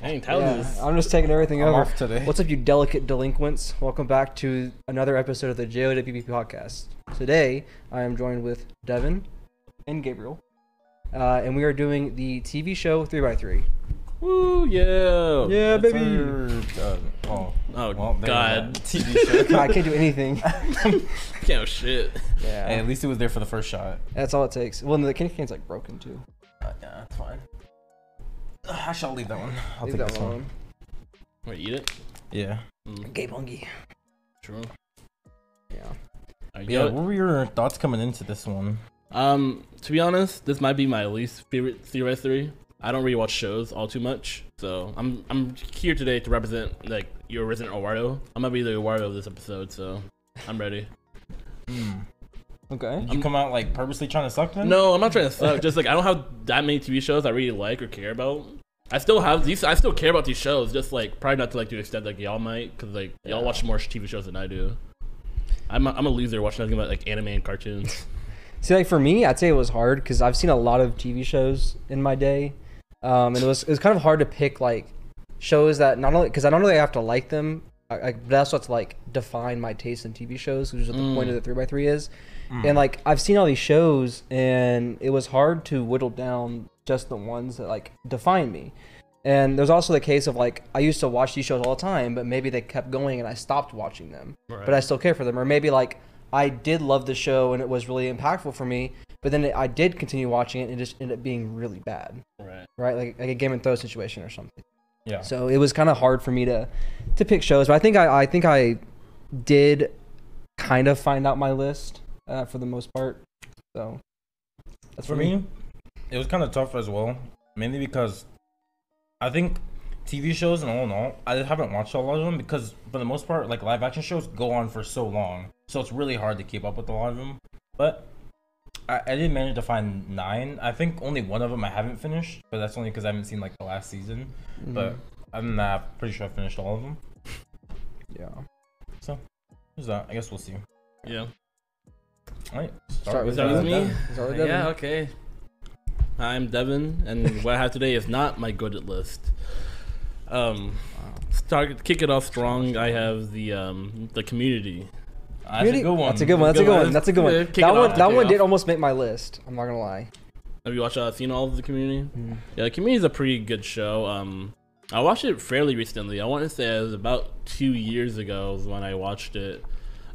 Dang, Tyler Yeah, is I'm just taking everything I'm over. off today. What's up, you delicate delinquents? Welcome back to another episode of the JOWP podcast. Today, I am joined with Devin and Gabriel, uh, and we are doing the TV show 3x3. Woo, yeah. Yeah, That's baby. our, uh, oh, Oh well, God. TV show. I can't do anything. Can't shit. Yeah, Hey, at least it was there for the first shot. that's all it takes. Well, and the candy cane's like broken too. Uh, yeah, that's fine. I shall leave that one. I'll Leave take that this one. one. Wait, eat it. Yeah. Mm, Gabe Lungy. true. Yeah. I Yeah. What were your thoughts coming into this one? Um, to be honest, this might be my least favorite Theory three. I don't really watch shows all too much, so I'm I'm here today to represent like your resident Eduardo. I'm gonna be the Eduardo of this episode, so I'm ready. Hmm. Okay. Did you come out like purposely trying to suck then? No, I'm not trying to suck. Just like I don't have that many TV shows I really like or care about. I still have these. I still care about these shows. Just like probably not to like to the extent like y'all might, because like y'all watch more TV shows than I do. I'm a, I'm a loser watching nothing but like anime and cartoons. See, like for me, I'd say it was hard because I've seen a lot of TV shows in my day, um, and it was it was kind of hard to pick like shows that not only because I don't really have to like them, I, I, but that's what's like define my taste in TV shows, which is what the point of the three x three is. Mm. And like I've seen all these shows, and it was hard to whittle down just the ones that like define me. And there's also the case of like I used to watch these shows all the time, but maybe they kept going and I stopped watching them Right. but I still care for them. Or maybe like I did love the show and it was really impactful for me, but then I did continue watching it and it just ended up being really bad, right. right? Like like a Game of Thrones situation or something. Yeah. So it was kind of hard for me to to pick shows, but I think I I think I did kind of find out my list uh, for the most part. So that's For me, it was kind of tough as well, mainly because I think TV shows and all in all, I haven't watched a lot of them because for the most part, like live action shows go on for so long, so it's really hard to keep up with a lot of them. But I, I did manage to find nine. I think only one of them I haven't finished, but that's only because I haven't seen like the last season. But other than that, I'm pretty sure I finished all of them. yeah. So there's that. I guess we'll see. Yeah. All right, Start with Start with uh, me? Start with Devin. Yeah. Okay. I'm Devin, and what I have today is not my good list. Um, start kick it off strong. I have the um the community. That's a good one. That's a good one. That's a good one. That's a good one. Kick That one off, that kick one did off. almost make my list. I'm not gonna lie. Have you watched uh, seen all of the community? Mm. Yeah, the community is a pretty good show. Um, I watched it fairly recently. I want to say it was about two years ago when I watched it.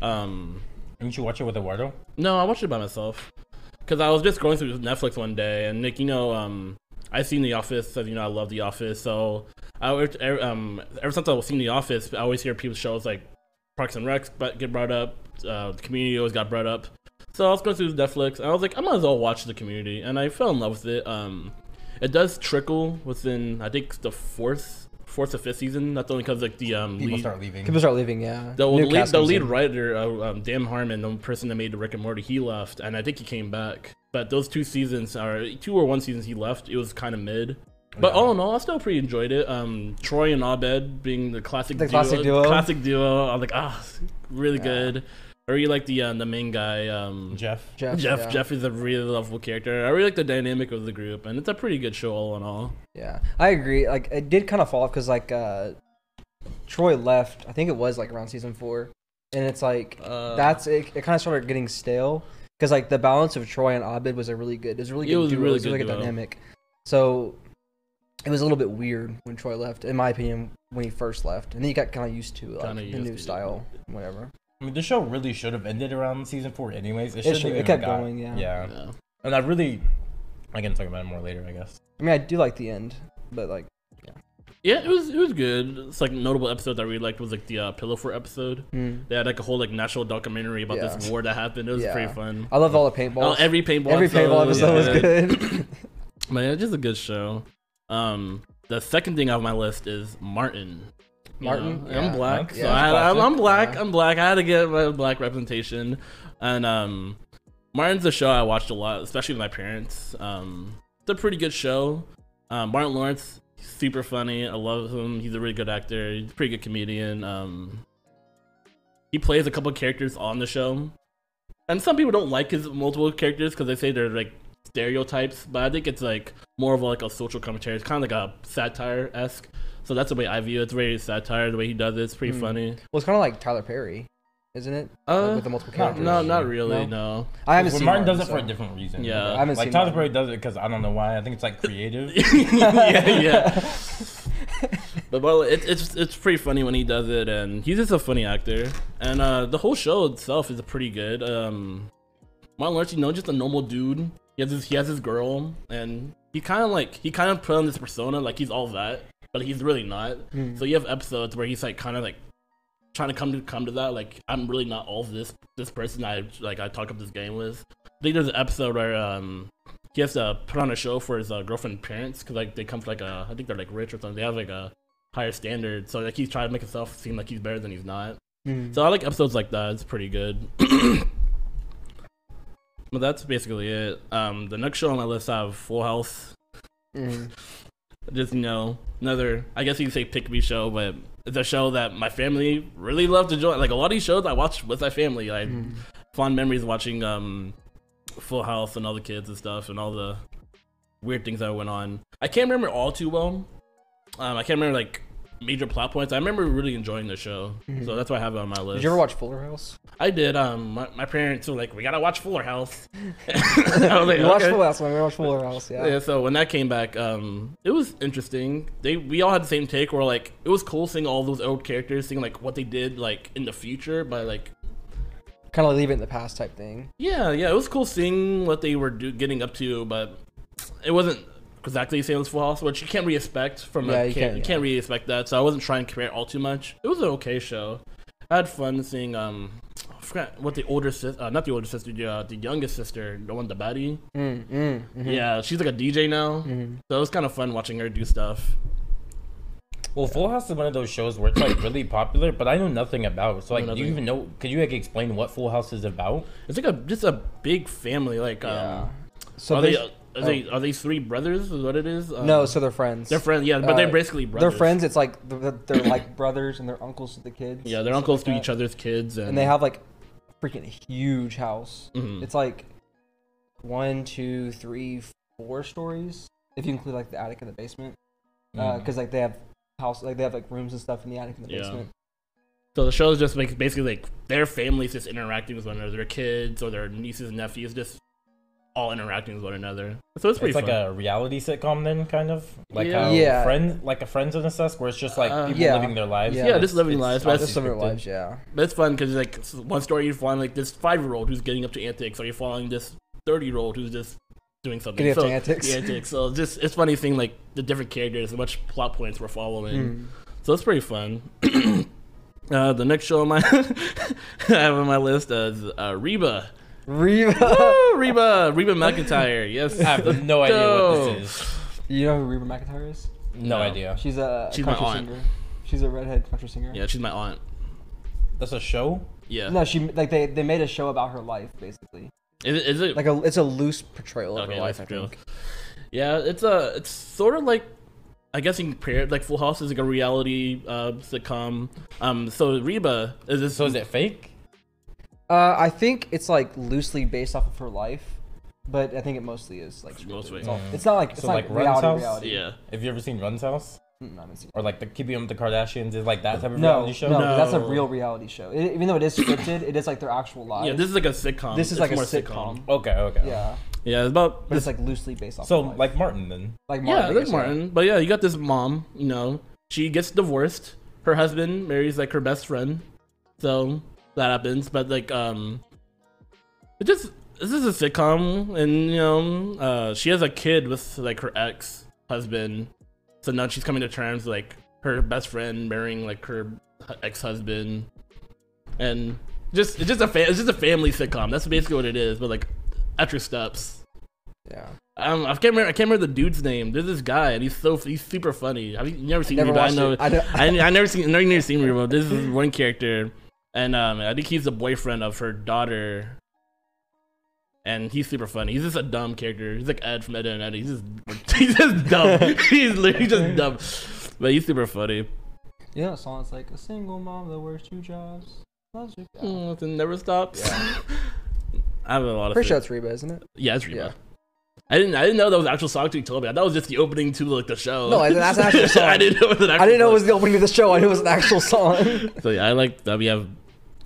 Um, Didn't you watch it with Eduardo? no, I watched it by myself because I was just going through Netflix one day, and Nick, you know, um, I seen The Office, so you know I love The Office. So I um ever since I was seeing The Office, I always hear people's shows like Parks and but get brought up. Uh, the Community always got brought up. So I was going through Netflix, and I was like, I might as well watch the Community, and I fell in love with it. Um, it does trickle within I think the fourth, fourth or fifth season. That's only because like the um People lead, start leaving. People start leaving. Yeah. the, New the lead, the lead in. writer, uh, um, Dan Harmon, the person that made the Rick and Morty, he left, and I think he came back. But those two seasons, or two or one seasons he left, it was kind of mid. But Yeah. all in all, I still pretty enjoyed it. Um, Troy and Abed being the classic, The duo, classic duo. classic duo. I'm like, ah, really Yeah. good. I really like the uh, the main guy, um, Jeff. Jeff. Jeff. yeah. Jeff is a really lovable character. I really like the dynamic of the group, and it's a pretty good show all in all. Yeah, I agree. Like it did kind of fall off because like uh, Troy left. I think it was like around season four, and it's like Uh, that's it. It kind of started getting stale because like the balance of Troy and Abed was a really good. It was a really It was a duo. really it was good really good duo. dynamic. So it was a little bit weird when Troy left, in my opinion, when he first left, and then you got kind of used to like Kinda the used new to it. style, whatever. I mean, the show really should have ended around season four, anyways. It, It shouldn't should- it kept got- going, yeah. yeah. yeah. And I really, I can talk about it more later, I guess. I mean, I do like the end, but like Yeah, Yeah, it was it was good. It's like notable episode that I really liked was like the uh, Pillow Fort episode. hmm. They had like a whole like national documentary about this war that happened. It was Yeah. pretty fun. I love all the paintballs. Oh, every paintball Every paintball episode was good. Man, it's just a good show. Um, the second thing on my list is Martin. You Martin? know, Yeah. I'm black, Yeah, so it's I, I'm, I'm classic. black. Yeah. I'm black. I had to get my black representation, and um, Martin's a show I watched a lot, especially with my parents. Um, it's a pretty good show. Um, Martin Lawrence, super funny. I love him. He's a really good actor. He's a pretty good comedian. Um, he plays a couple characters on the show, and some people don't like his multiple characters because they say they're like stereotypes. But I think it's like more of like a social commentary. It's kind of like a satire esque. So that's the way I view it. It's very satire the way he does it. It's pretty Mm. funny. Well, it's kind of like Tyler Perry, isn't it? Like, Uh, with the multiple characters. no, not really. No? No. I haven't Well, seen Martin Martin, does it for a different reason. Yeah. I haven't like seen Tyler Martin. Perry does it because I don't know why. I think it's like creative. yeah, yeah. But well, it, it's it's pretty funny when he does it, and he's just a funny actor. And uh, the whole show itself is pretty good. Um, Martin Lawrence, you know, just a normal dude. He has his he has his girl, and he kind of like he kind of put on this persona like he's all that, but he's really not. Mm. So you have episodes where he's like kind of like trying to come to come to that like I'm really not all this this person I like I talk up this game with. I think there's an episode where um he has to put on a show for his uh, girlfriend parents because like they come from like a I think they're like rich or something. They have like a higher standard, so like he's trying to make himself seem like he's better than he's not. Mm. So I like episodes like that. It's pretty good. but that's basically it. Um, the next show on my list I have Full House. Mm. Just you know, another I guess you could say pick me show, but it's a show that my family really loved to join. Like a lot of these shows I watch with my family. I Mm. fond memories watching um Full House and all the kids and stuff and all the weird things that went on. I can't remember all too well. Um, I can't remember like major plot points. I remember really enjoying the show, Mhm. so that's why I have it on my list. Did you ever watch Fuller House? I did. Um, my, my parents were like, "We gotta watch Fuller House." I was like, watched "Okay." Fuller House. We watched Fuller House. Yeah. Yeah. So when that came back, um, it was interesting. They we all had the same take. Where like it was cool seeing all those old characters, seeing like what they did like in the future, but like Kind of leave it in the past type thing. Yeah, yeah, it was cool seeing what they were do- getting up to, but it wasn't exactly the same as Full House, which you can't really expect from Yeah, a you kid. can't, You yeah. can't really expect that, so I wasn't trying to compare it all too much. It was an okay show. I had fun seeing um, I forgot what the older sister, uh, not the older sister, the, uh, the youngest sister, the one, the baddie. Mm, mm, mhm. Yeah, she's like a DJ now, Mhm. so it was kind of fun watching her do stuff. Well, Full House is one of those shows where it's like really popular, but I know nothing about. So like, do you even know? Could you like explain what Full House is about? It's like a just a big family. Like, Yeah. um, So are they, are they are they three brothers? Is what it is? Um, no, so they're friends. they're friends. Yeah, but they're Uh, basically brothers. They're friends. It's like they're, they're like brothers and they're uncles to the kids. Yeah, they're uncles like to that. each other's kids, and, and they have like freaking huge house. Mhm. It's like one, two, three, four stories if you include like the attic and the basement. Mm. Because like they have house, like they have like rooms and stuff in the attic and the Yeah. basement. So the show is just like basically like their families just interacting with one another, their kids or their nieces and nephews just all interacting with one another. So it's pretty It's like fun. a reality sitcom, then kind of like Yeah. how Yeah. Friends, like a Friends in a sense, where it's just like Uh, people Yeah. living their lives. Yeah, Yeah, just living it's lives, but Just some of their scripted. lives, yeah. but it's fun because like one story you find like this five year old who's getting up to antics, or you're following this thirty year old who's just doing something. Getting up so, to antics. antics. So just it's funny seeing like the different characters and which plot points we're following. Mm. So it's pretty fun. uh, the next show on my I have on my list is uh, Reba. Reba. Woo, Reba, Reba McEntire. Yes, I have no idea what this is. you know who Reba McEntire is? No, No. idea. She's a She's my country aunt. singer. She's a redhead country singer. Yeah, she's my aunt. That's a show. Yeah. No, she like they they made a show about her life basically. Is it? Is it Like a it's a loose portrayal of Okay, her life. I think. yeah, it's a. It's sort of like. I guess you can compare it like Full House is like a reality uh, sitcom. Um, so Reba is this. So is it fake? Uh, I think it's like loosely based off of her life, but I think it mostly is like scripted. Mostly. It's, all, it's not like it's So, not like, like Run's reality House? reality. Yeah. Have you ever seen Run's House Mm, I haven't seen or like the Keeping Up with the Kardashians? Is like that type of No, reality show? no, no. that's a real reality show. It, even though it is scripted, it is like their actual lives. Yeah, this is like a sitcom. This is It's like a more sitcom. Okay, okay. Yeah, Yeah, it's about. but it's like loosely based off. So of life. like Martin then. like Martin, I like guess, yeah. Martin. But yeah, you got this mom. You know, she gets divorced. Her husband marries like her best friend. So that happens. But like, um, it just this is a sitcom, and you know, uh, she has a kid with like her ex husband. So now she's coming to terms like her best friend marrying like her ex husband, and just it's just a fa- it's just a family sitcom. That's basically what it is. But like extra steps. Yeah, Um, I can't remember. I can't remember the dude's name. There's this guy, and he's so he's super funny. You never seen never me? But I know. it. I I, I never seen. I never seen me, but this is one character, and um, I think he's the boyfriend of her daughter. And he's super funny. He's just a dumb character. He's like Ed from Ed and Eddie. He's just he's just dumb. he's literally just dumb, but he's super funny. You know, a song that's like a single mom that works two jobs. loves her. Mm, never stops. Yeah. I have a lot of. Pretty sure fa- it's Reba, isn't it? Yeah, it's Reba. Yeah. I didn't. I didn't know that was the actual song to you told me. I thought it was just the opening to like the show. No, that's an actual song. I didn't know it was an actual I didn't know it was the opening of the show. I knew it was an actual song. So yeah, I like that we have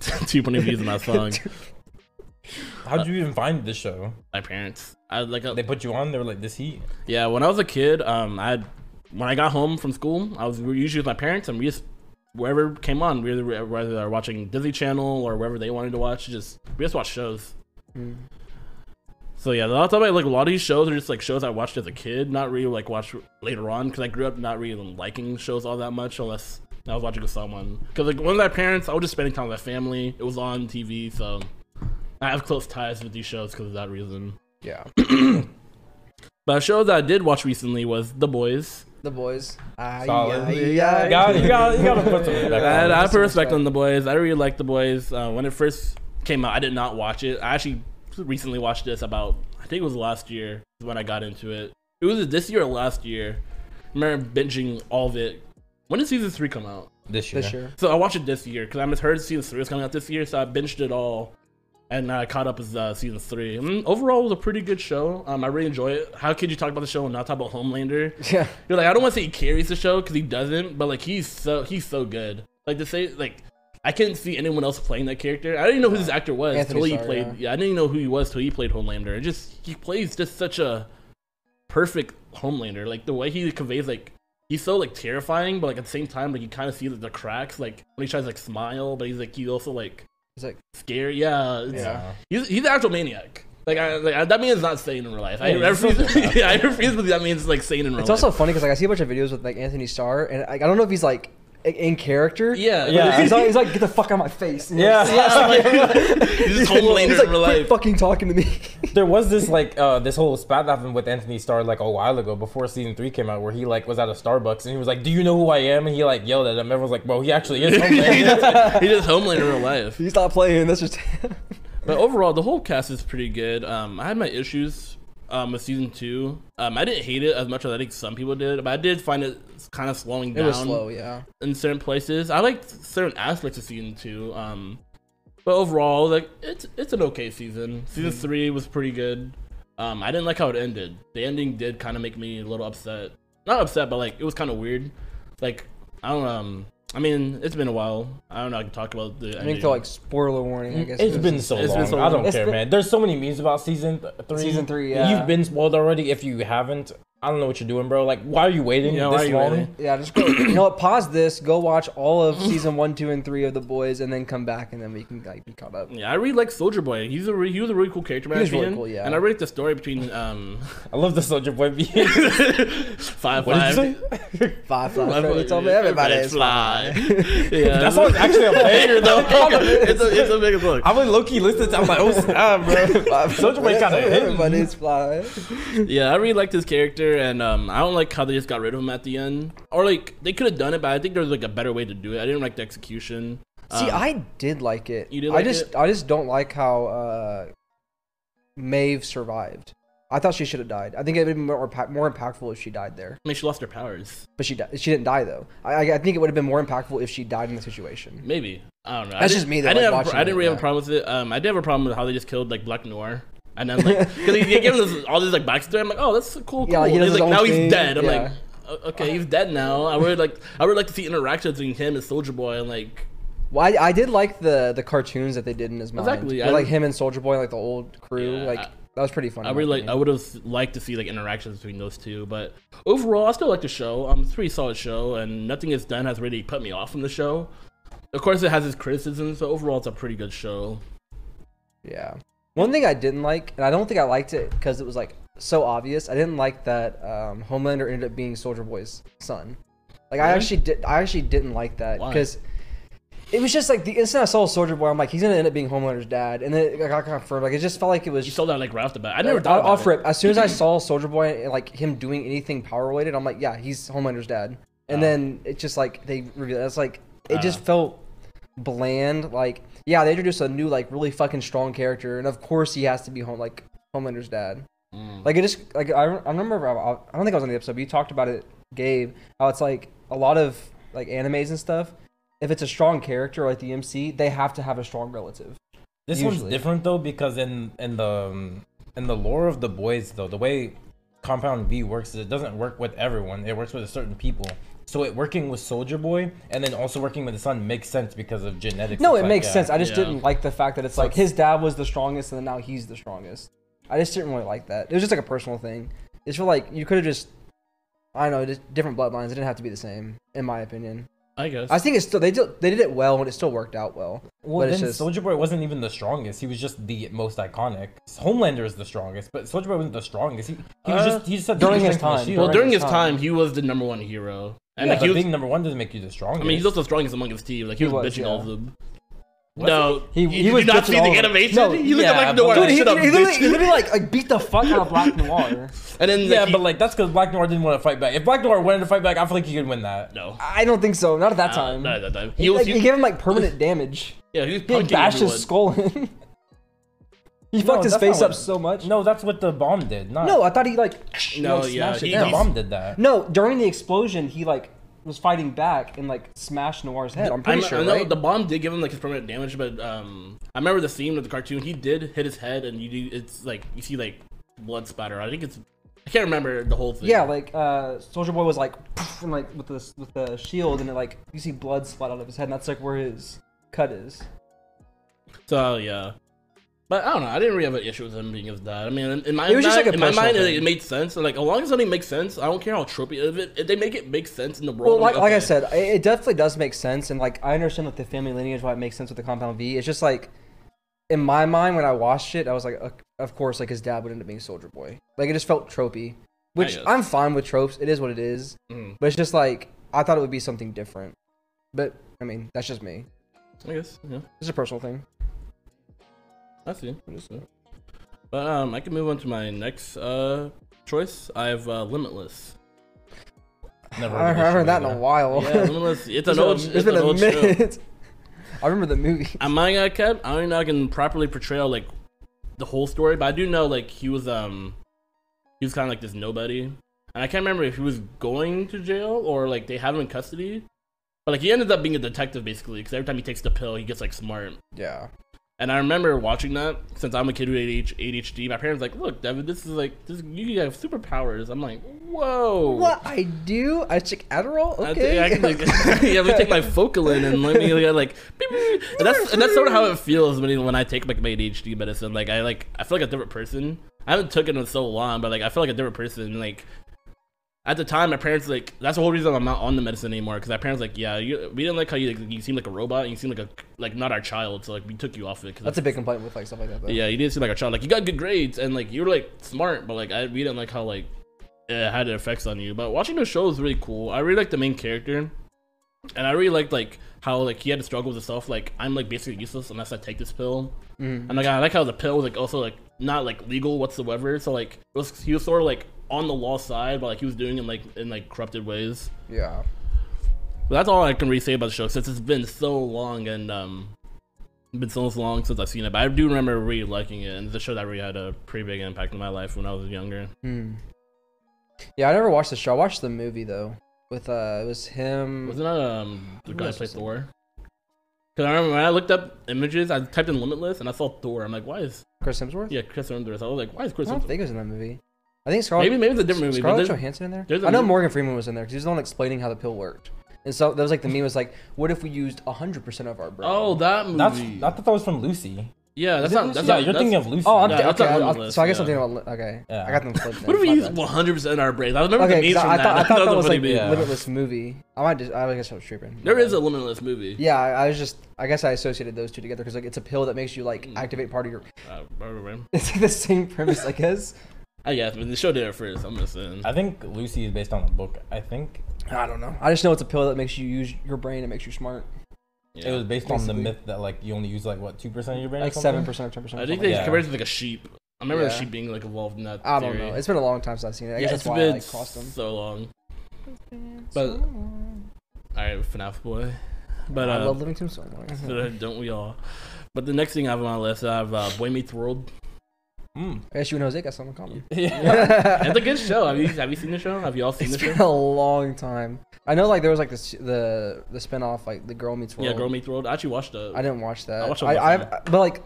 2.0 views on that song. How'd you even find this show? My parents. I like. A, They put you on. They were like, "This heat." yeah, when I was a kid, um, I had, when I got home from school, I was usually with my parents, and we just wherever came on, we whether whether they're watching Disney Channel or wherever they wanted to watch, just we just watch shows. Hmm. So yeah, a lot of time, like a lot of these shows are just like shows I watched as a kid, not really like watched later on because I grew up not really liking shows all that much unless I was watching with someone. Because like one of my parents, I was just spending time with my family. It was on TV, so I have close ties with these shows because of that reason. yeah, But a show that I did watch recently was The Boys. the boys. Solid. yeah, You yeah. got, you got, you got to put some respect I, on I put respect respect. on The Boys. I really liked The Boys. Uh, when it first came out, I did not watch it. I actually recently watched this about, I think it was last year when I got into it. It was this year or last year. I remember binging all of it. When did season three come out? This year. This year. So I watched it this year because I misheard season three was coming out this year, so I binged it all, and I caught up with uh, season three. Mm, overall, it was a pretty good show. Um, I really enjoy it. How could you talk about the show and not talk about Homelander? Yeah, You're like, I don't want to say he carries the show because he doesn't, but like he's so he's so good. Like to say like. I couldn't see anyone else playing that character. I didn't even know who this actor was Antony until he Starr, played. yeah. Yeah. I didn't even know who he was till he played Homelander. It just he plays just such a perfect Homelander. Like the way he conveys like he's so like terrifying, but like at the same time like you kind of see like, the cracks. Like when he tries to like smile, but he's like he's also like it's like scary. Yeah, Yeah. he's he's an actual maniac. Like, I, like that means not sane in real life. I, Yeah, refuse. yeah, I refuse believe that means like sane in real life. it's life. also funny because like I see a bunch of videos with like Antony Starr, and like, I don't know if he's like in character. yeah, Yeah. He's like, he's like, get the fuck out of my face. And Yeah. He's just Homelander He's like, in real life. fucking talking to me. There was this like uh this whole spat that happened with Antony Starr like a while ago before season three came out where he like was at a Starbucks and he was like, "Do you know who I am?" and he like yelled at him. Everyone's like, "Bro, he actually is." he Homelander." just, he just Homelander in real life. He's not playing. That's just. But overall, the whole cast is pretty good. Um, I had my issues um, with season two. Um, I didn't hate it as much as I think some people did, but I did find it kind of slowing down. it was slow, yeah. in certain places. I liked certain aspects of season two. Um, but overall, like it's it's an okay season. Season three was pretty good. Um, I didn't like how it ended. The ending did kind of make me a little upset. Not upset, but like it was kind of weird. Like I don't um. I mean, it's been a while. I don't know. I can talk about the. I think ending. they're like spoiler warning. I mm, guess It's it been so It's long. been so I don't long. It's care, been- man. There's so many memes about season th- three. Season three, yeah. You've been spoiled already. If you haven't, I don't know what you're doing, bro. Like, why are you waiting Yeah, this why are you long? waiting? Yeah, just go. you know what? Pause this. Go watch all of season one, two, and three of the boys, and then come back, and then we can like be caught up. Yeah, I really like Soldier Boy. He's a re- he was a really cool character. in my He was really cool, yeah. And I really like the story between um I love the Soldier Boy being. five what five. did you say? Five fly, Five- Freddy told me everybody's fly. fly. yeah, That song's actually a banger, though. it's a it's a big look. I would low key listen to. I'm like, oh snap, bro. Soldier Boy kind of everybody's fly. Yeah, I really liked his character, and um, I don't like how they just got rid of him at the end. Or like they could have done it, but I think there's like a better way to do it. I didn't like the execution. See, Um, I did like it. You did I like just, it? I just don't like how uh, Maeve survived. I thought she should have died. I think it would be more more impactful if she died there. I mean, she lost her powers. But she di- she didn't die though. I, I I think it would have been more impactful if she died in the situation. Maybe I don't know. That's just me, though, I didn't like, have. a watching pro- I didn't really have a problem with it. Um, I did have a problem with how they just killed like Black Noir. And then like, because he, he gave him this, all this like backstory, I'm like, oh, that's cool, cool. Yeah, like, he he's like, now thing, he's dead. I'm yeah. like, okay, he's dead now. I would like, I would like to see interactions between him and Soldier Boy, and like, Well, I, I did like the the cartoons that they did in his mind. Exactly, With, like him and Soldier Boy, like the old crew. Yeah, like I- that was pretty fun. I my really like, I would have liked to see like interactions between those two. But overall, I still like the show. Um, it's a pretty solid show, and nothing it's done has really put me off from the show. Of course, it has its criticisms, but overall, it's a pretty good show. Yeah. One thing I didn't like, and I don't think I liked it because it was like so obvious. I didn't like that um, Homelander ended up being Soldier Boy's son. Like I Really? actually did. I actually didn't like that Why? because it was just like the instant I saw Soldier Boy, I'm like, he's gonna end up being Homelander's dad, and then it got confirmed. Like it just felt like it was. You saw that like right off the bat. I never thought I'll, about I'll it. flip. As soon as I saw Soldier Boy and like him doing anything power related, I'm like, yeah, he's Homelander's dad. And then it just like they revealed. It's like it just felt bland. Like yeah, they introduced a new like really fucking strong character, and of course he has to be home like Homelander's dad. Mm. Like it just like I, I remember I, I don't think I was on the episode, but you talked about it, Gabe. How it's like a lot of like animes and stuff. If it's a strong character like the MC, they have to have a strong relative. This Usually. one's different though because in in the um, in the lore of the boys though, the way Compound V works is it doesn't work with everyone. It works with certain people. So it working with Soldier Boy and then also working with the son makes sense because of genetics. No, It's it like, makes yeah. sense. I just Yeah. didn't like the fact that it's like his dad was the strongest and then now he's the strongest. I just didn't really like that. It was just like a personal thing. It's feel like you could have just, I don't know, just different bloodlines. It didn't have to be the same, in my opinion. I guess. I think it's still they did they did it well and it still worked out well. Well, but then just Soldier Boy wasn't even the strongest. He was just the most iconic. Homelander is the strongest, but Soldier Boy wasn't the strongest. He, he was Uh, just he just had during his strength of the time. shield. well, during during his his time. time, he was the number one hero, and yeah, like but he was. being number one doesn't make you the strongest. I mean, he's also the strongest among his team. Like he, He was, was, bitching all of them. Was no, he? you, He, did was not bitching see the of animation? No, he looked yeah, at Black but Noir. Dude, and he, shut he literally, he literally like like beat the fuck out of Black Noir. And then yeah, he- but like that's because Black Noir didn't want to fight back. If Black Noir wanted to fight back, I feel like he could win that. no, I don't think so. Not at that Uh, time. not at that time. He, He was, like, he, he gave him like permanent damage. yeah, he was He like, punking bashed everyone. his skull in. he fucked his that's face not up what- so much. No, that's what the bomb did. Not No, I thought he like No, like, yeah, smashed it he- the down. bomb did that. No, during the explosion, he like was fighting back and like smashed Noir's head. I'm pretty I'm- sure, I know right? the bomb did give him like his permanent damage, but um, I remember the scene of the cartoon. He did hit his head, and you do, it's like you see like blood spatter. I think it's I can't remember the whole thing. yeah, like uh, Soldier Boy was like, poof, and like with the with the shield, and it like you see blood splat out of his head, and that's like where his cut is. So yeah, but I don't know. I didn't really have an issue with him being his dad. I mean, in, my It was just mind, like a in my mind, it, it made sense. And like, as long as something makes sense, I don't care how tropey. If, it, if they make it make sense in the world, Well, like, like I said, it, it definitely does make sense, and like I understand like the family lineage why it makes sense with the Compound V. It's just like in my mind when I watched it, I was like, of course, like his dad would end up being Soldier Boy. Like it just felt tropey, which. I'm fine with tropes. It is what it is, Mhm. but it's just like I thought it would be something different. But I mean, that's just me. I guess yeah, It's a personal thing. I see. I. But um, I can move on to my next uh choice. I have uh, Limitless. Never I haven't heard that in a while. Yeah, Limitless. It's an old. It's, it's been an a old show. minute. I remember the movie. I'm not gonna cap. I don't know. I can properly portray like the whole story, but I do know like he was um he was kind of like this nobody, and I can't remember if he was going to jail or like they have him in custody. But like he ended up being a detective basically, because every time he takes the pill, he gets like smart. Yeah. And I remember watching that since I'm a kid with ADHD. My parents like, look, David, this is like this. You have superpowers. I'm like, whoa. What I do? I take Adderall. I Okay. think I can like, yeah, let me take my Focalin and let me like, and that's and that's sort of how it feels when when I take like my ADHD medicine. Like I like I feel like a different person. I haven't taken it in so long, but like I feel like a different person. Like at the time, my parents like that's the whole reason I'm not on the medicine anymore because my parents like yeah you, we didn't like how you like, you seem like a robot and you seem like a like not our child so like we took you off it. Cause That's a big complaint with like stuff like that. Though. yeah, you didn't seem like a child. Like you got good grades and like you were like smart, but like I we didn't like how like it had effects on you. But watching the show was really cool. I really liked the main character, and I really liked like how like he had to struggle with himself. Like I'm like basically useless unless I take this pill. Mhm. And like I like how the pill was like also like not like legal whatsoever. So like it was he was sort of like on the law side, but like he was doing it in like in like corrupted ways. Yeah. But that's all I can really say about the show since it's been so long and um been so long since I've seen it. But I do remember really liking it, and it's a show that really had a pretty big impact on my life when I was younger. Hmm. Yeah, I never watched the show. I watched the movie though. With uh, it was him. Wasn't that um the guy that played Thor? Because I remember when I looked up images, I typed in Limitless and I saw Thor. I'm like, why is Chris Hemsworth? yeah Chris Hemsworth? I was like, why is Chris? I don't Hemsworth? think it was in that movie. I think Scarlett. Maybe maybe it's a different movie. Scarlett Johansson in there. there's a I know movie- Morgan Freeman was in there because he was the one explaining how the pill worked. And so that was like the meme was like, what if we used hundred percent of our brain? oh that movie. That's I thought that was from Lucy. yeah, that's not. Lucy? That's yeah, not, you're that's, thinking of Lucy. Oh, I'm Yeah, th- okay. I- I- Limitless, so I guess yeah. I'm thinking about. Okay, Yeah. I got them flipped. What if we use 100 percent of our brains? I remember Okay, the memes 'cause from I that. thought I thought was that was like. Yeah. Limitless movie. I might just. I guess I was tripping. There My is a Limitless movie. Yeah, I, I was just. I guess I associated those two together because like it's a pill that makes you like Mm. activate part of your. Uh, It's like the same premise, I guess. I guess, but the show did it first. I'm just saying. I think Lucy is based on a book. I think I don't know. I just know it's a pill that makes you use your brain It makes you smart. Yeah. it was based on the Basically. myth that like you only use like what two percent of your brain. or Like something? seven percent or ten percent. I think like they Yeah. compared it to like a sheep. I remember the Yeah. sheep being like involved in that. I don't theory. know. It's been a long time since I've seen it. I yeah, guess it's that's why been I like crossed them. so long. But all right, FNAF boy. But I uh, love Living Tombstone. but, uh, don't we all? But the next thing I have on my list, I have uh, Boy Meets World. Mm. I guess you and Jose got something in common. Yeah. It's a good show. Have you have you seen the show? Have you all seen It's the been show? a long time. I know, like there was like this the the spinoff, like the Girl Meets World. Yeah, Girl Meets World. I actually watched it. I didn't watch that. I watched it I, I've, but like,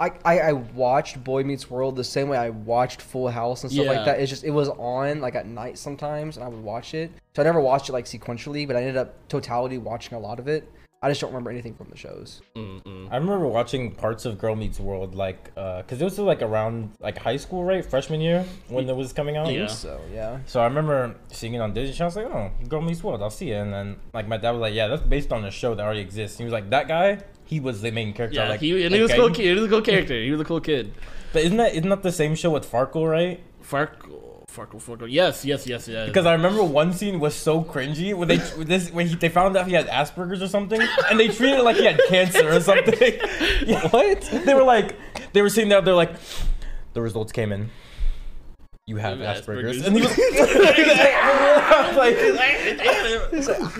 I, I I watched Boy Meets World the same way I watched Full House and stuff Yeah. like that. It's just it was on like at night sometimes, and I would watch it. So I never watched it like sequentially, but I ended up totality watching a lot of it. I just don't remember anything from the shows. Mm-mm. I remember watching parts of Girl Meets World, like, uh, cause it was like around like high school, right, freshman year when it was coming out. Yeah. So yeah. So I remember seeing it on Disney Channel. I was like, "Oh, Girl Meets World, I'll see it." And then like my dad was like, "Yeah, that's based on a show that already exists." He was like, "That guy, he was the main character." Yeah, like, he and he was a okay. cool kid. He was a cool character. He was a cool kid. But isn't that isn't that the same show with Farkle, right? Farkle, Farkle, Farkle. Yes, yes, yes, yes. Because I remember one scene was so cringy when they this when he, they found out he had Asperger's or something, and they treated it like he had cancer or something. Yeah. What? They were like, they were sitting there. They're like, the results came in. You have You have Asperger's, Asperger's. and he was like,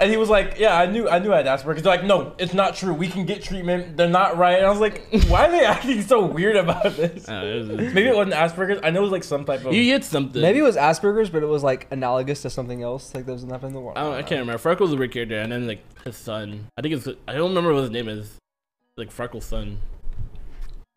and he was like, yeah, I knew, I knew I had Asperger's. They're like, no, it's not true. We can get treatment. They're not right. And I was like, why are they acting so weird about this? Uh, it was- Maybe it wasn't Asperger's. I know it was like some type of. you get something. Maybe it was Asperger's, but it was like analogous to something else. Like there was nothing in the world. I, don't, I can't remember. Farkle was a weird character, and then like his son. I think it's. I don't remember what his name is. Like Freckles' son.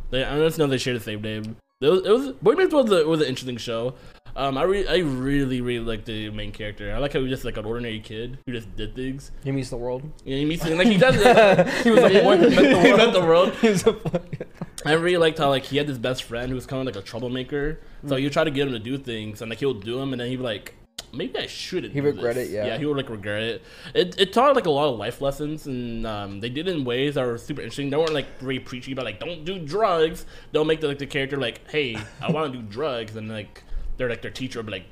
They, I just know if they share the same name. It was, it was Boy Meets World was, a, was an interesting show. Um, I re- I really really like the main character. I like how he was just like an ordinary kid who just did things. He meets the world. Yeah, he meets like he does. he was like boy who met the world. He met the world. I really liked how like he had this best friend who was kind of like a troublemaker. So you try to get him to do things, and like he'll do them, and then he'd be like, maybe I shouldn't. He do regret this." it, yeah. Yeah, he would like regret it. It it taught like a lot of life lessons, and um, they did it in ways that were super interesting. They weren't like very preachy about like don't do drugs. Don't make the like the character like, hey, I want to do drugs, and like they're like their teacher would be like,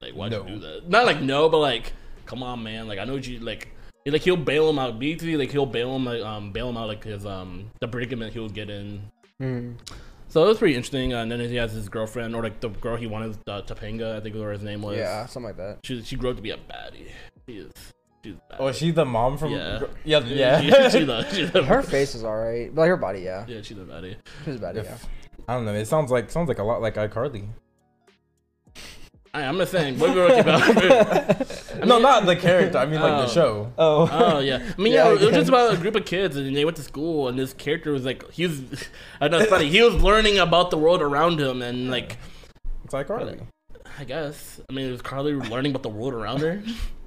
like why'd No. you do that? Not like no, but like, come on, man. Like I know you like. he- Like he'll bail him out. BT like he'll bail him like um bail him out like his um the predicament he'll get in. Hmm. So it was pretty interesting. Uh, and then he has his girlfriend, or like the girl he wanted, uh, Topanga, I think what his name was. Yeah, something like that. She she grew up to be a baddie. She is. She's a Oh, is she the mom from? Yeah. yeah, baddie. yeah. She, she's a, she's a, Her face is alright, but like her body, yeah, Yeah, she's a baddie. she's bad, yeah. If- I don't know. It sounds like sounds like a lot like iCarly. I, I'm not saying what we were talking about. no, not the character. I mean like Oh. the show. Oh, Oh yeah, I mean Yeah, yeah, it was just about a group of kids, and they went to school, and this character was like, he was, I know it's funny, he was learning about the world around him, and like, It's like Carly. I guess, I mean, it was Carly learning about the world around her?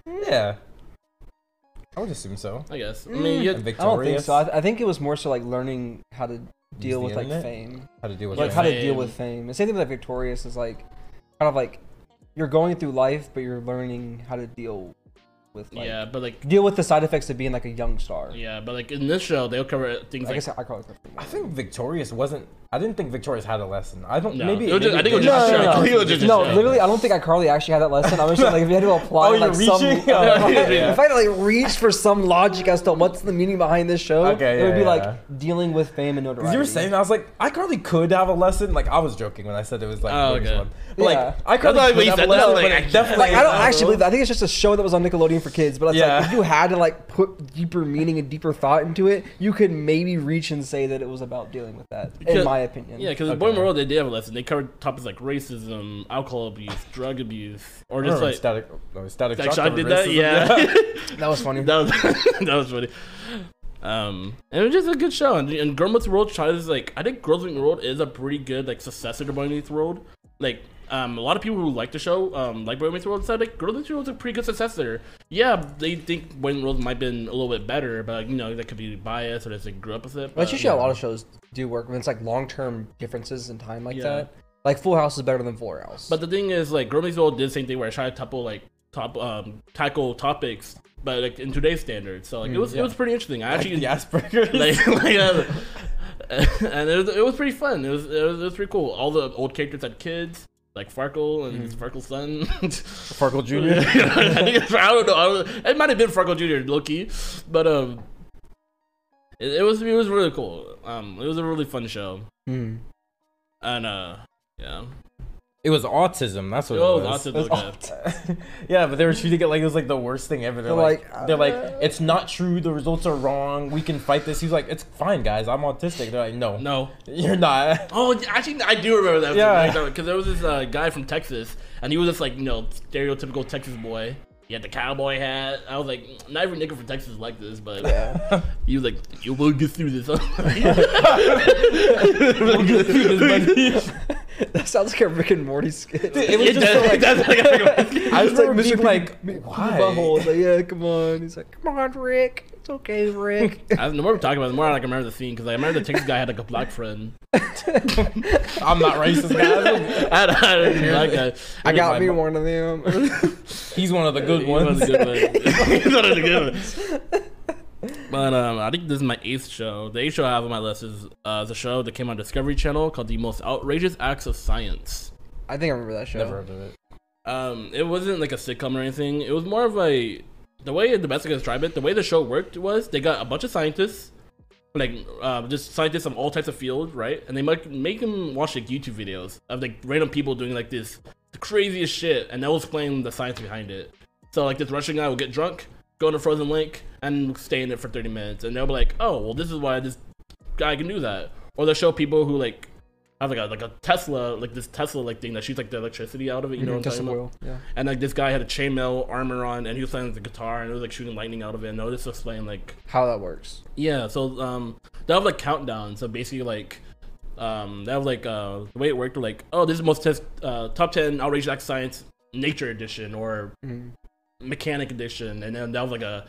Yeah. I would assume so. I guess. I mean, you had, I don't think so. I, th- I think it was more so like learning how to deal with like internet? fame, How to deal with like it. how to deal with fame. The same thing with like, Victorious is like kind of like you're going through life, but you're learning how to deal with like yeah, but like, deal with the side effects of being like a young star. yeah, but like in this show, they'll cover things I like guess I, I call it. I think Victorious wasn't. I didn't think Victorious had a lesson. I don't. No. Maybe. It just- maybe I think it was just No, no, no, I think just no, literally, I don't think iCarly actually had that lesson. I was just like, if you had to apply Oh, like you're some, uh, Oh, yeah, yeah. if I had to like reach for some logic as to what's the meaning behind this show, Okay, it would be yeah. like dealing with fame and notoriety. You were saying, I was like, iCarly could have a lesson. Like I was joking when I said it was like. Oh, Victorious okay. one. But Yeah. like I iCarly like what could have a said, lesson, that's but like- it definitely. Like I don't actually believe that. I think it's just a show that was on Nickelodeon for kids. But it's Yeah. like if you had to like put deeper meaning and deeper thought into it, you could maybe reach and say that it was about dealing with that. In my opinion. Yeah, because Okay. in Boy Meets World they did have a lesson. They covered topics like racism, alcohol abuse, drug abuse, or just like static. No, static. like Shock Sean covered did that. racism, Yeah, that was funny. that was that was funny. Um, and it was just a good show. And, and Girl Meets World tries like I think Girls Meets World is a pretty good like successor to Boy Meets World. Like um, a lot of people who like the show, um, like Boy Meets World, said like Girl Meets World is a pretty good successor. Yeah, they think Boy Meets World might have been a little bit better, but you know that could be bias or just like grew up with it. That's but- usually how a lot of shows do work when it's like long term differences in time like Yeah. that. Like Full House is better than Fuller House. But the thing is, like, Girl Meets World did the same thing where I tried to tackle like top um tackle topics, but like in today's standards. So like it was it was pretty interesting. I Like actually the Asperger's. like, like uh, and it was, it was pretty fun. It was, it was it was pretty cool. All the old characters had kids, like Farkle and Farkle's son. Farkle Jr. I think it's, I don't know. I don't, it might have been Farkle Jr. Loki, but um, it, it was it was really cool. Um, it was a really fun show, Hmm. and uh, yeah. It was autism. That's what Oh, it was. lots of It was those guys. yeah, but they were treating it like it was like the worst thing ever. They're, They're like, like, they're like, uh, it's not true. The results are wrong. We can fight this. He's like, it's fine, guys. I'm autistic. They're like, no, No. you're not. Oh, actually, I do remember that. Yeah. because there was this uh, guy from Texas, and he was just like you know stereotypical Texas boy, He had the cowboy hat. I was like, not every nigga from Texas is like this, but Yeah. he was like, "You will get through this." that sounds like a Rick and Morty skit. it was It just does- so, like, it does like a- I It's just remember Mr. being Piggy- like, Piggy why? Butthole. It's like, yeah, come on. He's like, come on, Rick. It's okay, Rick. I, the more we talk about it, the more like I remember the scene because I remember the Texas guy had like a black friend. I'm not racist, guys. I had, I had a black guy. I got me bu- one of them. He's one of the good He was ones. a good one. He's one of the good ones. But um, I think this is my eighth show. The eighth show I have on my list is uh, the show that came on Discovery Channel called "The Most Outrageous Acts of Science." I think I remember that show. Never heard of it. Um, it wasn't like a sitcom or anything. It was more of a the way the best I can describe it. The way the show worked was they got a bunch of scientists, like uh, just scientists from all types of fields, right? And they make make them watch like YouTube videos of like random people doing like this the craziest shit, and they'll explain the science behind it. So like this Russian guy will get drunk, go in a frozen lake, and stay in it for thirty minutes, and they'll be like, "Oh, well, this is why this guy can do that." Or they'll show people who like have like a like a Tesla, like this Tesla like thing that shoots like the electricity out of it. You know what I'm Tesla talking about? Yeah. And like this guy had a chainmail armor on, and he was playing the guitar, and it was like shooting lightning out of it. And Otis was playing like How that works. yeah. So um, they have like countdown. So basically like um, they have like uh the way it worked like oh this is most test uh top ten outrageous act science nature edition or Mhm. mechanic edition, and then that was like a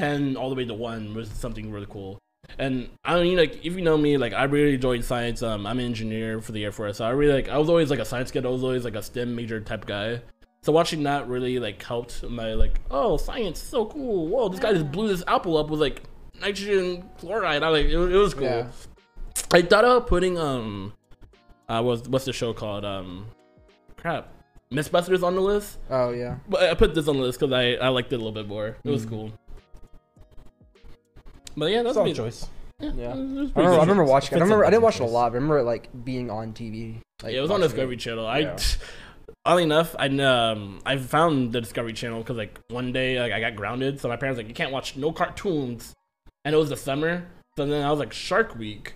ten all the way to one was something really cool. And I mean, like if you know me, like I really enjoyed science. Um, I'm an engineer for the Air Force, so I really like. I was always like a science kid. I was always like a STEM major type guy. So watching that really like helped my like, oh, science, so cool. Whoa, this guy just blew this apple up with like nitrogen chloride. I like it, was- it was cool. Yeah. I thought about putting um, uh, was what's the show called? Um, crap, Mythbusters on the list. Oh yeah. But I put this on the list because I, I liked it a little bit more. It was Mm. cool. But yeah, that's Solid me. choice. Yeah. it was I remember. I remember watching. I remember. I didn't the watch it a lot. But I remember it like being on TV. Like, yeah, it was on watching Discovery Channel. I, Yeah. oddly enough, I um I found the Discovery Channel because like one day like I got grounded, so my parents like you can't watch no cartoons, and it was the summer. So then I was like Shark Week.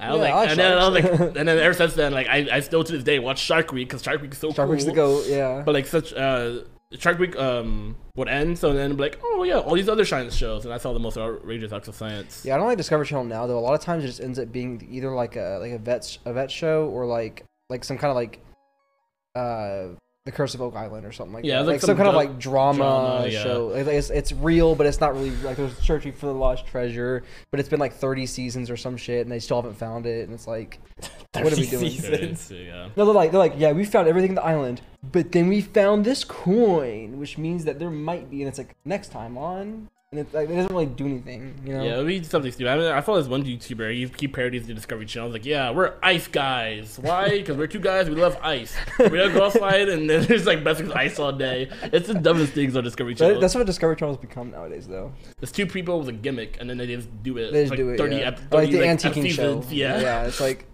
I was Yeah, like, like and then I was like, and then ever since then, like I, I still to this day watch Shark Week because Shark Week is so Shark cool. Week's the go. Yeah. But like such uh Shark Week um would end, so then it'd be like, oh yeah, all these other science shows, and I saw the most outrageous acts of science. Yeah, I don't like Discovery Channel now though. A lot of times it just ends up being either like a like a vet a vet show or like like some kind of like uh the Curse of Oak Island or something like Yeah, that. like Like, some some, kind of like drama, drama, yeah. show. Like, it's it's real, but it's not really like there's searching for the lost treasure. But it's been like 30 seasons or some shit, and they still haven't found it. And it's like, what are we doing? seasons. yeah. No, they're like they're like yeah, we found everything in the island, but then we found this coin, which means that there might be, and it's like next time on, and it's like it doesn't really do anything, you know. Yeah, it'd be something stupid. I mean, I follow this one YouTuber. He keep parodies the Discovery Channel. He's like, yeah, we're ice guys. Why? Because we're two guys. We love ice. We don't go outside and then there's like best with ice all day. It's the dumbest things on Discovery Channel. that's what Discovery Channel's become nowadays, though. There's two people with a gimmick and then they just do it. They just like do it. 30 yeah. ep- Or like 30, the like, antiquing show. Yeah. yeah, it's like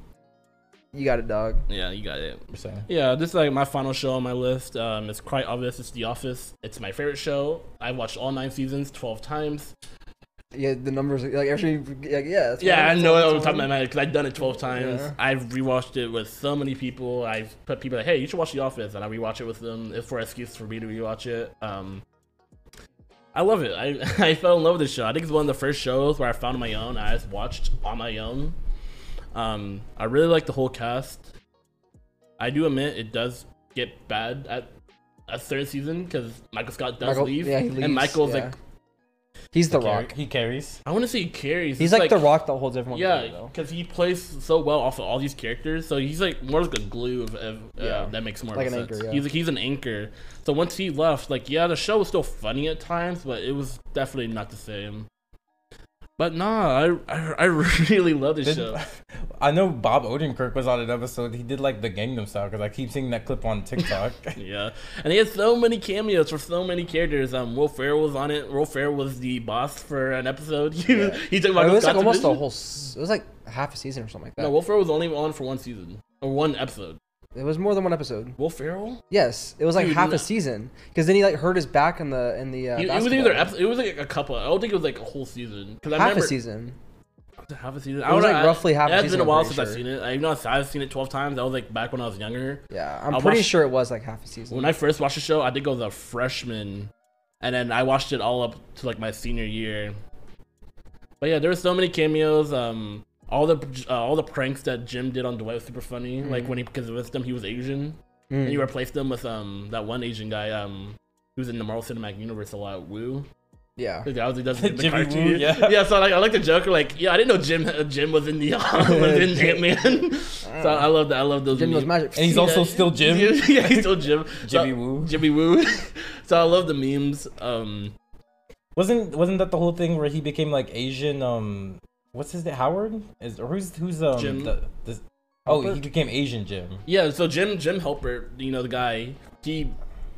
you got it, dog. Yeah, you got it. You're saying. Yeah, this is like my final show on my list. Um, it's quite obvious. It's The Office. It's my favorite show. I've watched all nine seasons twelve times. Yeah, the numbers like actually, like, yeah. That's Yeah, I know it that's on the top of my mind because I've done it twelve times. Yeah. I've rewatched it with so many people. I've put people like, "Hey, you should watch The Office," and I rewatch it with them. It's for an excuse for me to rewatch it. Um, I love it. I I fell in love with this show. I think it's one of the first shows where I found my own. I just watched on my own. Um, I really like the whole cast. I do admit it does get bad at a third season because Michael Scott does Michael- leave, yeah, he and Michael's yeah. like, He's the He carry- Rock. He carries. I want to say he carries. He's It's like, the Rock that holds everyone. together, yeah, because he plays so well off of all these characters. So he's like more like a glue of, of uh, Yeah. that makes more Like of an sense. anchor, yeah. He's he's an anchor. So once he left, like yeah, the show was still funny at times, but it was definitely not the same. But nah, I I, I really love this Did- show. I know Bob Odenkirk was on an episode. He did like the Gangnam Style because I keep seeing that clip on TikTok. Yeah, and he had so many cameos for so many characters. Um, Will Ferrell was on it. Will Ferrell was the boss for an episode. he, he took it Michael was like Scott's almost a whole. It was like half a season or something like that. No, Will Ferrell was only on for one season or one episode. It was more than one episode. Will Ferrell? Yes, it was like Dude, half no. a season because then he like hurt his back in the in the. Uh, He- it was either episode, it was like a couple. I don't think it was like a whole season I half remember a season. It half a season. It was, like, know, roughly half It season, been a while since I've seen it. I you know I've seen it twelve times. That was like back when I was younger. Yeah, I'm I pretty watched- sure it was like half a season. When I first watched the show, I did go the freshman and then I watched it all up to like my senior year. But yeah, there were so many cameos. Um, all the uh, all the pranks that Jim did on Dwight was super funny. Like when he because with them he was Asian, and you replaced them with um that one Asian guy um who's in the Marvel Cinematic Universe a lot. Woo. Yeah. Like, that was he does the Jimmy cartoon. Woo, yeah. yeah. So like I like the joke like yeah I didn't know Jim uh, Jim was in the was in Ant Man. so I love that I love those. Jim knows memes. magic. And he's also still Jim. yeah, he's still Jim. Jimmy so, Woo. Jimmy Woo. so I love the memes. Um, Wasn't wasn't that the whole thing where he became like Asian? Um, what's his name? Howard is or who's who's um Jim. the, the oh he became Asian Jim. yeah. So Jim Jim Halpert, you know the guy, he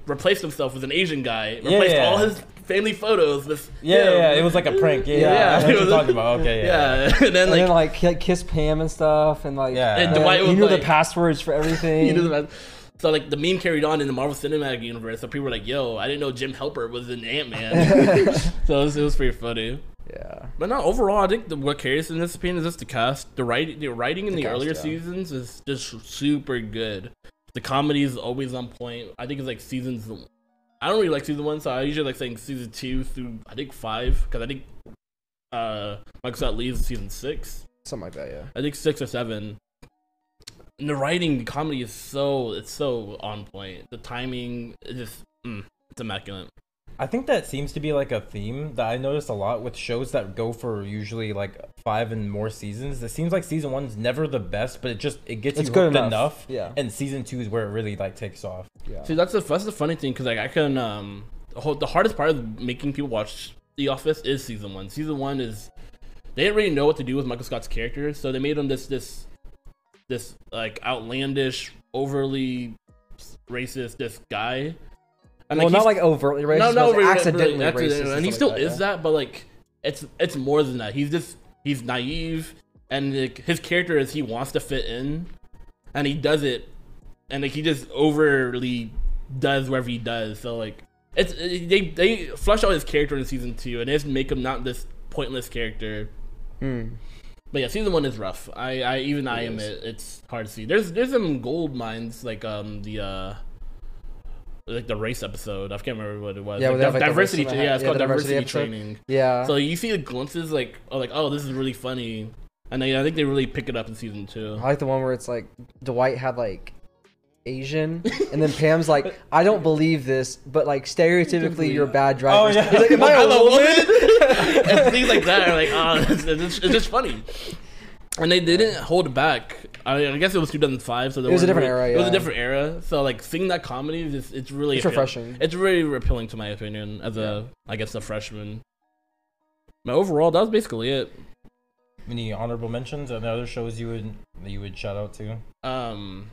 replaced himself with an Asian guy. Yeah, Replaced yeah. all his family photos with Yeah, yeah, him. yeah, it was like a prank. Yeah, Yeah. yeah. I know what you're was- talking about. Okay, yeah. Yeah, and then and like then like he like kissed Pam and stuff, and like Yeah. And Dwight he knew like- the passwords for everything. you know the so like the meme carried on in the Marvel Cinematic Universe. So people were like, "Yo, I didn't know Jim Halpert was an Ant Man." so it was, it was pretty funny. Yeah. But no, overall, I think the, what carries in this opinion is just the cast. The writing, the writing in The the, cast, earlier yeah. seasons is just super good. The comedy is always on point. I think it's like seasons. I don't really like season one, so I usually like saying season two through I think five because I think uh Michael Scott leaves season six. Something like that. Yeah. I think six or seven. And the writing, the comedy is so it's so on point. The timing is just mm, it's immaculate. I think that seems to be like a theme that I notice a lot with shows that go for usually like five and more seasons. It seems like season one's never the best, but it just it gets It's you good hooked enough. enough. Yeah. And season two is where it really like takes off. Yeah. See, that's the that's the funny thing because like I can um the, whole, the hardest part of making people watch The Office is season one. Season one is they didn't really know what to do with Michael Scott's character, so they made him this this this like outlandish, overly racist this guy. And well, not like overtly racist, no, but no, really, accidentally really, racist, accidentally. and he still like is yeah. that, but like it's it's more than that. He's just he's naive, and like, his character is he wants to fit in, and he does it, and like he just overly does whatever he does. So like it's they they flush out his character in season two, and they just make him not this pointless character. Hmm. But yeah, season one is rough. I, I even I It am is. it. It's hard to see. There's there's some gold mines like um the uh like the race episode. I can't remember what it was. Yeah, Like, where they have, like, diversity. tra- yeah, it's ha- called diversity, diversity training. Yeah. So you see the glimpses like oh like oh this is really funny, and they, I think they really pick it up in season two. I like the one where it's like Dwight had like Asian, and then Pam's like, I don't believe this, but like stereotypically you're a bad driver. Oh, yeah. He's like, Am I a woman? and things like that are like oh it's, it's, it's just funny. And they didn't hold back. I, I guess it was 2005, so there It was a different really- era, It was a different era, so like seeing that comedy is just, it's really It's refreshing. It's really appealing to my opinion as a I guess a freshman. But overall, that was basically it. Any honorable mentions and other shows you would that you would shout out to? Um,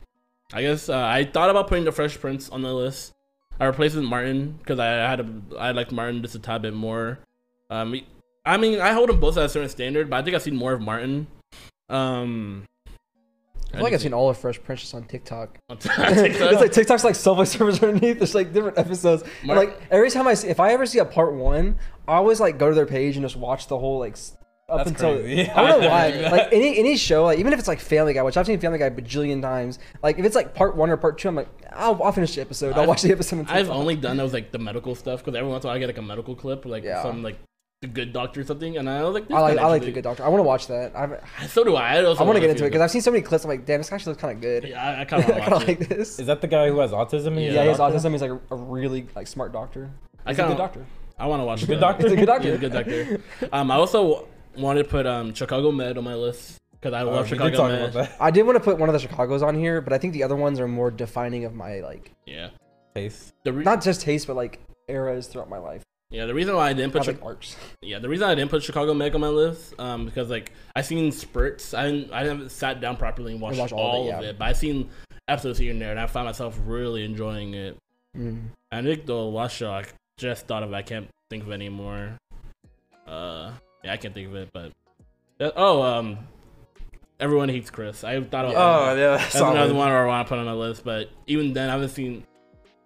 I guess uh, I thought about putting the Fresh Prince on the list. I replaced it with Martin because I had a, I liked Martin just a tad bit more. Um, I mean, I hold them both at a certain standard, but I think I've seen more of Martin. Um, I feel like I've seen all of Fresh Princess on TikTok. on it's like TikTok's like Subway servers underneath. There's like different episodes. And, like every time I see, if I ever see a part one, I always like go to their page and just watch the whole like up That's until crazy. I don't know why. do. Like any any show, like even if it's like Family Guy, which I've seen Family Guy a bajillion times. Like if it's like part one or part two, I'm like, I'll, I'll finish the episode. I'll I've- watch the episode. On I've only done those like the medical stuff because every once in a while I get like a medical clip, like Yeah. some like the good doctor or something, and I was like, this I like I like the Good Doctor. I want to watch that. I've, So do I. I, I want to get into it because I've seen so many clips. I'm like, damn, this actually looks kind of good. Yeah, I, I I kind of want kind to of watch it. like this. Is that the guy who has autism? yeah, he's yeah, a he has autism. He's like a, a really like smart doctor. I He's a kinda- good doctor. I want to watch Good that. doctor? He's a good doctor. Yeah, good doctor. Um, I also wanted to put um Chicago Med on my list because I Uh, love we Chicago Med. about that. I did want to put one of the Chicago's on here, but I think the other ones are more defining of my like Yeah. Taste. Not just taste, but like eras throughout my life. Yeah, the reason why I didn't put Chi- like arcs. yeah the reason I didn't put Chicago Med on my list um because like I seen spurts I didn't I haven't sat down properly and watched watch all, all of it, of it but I seen episodes here and there and I found myself really enjoying it. Mm. I think the last show I just thought of I can't think of it anymore. Uh yeah I can't think of it but Uh, oh um everyone hates Chris I thought of Oh yeah, That's another one I want to put on my list, but even then, I haven't seen.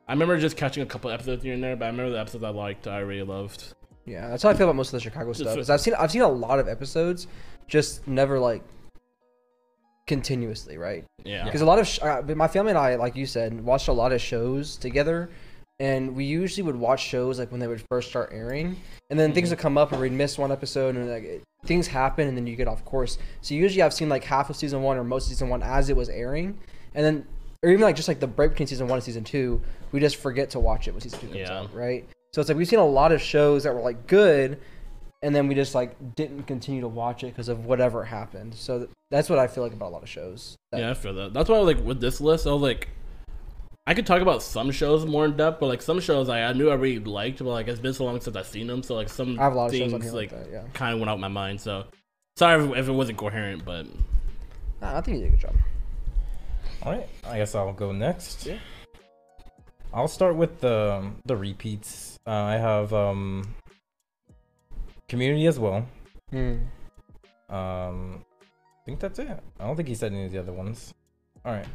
I remember just catching a couple episodes here and there, but I remember the episodes I liked, I really loved. Yeah, that's how I feel about most of the Chicago stuff. Is I've seen I've seen a lot of episodes, just never like continuously, right? Yeah, Because a lot of sh- uh, my family and I, like you said, watched a lot of shows together. and we usually would watch shows like when they would first start airing, and then things would come up and we'd miss one episode, and like it, things happen, and then you get off course. So usually I've seen like half of season one or most of season one as it was airing, and then or even like just like the break between season one and season two, we just forget to watch it when season two comes Yeah. out, right? So it's like we've seen a lot of shows that were like good, and then we just like didn't continue to watch it because of whatever happened. So th- that's what I feel like about a lot of shows. that- Yeah, I feel that. That's why, like, with this list, I was like, I could talk about some shows more in depth, but like some shows I, I knew I really liked, but like it's been so long since I've seen them, so like some I have a lot of things shows on here like, like that. Yeah, kind of went out my mind. So sorry if, if it wasn't coherent, but Nah, I think you did a good job. All right, I guess I'll go next. Yeah. I'll start with the the repeats. Uh, I have um, Community as well. Hmm. Um, I think that's it. I don't think he said any of the other ones. All right.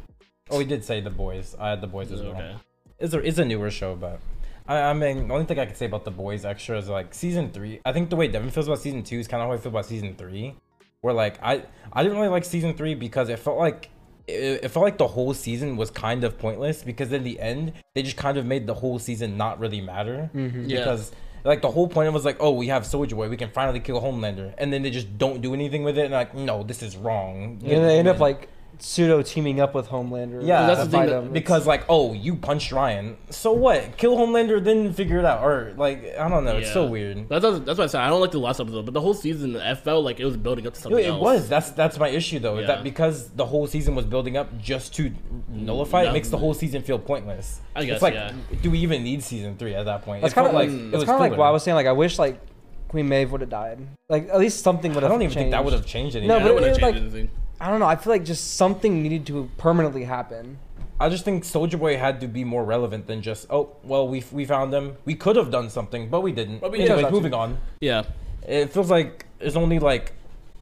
Oh, he did say the boys. I had the boys as well. okay. It's a it's a newer show, but I, I mean the only thing I could say about the boys extra is like season three. I think the way Devin feels about season two is kind of how I feel about season three. Where like I I didn't really like season three because it felt like it, it felt like the whole season was kind of pointless because in the end they just kind of made the whole season not really matter Mm-hmm. Yeah. because like the whole point was like oh we have Soldier Boy we can finally kill Homelander and then they just don't do anything with it and like no this is wrong And they end up like pseudo teaming up with Homelander. Yeah, that's the thing that- because like oh you punched Ryan so what kill Homelander then figure it out or like I don't know it's so weird That's that's why I said I don't like the last episode, but the whole season I felt like it was building up to something it else. was that's that's my issue though is that because the whole season was building up just to nullify it makes the whole season feel pointless I guess, it's like yeah. do we even need season three at that point It's, it kind of like like it it's was kind of like what I was saying. Like I wish like Queen Maeve would have died. Like at least something would have. I don't even think that would have changed anything No, Yeah, but it wouldn't it- have changed like- anything. I don't know. I feel like just something needed to permanently happen. I just think Soldier Boy had to be more relevant than just oh well we we found them we could have done something but we didn't But we Anyways, didn't. moving on Yeah, it feels like there's only like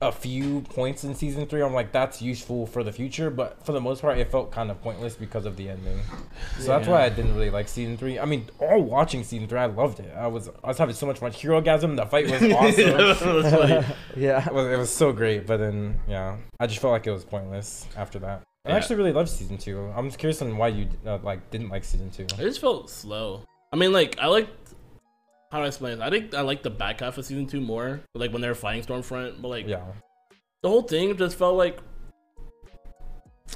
a few points in season three. I'm like, that's useful for the future, but for the most part, it felt kind of pointless because of the ending. So that's why I didn't really like season three. I mean, all watching season three, I loved it. I was I was having so much fun. Herogasm, the fight was awesome. That's funny. Yeah. it, was, it was so great, but then yeah, I just felt like it was pointless after that. I actually really loved season two. I'm just curious on why you uh, like didn't like season two. It just felt slow. I mean, like I liked. How do I explain? it? I think I like the back half of season two more, like when they were fighting Stormfront. But like Yeah, the whole thing just felt like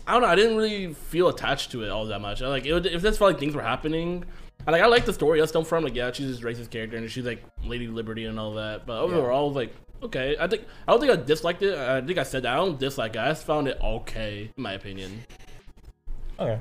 I don't know. I didn't really feel attached to it all that much. I, like it, would- it just felt like things were happening. I, like I like the story of Stormfront. Like yeah, she's this racist character and she's like Lady Liberty and all that. But overall, I was like okay. I think I don't think I disliked it. I think I said that I don't dislike it. I just found it okay in my opinion. Okay.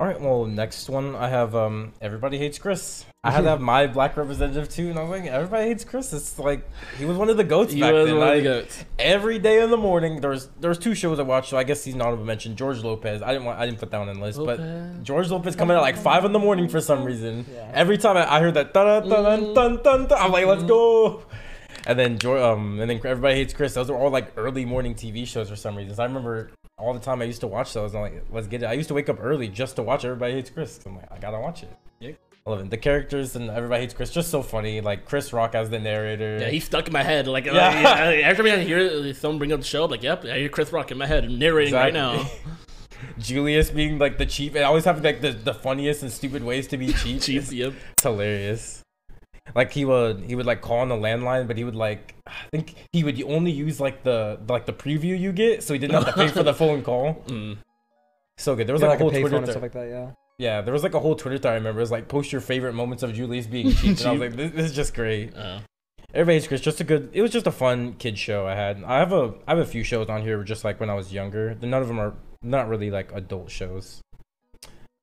All right. Well, next one I have um everybody hates Chris. I had to have my black representative too, and I was like, everybody hates Chris. It's like he was one of the goats He back was then. one of the goats. Every day in the morning, there was there was two shows I watched. So I guess he's not honorable mention. George Lopez. I didn't want I didn't put that one in the list, Lopez. but George Lopez coming at like five in the morning for some reason. Yeah. Every time I, I heard that dun dun dun dun dun, dun I'm like, let's go. And then George, um, and then everybody hates Chris. Those were all like early morning TV shows for some reason. So I remember all the time I used to watch those. I'm like, let's get it. I used to wake up early just to watch Everybody Hates Chris. I'm like, I gotta watch it. Yeah. I love it. The characters and Everybody Hates Chris just so funny. Like Chris Rock as the narrator. Yeah, he's stuck in my head. Like, uh, Yeah. yeah. every time I hear someone bring up the show, I'm like, yep, I hear Chris Rock in my head narrating right now. Julius being like the chief and always having like the, the funniest and stupid ways to be chief. Chief, yep. It's hilarious. Like he would he would like call on the landline, but he would like I think he would only use like the like the preview you get, so he didn't have to pay for the phone call. Mm. So good. There was Yeah, like, like a a whole Twitter and stuff like that. Yeah. yeah, there was like a whole Twitter thread I remember. It was like post your favorite moments of Julius being cheap. and I was like, this, this is just great. Uh, Everybody's Chris, just a good. It was just a fun kid show I had. I have a I have a few shows on here just like when I was younger. None of them are not really like adult shows.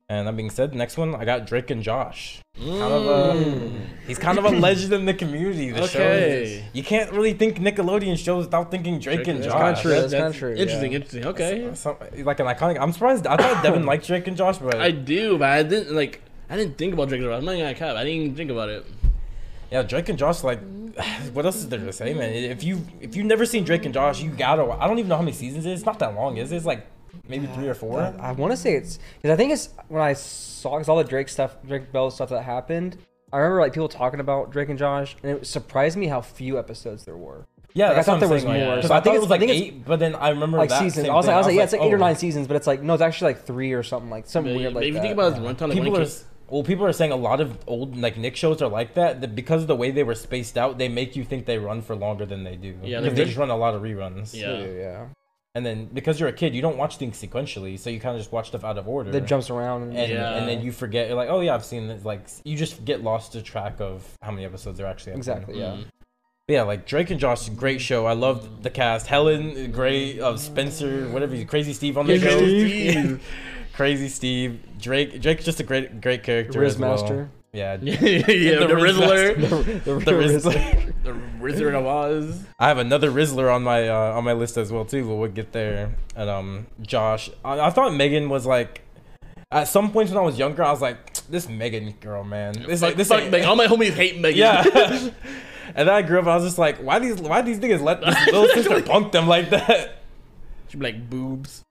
And that being said, next one I got Drake and Josh. Kind of a, mm. he's kind of a legend in the community. The Okay. show. You can't really think Nickelodeon shows without thinking Drake, Drake and and Josh. That's kinda true. That- That's kinda true, Interesting, yeah. interesting. Okay. Some- like an iconic. I'm surprised. I thought Devin liked Drake and Josh, but I do, but I didn't like. I didn't think about drinking. I'm not gonna cap. I didn't even think about it. yeah, Drake and Josh. Like, what else is there to say, man? If you if you've never seen Drake and Josh, you gotta. I don't even know how many seasons it is. It's not that long, is it? It's like maybe three or four. I, want to say it's because I think it's when I saw cause all the Drake stuff, Drake Bell stuff that happened. I remember like people talking about Drake and Josh, and it surprised me how few episodes there were. Yeah, Like, I thought what there I'm was saying, more. Because So I, I thought think it was like eight, but then I remember like that seasons. same I was like, thing. I was like, yeah, it's like eight or oh. nine seasons, but it's like no, it's actually like three or something like something But weird like if you think about his yeah. runtime, like, People are came- well. People are saying a lot of old like Nick shows are like that. That because of the way they were spaced out, they make you think they run for longer than they do. Yeah, because they they're- just run a lot of reruns. Yeah. Yeah, yeah. And then because you're a kid, you don't watch things sequentially, so you kind of just watch stuff out of order. That jumps around. And, and, Yeah. and then you forget. You're like, oh yeah, I've seen this. Like you just get lost to track of how many episodes there actually. Have been. exactly. Yeah. Mm. Yeah, like Drake and Josh, great show. I loved the cast. Helen, great. Uh, Spencer, whatever, you, Crazy Steve on the show. Steve. Crazy Steve. Drake. Drake's just a great, great character as well. Rizzmaster. Yeah. yeah, the, The Rizzler, the, the, The Rizzler. The Wizard of Oz. I have another Rizzler on my uh, on my list as well too, but we'll get there. And um, Josh, I, I thought Megan was like. At some points when I was younger, I was like, "This Megan girl, man. This like this ain't- Megan. All my homies hate Megan. Yeah. and then I grew up, I was just like, why these why these niggas let this little sister punk them like that? She'd be like boobs.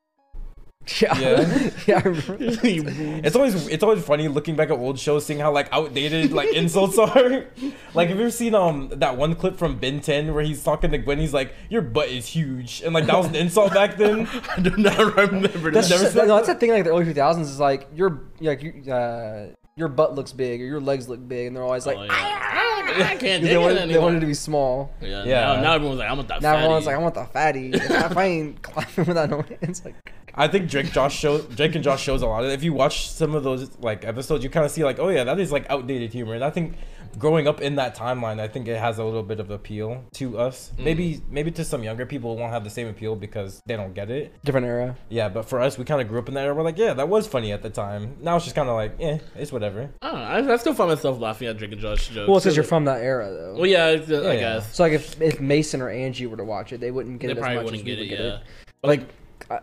Yeah. Yeah. yeah. I remember. It's always it's always funny looking back at old shows, seeing how like outdated like insults are. like, have you ever seen um that one clip from Ben 10 where he's talking to Gwen? He's like, "Your butt is huge," and like that was an insult back then. I do not remember That's, this. never just, seen no, that's the thing. Like the early 2000s is like your like you, uh, your butt looks big or your legs look big, and they're always like, Oh, yeah. I can't they, dig it wanted, they wanted to be small. Yeah, Yeah. Now, now everyone's like, I'm with that Now fatty. everyone's like, I want the fatty. if I ain't climbing without no hands, like I think Drake Josh show Drake and Josh shows a lot. Of it. If you watch some of those like episodes, you kind of see like, oh yeah, that is like outdated humor. And I think growing up in that timeline, I think it has a little bit of appeal to us. Mm. Maybe maybe to some younger people, it won't have the same appeal because they don't get it. different era. Yeah, but for us, we kind of grew up in that era. We're like, yeah, that was funny at the time. Now it's just kind of like, eh, it's whatever. I, don't know, I, I still find myself laughing at Drake and Josh jokes. Well, it's because you're from that era, though. Well, yeah, I, I yeah. guess. So like if, if Mason or Angie were to watch it, they wouldn't get They it as probably much wouldn't as we get would it, get yeah. it. Like a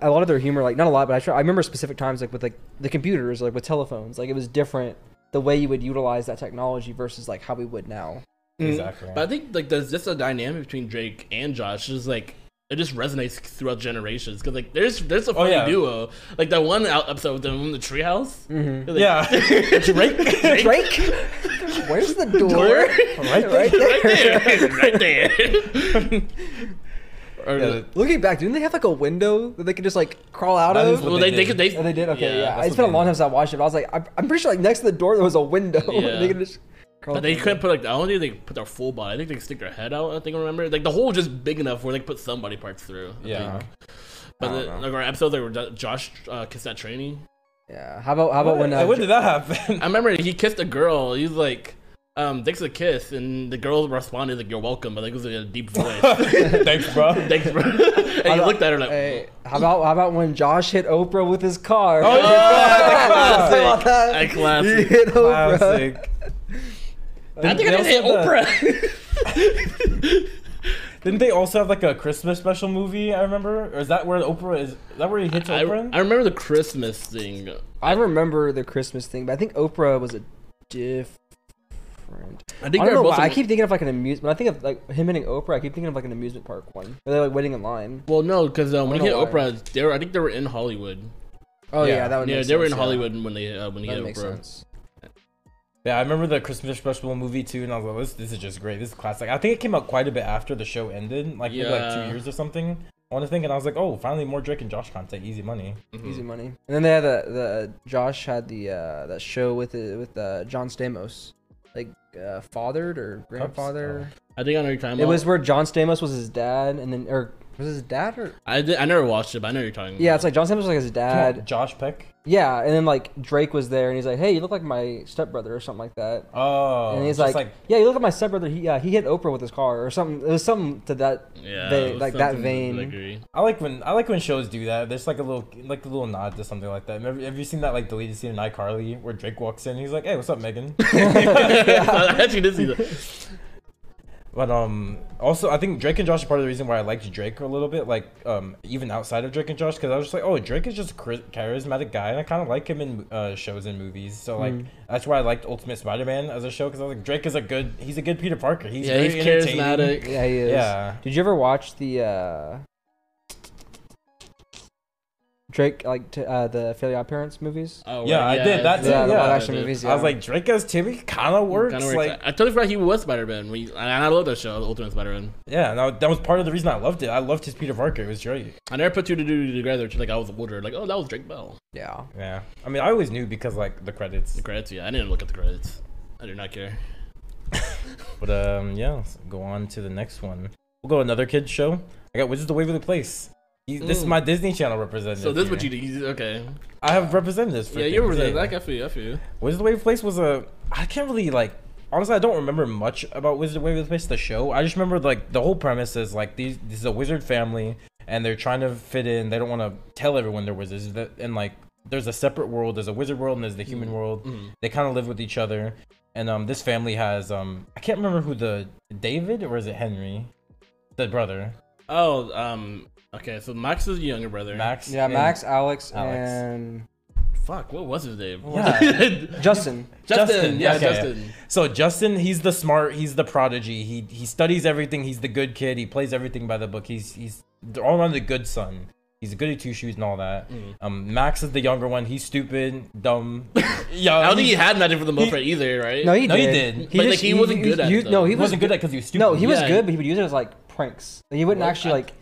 a lot of their humor, like not a lot, but I try, I remember specific times like with like the computers, like with telephones, like it was different the way you would utilize that technology versus like how we would now. Mm. Exactly. But I think like there's just a dynamic between Drake and Josh. Just like it just resonates throughout generations. Because like there's there's a funny yeah. duo. Like that one out- episode with them in the treehouse. Mm-hmm. Like, yeah, Drake. Drake, where's the door? Door? Right Right there. right there, right there. Or, Yeah, Looking back, didn't they have like a window that they could just like crawl out That is of? what well, they they, they did. could they, Oh, they did. Okay, yeah. that's It's what been a they long did. time since I watched it. But I was like, I'm, I'm pretty sure like next to the door there was a window. Yeah. they could just. Crawl But they through. couldn't put like I don't think they put their full body. I think they stick their head out. I think I remember like the hole was just big enough where they could put some body parts through. I Yeah. think. But I the, don't know. like our episode like where Josh uh, kissed that trainee. Yeah. How about how about when? Uh, when did that happen? I remember he kissed a girl. He was like, um, thanks for the kiss, and the girl responded like, "You're welcome," but like it was in a deep voice. Thanks, bro. thanks, bro. and you about- looked at her like, Hey, how about how about when Josh hit Oprah with his car? Oh, yeah. Say about that. That He classic. hit Oprah. Classic. I think I They did hit also Oprah. Didn't they also have like a Christmas special movie? I remember, or is that where Oprah is? Is that where he hits I, Oprah? I remember the Christmas thing. I remember the Christmas thing, but I think Oprah was a different. I I, think don't know. both. Why. I keep thinking of like an amusement. When I think of like him hitting Oprah, I keep thinking of like an amusement park one. Where they're like waiting in line. well, no, because um, when he hit don't why. Oprah, they were. I think they were in Hollywood. Oh yeah, Yeah. that would. yeah, make they were in sense, yeah. Hollywood when they uh, when he That hit makes Oprah. sense. yeah, I remember the Christmas special movie too, and I was like, this, this is just great. This is classic. I think it came out quite a bit after the show ended, like maybe like two years or something. I want to think, and I was like, oh, finally more Drake and Josh content, easy money. Mhm. Easy money. And then they had the the Josh had the uh that show with the, with uh, John Stamos, like uh, fathered or grandfather. I think I know what you're talking It about. was where John Stamos was his dad, and then or was his dad or I did, I never watched it, but I know you're talking. About. Yeah, about. it's like John Stamos was like his dad. Josh Peck. Yeah, and then like Drake was there, and he's like, "Hey, you look like my stepbrother" or something like that. Oh, and he's just like, "Yeah, you look like my stepbrother. He yeah, he hit Oprah with his car or something. It was something to that. yeah, they- it was like that vein. I agree. I like when I like when shows do that. There's like a little like a little nod to something like that. Have have you seen that like deleted scene in iCarly where Drake walks in? He's like, "Hey, what's up, Megan?" I actually did see that. But um, also I think Drake and Josh are part of the reason why I liked Drake a little bit, like um, even outside of Drake and Josh, because I was just like, oh, Drake is just a charismatic guy, and I kind of like him in uh, shows and movies. So like Mm. that's why I liked Ultimate Spider-Man as a show, because I was like, Drake is a good, he's a good Peter Parker. He's yeah, very he's charismatic. Yeah, he is. Yeah. Did you ever watch the uh Drake like t- uh, the Fairly Odd Parents movies. Oh, Yeah, I did that it's- too. Yeah, the yeah. live action I did. movies. I was like, Drake as Timmy kind of works. Kinda works. Like, I, I totally forgot he was Spider Man. And I love that show, Ultimate Spider Man. yeah, and that that was part of the reason I loved it. I loved his Peter Parker. It was Drake. I never put two to two together. Like I was older, like oh that was Drake Bell. yeah. Yeah, I mean, I always knew because like the credits. The credits, yeah. I didn't look at the credits. I do not care. But um, yeah, let's go on to the next one. We'll go another kids show. I got Wizards of Waverly Place. He, This is Mm. my Disney Channel representative. So this is what you do. Okay. I have representatives for Yeah, things, you were that. I feel you. I feel you. Wizards of Waverly Place was a. I can't really like. Honestly, I don't remember much about Wizard of Waverly Place, the show. I just remember like the whole premise is like these. This is a wizard family, and they're trying to fit in. They don't want to tell everyone they're wizards. And like there's a separate world. There's a wizard world and there's the human world. Mhm. They kind of live with each other, and um, this family has um, I can't remember who the David or is it Henry, the brother Oh, um. Okay, so Max is the younger brother. Max. Yeah, and- Max, Alex, Alex. and Fuck, what was his name? Yeah. Justin. Justin. Justin, Yeah, okay. Justin. So Justin, he's the smart, he's the prodigy. He he studies everything. He's the good kid. He plays everything by the book. He's he's all around the good son. He's a goody two shoes and all that. Mhm. Um, Max is the younger one. He's stupid, dumb. yeah, I don't think he had nothing for the most he- part either, right? No, he No, he did. did. But, like, he wasn't good at he- it. No, he He was wasn't good at because he was stupid. No, he was Yeah. good, but he would use it as like pranks. Like, he wouldn't Well, actually I- like.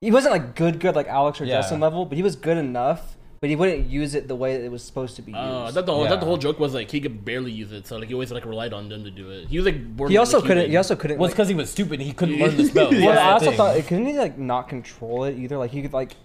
He wasn't like good, good like Alex or Yeah. Justin level, but he was good enough. But he wouldn't use it the way that it was supposed to be oh, used. Oh, I thought the whole, I thought Yeah. the whole joke was like he could barely use it, so like he always like relied on them to do it. He was like working he also like, couldn't. like- He also couldn't. Well, it's like, because he was stupid. and He couldn't learn the spell. Yeah, well, That's I also thing. thought couldn't he like not control it either? Like he could like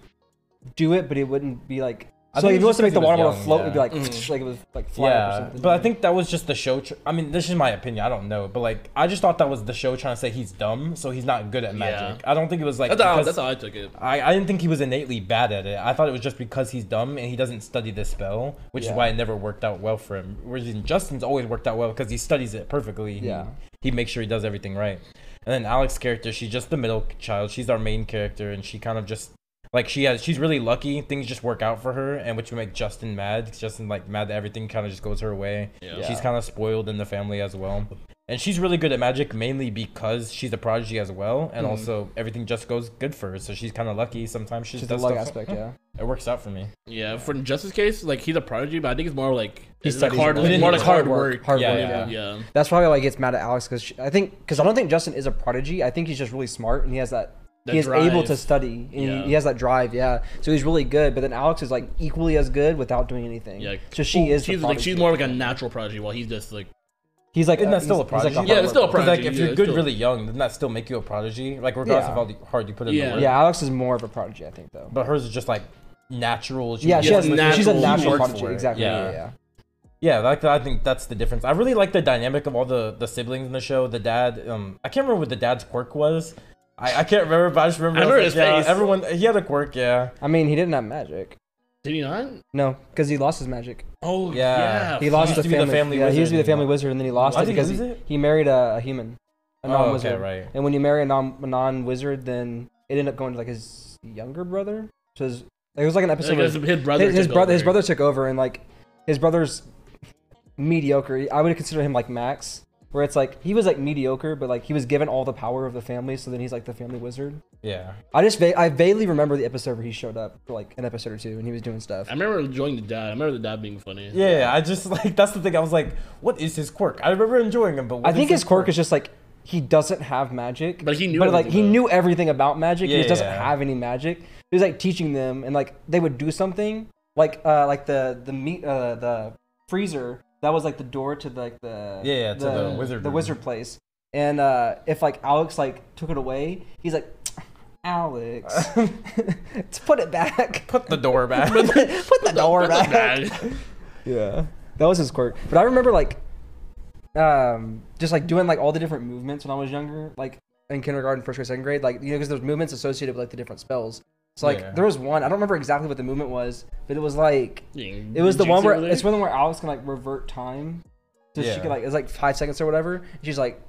do it, but it wouldn't be like. I So if it's he wants to make the he water bottle float, yeah. it'd be like Mhm. like it was like fly or Yeah, something. but I think that was just the show. Tr- I mean, this is my opinion. I don't know, but like, I just thought that was the show trying to say he's dumb, so he's not good at magic. Yeah. I don't think it was like That's how, that's how I took it. I, I didn't think he was innately bad at it. I thought it was just because he's dumb and he doesn't study this spell, which Yeah. is why it never worked out well for him. Whereas in Justin's always worked out well because he studies it perfectly. He- Yeah. He, makes sure he does everything right. And then Alex's character, she's just the middle child. She's our main character, and she kind of just like she has. She's really lucky. Things just work out for her, and which would make Justin mad Justin like mad that everything kind of just goes her way. Yeah. Yeah. She's kind of spoiled in the family as well. And she's really good at magic mainly because she's a prodigy as well, and Mhm. also everything just goes good for her. So she's kind of lucky. Sometimes she just just the does luck stuff. aspect, yeah. It works out for me. Yeah, for Justin's case, like he's a prodigy, but I think it's more like he's like hard, it. it's more like It's hard hard work. work. Hard Yeah, work, yeah. yeah. yeah. That's probably why he gets mad at Alex because I think because I don't think Justin is a prodigy. I think he's just really smart and he has that. That he is able to study and Yeah. he, he has that drive, yeah. So he's really good. But then Alex is like equally as good without doing anything. Yeah, So she is. the She's like she's more like a natural prodigy, while he's just like He's like Isn't that still a he's- he's like prodigy? Yeah, it's still a worker. Because like prodigy, if yeah, you're good still- really young, doesn't that still make you a prodigy? Like regardless Yeah. of how hard you put in Yeah. the work. Yeah, Alex is more of a prodigy, I think, though. But hers is just like natural. yeah, she has. natural- she's a natural prodigy. Exactly. Yeah. Yeah, yeah. Yeah, like I think that's the difference. I really like the dynamic of all the the siblings in the show. The dad, um, I can't remember what the dad's quirk was. I, I can't remember, but I just remember. I was remember like, his yeah, face. Everyone, he had a quirk. Yeah, I mean, he didn't have magic. did he not? No, because he lost his magic. Oh Yeah. yeah, He lost used the to be the family. family yeah, he used to be the family wizard, and then he lost Why it did he because lose he, it? he married a, a human, a Oh, non-wizard. okay, right. And when you marry a non a non-wizard, then it ended up going to like his younger brother. So his, like, it was like an episode. Like, his, where his brother. his, his took brother his over. brother took over, and like his brother's mediocre. I would consider him like Max, where it's like he was like mediocre, but like he was given all the power of the family, so then he's like the family wizard. Yeah, I just va- I vaguely remember the episode where he showed up for like an episode or two, and he was doing stuff. I remember enjoying the dad. I remember the dad being funny. yeah. I just like that's the thing. I was like, what is his quirk? I remember enjoying him, but what I is think his quirk is just like he doesn't have magic, But he knew But like he everything, knew everything about magic. Yeah, he just doesn't Yeah. have any magic. He was like teaching them, and like they would do something, like uh like the the meat uh the freezer that was like the door to like the Yeah, yeah, to the wizard the room. wizard place. And uh if like Alex like took it away, he's like, Alex, let's put it back. put the door back. put the door back. Yeah, that was his quirk. But I remember like, um, just like doing like all the different movements when I was younger, like in kindergarten, first grade, second grade, like you know, because there's movements associated with like the different spells. So like Yeah. there was one I don't remember exactly what the movement was, but it was like It it was the one where it's one where Alex can like revert time. So she Yeah. could like it's like five seconds or whatever. And she's like,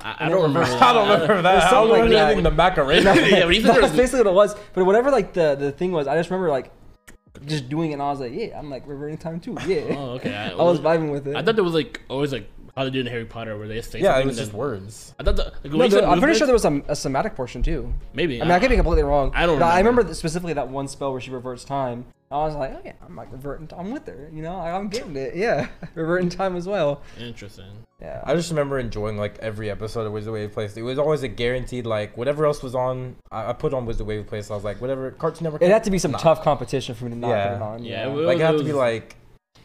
I, I don't remember. I don't remember that. I don't something like anything. The Macarena. Yeah, but even that's there's- basically what it was. But whatever like the the thing was, I just remember like just doing it. and I was like, yeah, I'm like reverting time too. Yeah, Oh, okay. I, I was vibing with it. I thought there was like always like how they did in Harry Potter, where they say Yeah, it was just then- words. I thought the, like, No, when you there- said I'm pretty sure there was a, a somatic portion too. maybe. I mean, I could be completely wrong. I don't But I remember. remember specifically that one spell where she reverts time. I was like, oh yeah, I'm like reverting. I'm with her. You know, I'm getting it. Yeah, reverting time as well. Interesting. Yeah. I just remember enjoying like every episode of Wizard Waverly Place. It was always a guaranteed like whatever else was on. I, I put on Wizard Waverly Place. I was like whatever Cartoon Network. it had to be some Nah. tough competition for me to not Yeah. put it on. Yeah, Yeah. it Like it had to be like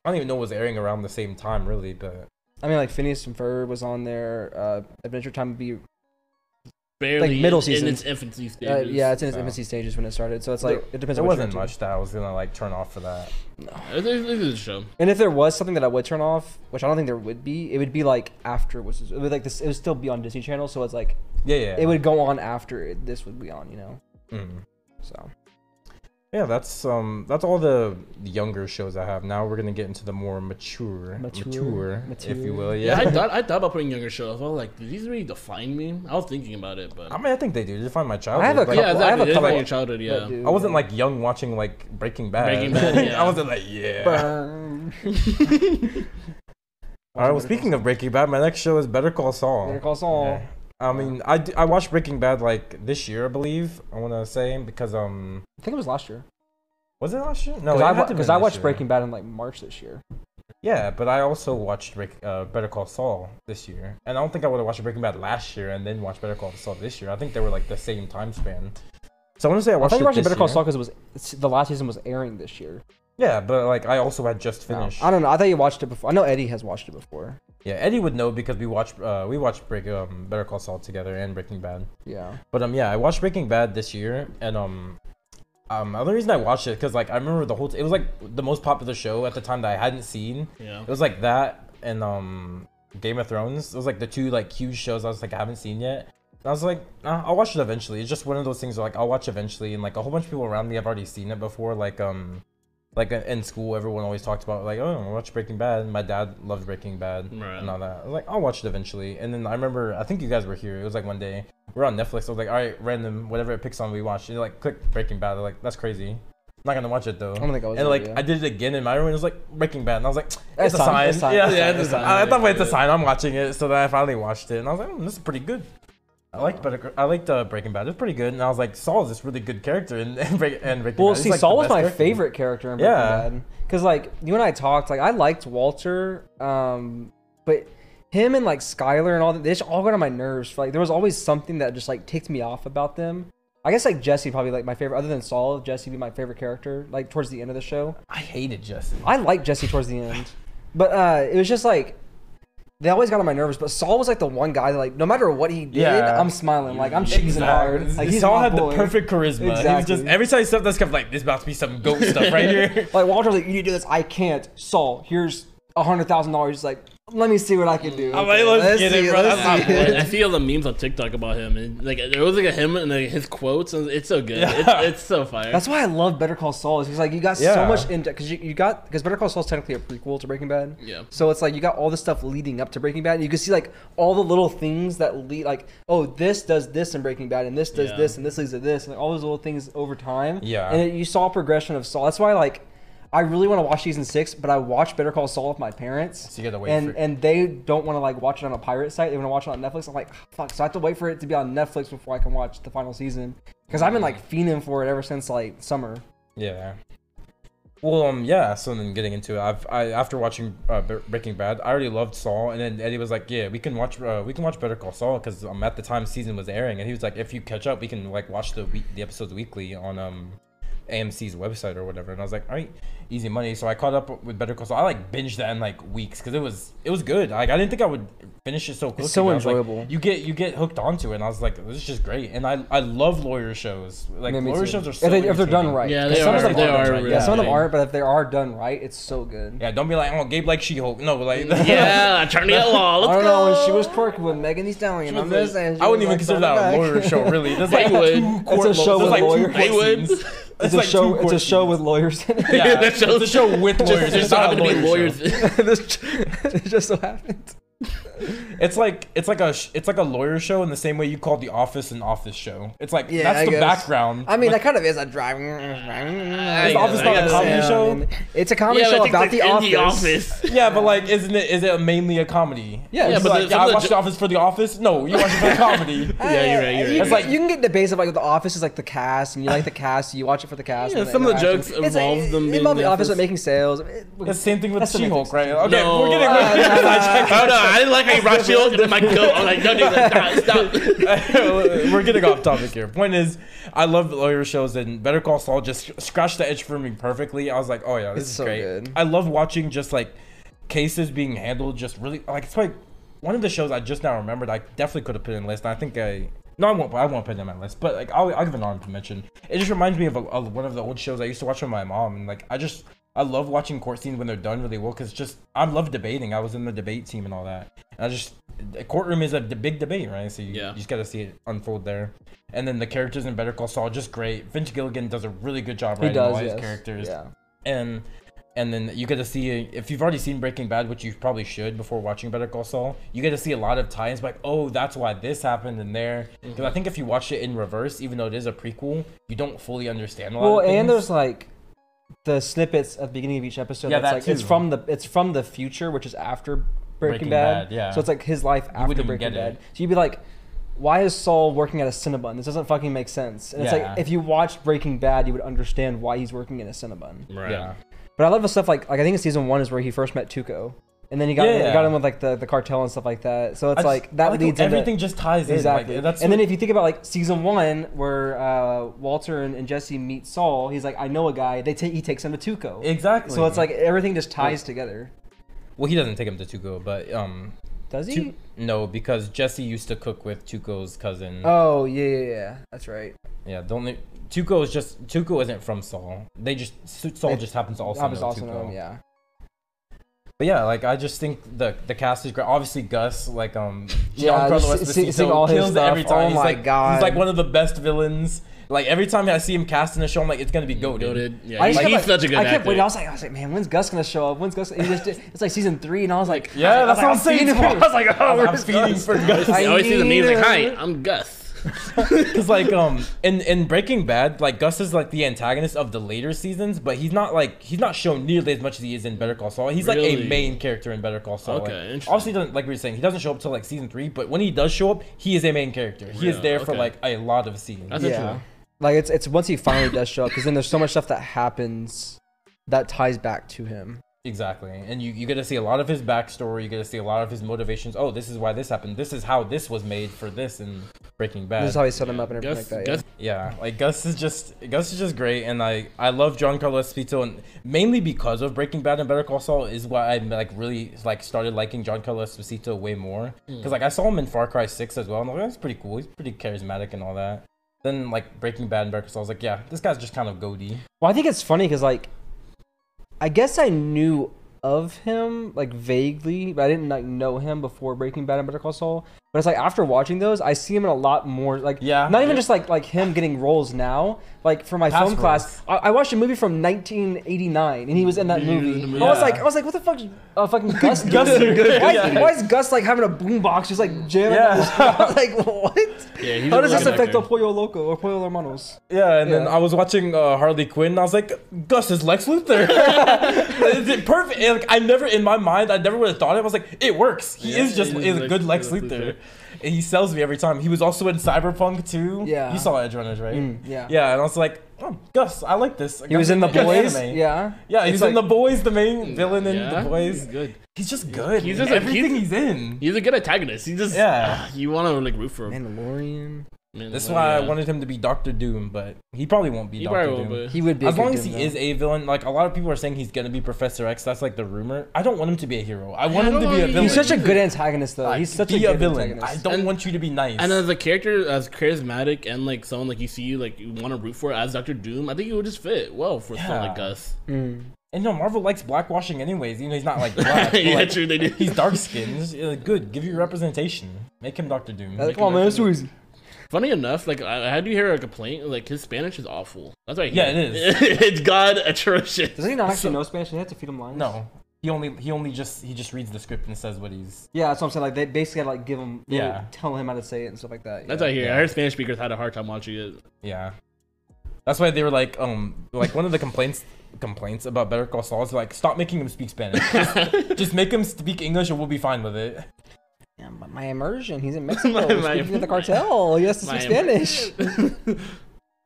I don't even know what was airing around the same time really, but I mean, like Phineas and Ferb was on there. Uh, Adventure Time would be. Barely middle in, season. in its infancy Uh, yeah, it's in its Oh. infancy stages when it started. So it's like it depends there on what wasn't into. much that I was gonna like turn off for that. It, it, it was a show. And if there was something that I would turn off, which I don't think there would be, it would be like after was it would like this. It would still be on Disney Channel, so it's like Yeah, yeah. it would go on after it, this would be on. You know, Mm. so Yeah, that's um that's all the younger shows I have. Now we're gonna get into the more mature, Mature, mature, if you will. Yeah, Yeah. I thought I thought about putting younger shows. I was like, do these really define me? I was thinking about it, but I mean, I think they do. They define my childhood. I have a Like, yeah, couple- I have a They define couple- your childhood. Yeah. that I wasn't like young watching like Breaking Bad. Breaking Bad, yeah. I wasn't like yeah. All right. Well, speaking of Breaking Bad, my next show is Better Call Saul. Better Call Saul. Yeah. I mean, I, I watched Breaking Bad like this year, I believe. I want to say because um I think it was last year. was it last year? No, Because I, had to wa- have 'cause been I watched year. Breaking Bad in like March this year. Yeah, but I also watched uh, Better Call Saul this year, and I don't think I would have watched Breaking Bad last year and then watched Better Call Saul this year. I think they were like the same time span. So I want to say I watched. I thought you watched Better Call year. Saul because it was the last season was airing this year. Yeah, but like I also had just No, finished. I don't know. I thought you watched it before. I know Eddie has watched it before. Yeah, Eddie would know because we watched uh, we watched Break um, Better Call Saul together and Breaking Bad. Yeah. But um yeah, I watched Breaking Bad this year, and um um the other reason I watched it because like I remember the whole t- it was like the most popular show at the time that I hadn't seen. Yeah. It was like that and um Game of Thrones. It was like the two like huge shows I was like I haven't seen yet. And I was like, uh, I'll watch it eventually. It's just one of those things where like I'll watch eventually, and like a whole bunch of people around me have already seen it before. Like um, like in school, everyone always talked about like, oh, I'll watch Breaking Bad. And my dad loved Breaking Bad Right. and all that. I was like, I'll watch it eventually. And then I remember, I think you guys were here. It was like one day we're on Netflix. I was like, all right, random, whatever it picks on, we watch. And like, click Breaking Bad. They're like, that's crazy. I'm not gonna watch it though. I don't think I was And there, like yeah. I did it again in my room, and it was like Breaking Bad, and I was like, it's It's a time, sign. it's time, Yeah, it's Yeah, it's a sign. I, I thought it's a Yeah. sign. I'm watching it, so then I finally watched it, and I was like, mm, this is pretty good. I liked Better. I liked uh, Breaking Bad. It was pretty good, and I was like, Saul is this really good character in, in, Break- in Breaking Well, Bad. See, like, Saul was my character. favorite character in Breaking Yeah. Bad. Because, like, you and I talked, like, I liked Walter, um, but him and, like, Skylar and all that, they just all got on my nerves. Like, there was always something that just, like, ticked me off about them. I guess, like, Jesse probably, like, my favorite, other than Saul, Jesse be my favorite character, like, towards the end of the show. I hated Jesse. I liked Jesse towards the end. But, uh, it was just, like, they always got on my nerves, but Saul was like the one guy that like no matter what he did, Yeah. I'm smiling, like I'm cheesing hard. Like he's Saul had boy. the perfect charisma. He was Exactly. just every time he stepped that stuff, like this about to be some goat stuff right here. Like Walter's like, you need to do this. I can't. Saul, here's a hundred thousand dollars. He's like, let me see what I can do. I'm like, let's get it, bro. let's That's see not it. I see all the memes on TikTok about him, and like there was like a him and like, his quotes, and it's so good. Yeah. It's, it's so fire. That's why I love Better Call Saul. Is because like you got Yeah. so much in because you, you got because Better Call Saul is technically a prequel to Breaking Bad. yeah. So it's like you got all the stuff leading up to Breaking Bad. And you can see like all the little things that lead, like oh this does this in Breaking Bad, and this does Yeah. this, and this leads to this, and like, all those little things over time. Yeah. And it, you saw progression of Saul. That's why like I really want to watch season six, but I watched Better Call Saul with my parents. So you gotta wait and and they don't want to like watch it on a pirate site. They want to watch it on Netflix. I'm like fuck. So I have to wait for it to be on Netflix before I can watch the final season because I've been like fiending for it ever since like summer. Yeah. Well, um, yeah. So then, getting into it, I've I after watching uh, Breaking Bad, I already loved Saul, and then Eddie was like, "Yeah, we can watch, uh, we can watch Better Call Saul because um at the time season was airing, and he was like, if you catch up, we can like watch the week, the episodes weekly on um AMC's website or whatever." And I was like, "All right, easy money." So I caught up with Better Call Saul. I like binged that in like weeks because it was it was good. Like I didn't think I would finish it so quickly. It's so but I was like, enjoyable. you get you get hooked onto it, and I was like, "This is just great." And I I love lawyer shows. Like Yeah, lawyer too. shows are if, they, if they're done right. Yeah, 'Cause they some of are. them They are are. right. really Yeah, some of them aren't, but if they are done right, it's so good. Yeah, don't be like, oh, Gabe like She-Hulk. No, but like, Yeah, Attorney at Law. Let's I don't go. know when she was twerking with Megan Thee Stallion. I'm just saying. I wouldn't even like, consider that a lawyer show, really. There's like two court It's a show with like two lawyers. They court would. It's a like show. two It's a show with lawyers. in it. Yeah, That it's a show with lawyers. Just not a happen to be lawyers. show. this it just so happened. It's like it's like a it's like a lawyer show in the same way you call The Office an office show. It's like Yeah, that's I the guess. background. I mean, but that kind of is a driving. Is The Office I not a comedy yeah. show? It's a comedy Yeah, show about like, the office. the office. yeah, but like, isn't it? Is it mainly a comedy? Yeah, Yeah, it's but like, the- yeah, I of the The Office for The Office. No, you watch it for the comedy. Yeah, you're right, you're right, You, you're It's like- you can get debates of like the office is like the cast, and you like the cast, you watch it for the cast. Yeah, and some of the jokes It's like- involve them it involve the the office office. of making sales. It- The same thing with That's the She-Hulk, right? Okay, we're getting. Oh no, I didn't like how you brought Shield and my goat. I'm like, no, dude, like, stop. stop. We're getting off topic here. Point is, I love lawyer shows, and Better Call Saul just scratched the edge for me perfectly. I was like, oh yeah, this It's is so great. good. I love watching just like cases being handled just really like it's like one of the shows I just now remembered. I definitely could have put in list. I think I. No, I won't. I won't put it in my list, but like I'll, I'll give an honorable mention. It just reminds me of, a, of one of the old shows I used to watch with my mom, and like I just I love watching court scenes when they're done really well because just I love debating. I was in the debate team and all that. And I just the courtroom is a d- big debate, right? So you, Yeah. you just got to see it unfold there. And then the characters in Better Call Saul just great. Vince Gilligan does a really good job He writing does. all his yes. characters. Yeah. And and then you get to see if you've already seen Breaking Bad, which you probably should before watching Better Call Saul. You get to see a lot of tie-ins, like oh, that's why this happened in there. Because Mm-hmm. I think if you watch it in reverse, even though it is a prequel, you don't fully understand a lot. Well, of and there's like the snippets at the beginning of each episode. Yeah, that's that like it's from the it's from the future, which is after Breaking, Breaking Bad. Bad, yeah. So it's like his life after wouldn't even Breaking get Bad. it. So you'd be like, why is Saul working at a Cinnabon? This doesn't fucking make sense. And it's Yeah. like if you watched Breaking Bad, you would understand why he's working in a Cinnabon. Right. yeah. But I love the stuff like like I think in season one is where he first met Tuco, and then he got Yeah, yeah. got him with like the, the cartel and stuff like that. So it's I just- like that like how leads into everything just ties exactly. in. Like, that's and then if you think about like season one, where uh, Walter and, and Jesse meet Saul, he's like, I know a guy. They take he takes him to Tuco. exactly. So it's like everything just ties together. well, he doesn't take him to Tuco, but um, Does he? Tu- no, because Jesse used to cook with Tuco's cousin. Oh yeah, yeah, yeah. That's right. Yeah, the only Tuco is just Tuco isn't from Saul. They just Saul It- just happens to also I was know also Tuco. know him, yeah. But yeah, like I just think the the cast is great. Obviously, Gus, like um, Yeah, Giancarlo just see- Esposito seeing all his kills it every time. Oh he's my like, God. he's like one of the best villains. Like every time I see him cast in a show, I'm like, it's gonna be goaded. Goated. Yeah, I he's, just kept, he's like- such a good I kept actor. waiting. I was like, I was like, man, when's Gus gonna show up? When's Gus? And he just, it's like season three, and I was like, Yeah, I was that's like, what I'm saying. feeding too. for- I was like, oh, I'm, I'm feeding Gus? for Gus. I I always see the memes like, need "Hi. I'm Gus." Because like um in in Breaking Bad, like Gus is like the antagonist of the later seasons, but he's not like he's not shown nearly as much as he is in Better Call Saul. He's like Really? a main character in Better Call Saul. Okay, Like, interesting. obviously, doesn't like we were saying, he doesn't show up till like season three, but when he does show up, he is a main character. He is Yeah, there for like a lot of scenes. That's yeah. Like it's it's once he finally does show up, because then there's so much stuff that happens that ties back to him. Exactly, and you, you get to see a lot of his backstory. You get to see a lot of his motivations. Oh, this is why this happened. This is how this was made for this in Breaking Bad. This is how he set him up and everything Gus, like that. Gus, Yeah, like Gus is just Gus is just great, and I I love Giancarlo Esposito, and mainly because of Breaking Bad and Better Call Saul is why I like really like started liking Giancarlo Esposito way more. Hmm. Because like I saw him in Far Cry Six as well, and I'm like oh, that's pretty cool. He's pretty charismatic and all that. Then like Breaking Bad and Better Call Saul, I was like, yeah, this guy's just kind of goody. Well, I think it's funny because like, I guess I knew of him like vaguely, but I didn't like know him before Breaking Bad and Better Call Saul. But it's like after watching those, I see him in a lot more like Yeah. not even Yeah. just like like him getting roles now. Like for my Past film class. I, I watched a movie from 1989, and he was in that He was in movie. the movie. I was like, I was like, what the fuck, uh, fucking Gus? Gus doing? is good, Why, yeah. why is Gus like having a boombox just like jamming? Yeah. Yeah. I was like, what? Yeah, he's How does this affect actor. El Pollo Loco or Pollo Hermanos? Yeah, and then I was watching uh, Harley Quinn, and I was like, Gus is Lex Luthor. Is it perfect? And, like I never in my mind, I never would have thought it. I was like, it works. He Yeah, is just he is is a good Lex- Lex Lex Luthor. Luthor. And he sells me every time. He was also in Cyberpunk too. Yeah. you saw Edgerunners, right? Mm, yeah. Yeah, and I was like, oh, Gus, I like this. He was in the boys. anime. Yeah. Yeah, he's It's in the boys, the main villain in Yeah, the boys. He's good. He's just good. He's He's just a- everything he's- he's, in. He's a good antagonist. He just Yeah. ah, you want to like root for him. Mandalorian. Man, That's well, why I wanted him to be Doctor Doom, but he probably won't be He Doctor probably Doom. will, but He would be. a As good long as Doom, he though. is a villain, like a lot of people are saying he's gonna be Professor X. That's like the rumor. I don't want him to be a hero. I want I him to don't be a know, villain. He's such a good antagonist, though. Like, He's such be a a, good villain. antagonist. I don't And- want you to be nice. And as a character, as charismatic and like someone like you see, like you want to root for as Doctor Doom, I think he would just fit well for someone like Yeah. Gus. Mm. and no, Marvel likes blackwashing anyways. You know, he's not like black. but, yeah, like, true, they do. He's dark skinned. Good. Give you representation. Make him Doctor Doom. Come on, man. It's too easy. Funny enough, like I I had you hear a complaint, like his Spanish is awful. That's right. Yeah, it is. it's god atrocious. Doesn't he not actually know Spanish? He has to feed him lines. no. he only he only just he just reads the script and says what he's. Yeah, that's what I'm saying. Like they basically had to, like give him, they Yeah. tell him how to say it and stuff like that. That's yeah. what I hear. Yeah. I heard Spanish speakers had a hard time watching it. Yeah, that's why they were like um like one of the complaints complaints about Better Call Saul is like stop making him speak Spanish. Just, just make him speak English and we'll be fine with it. Yeah, but my immersion. He's in Mexico. My- He's my- speaking with the cartel. He has to speak Spanish.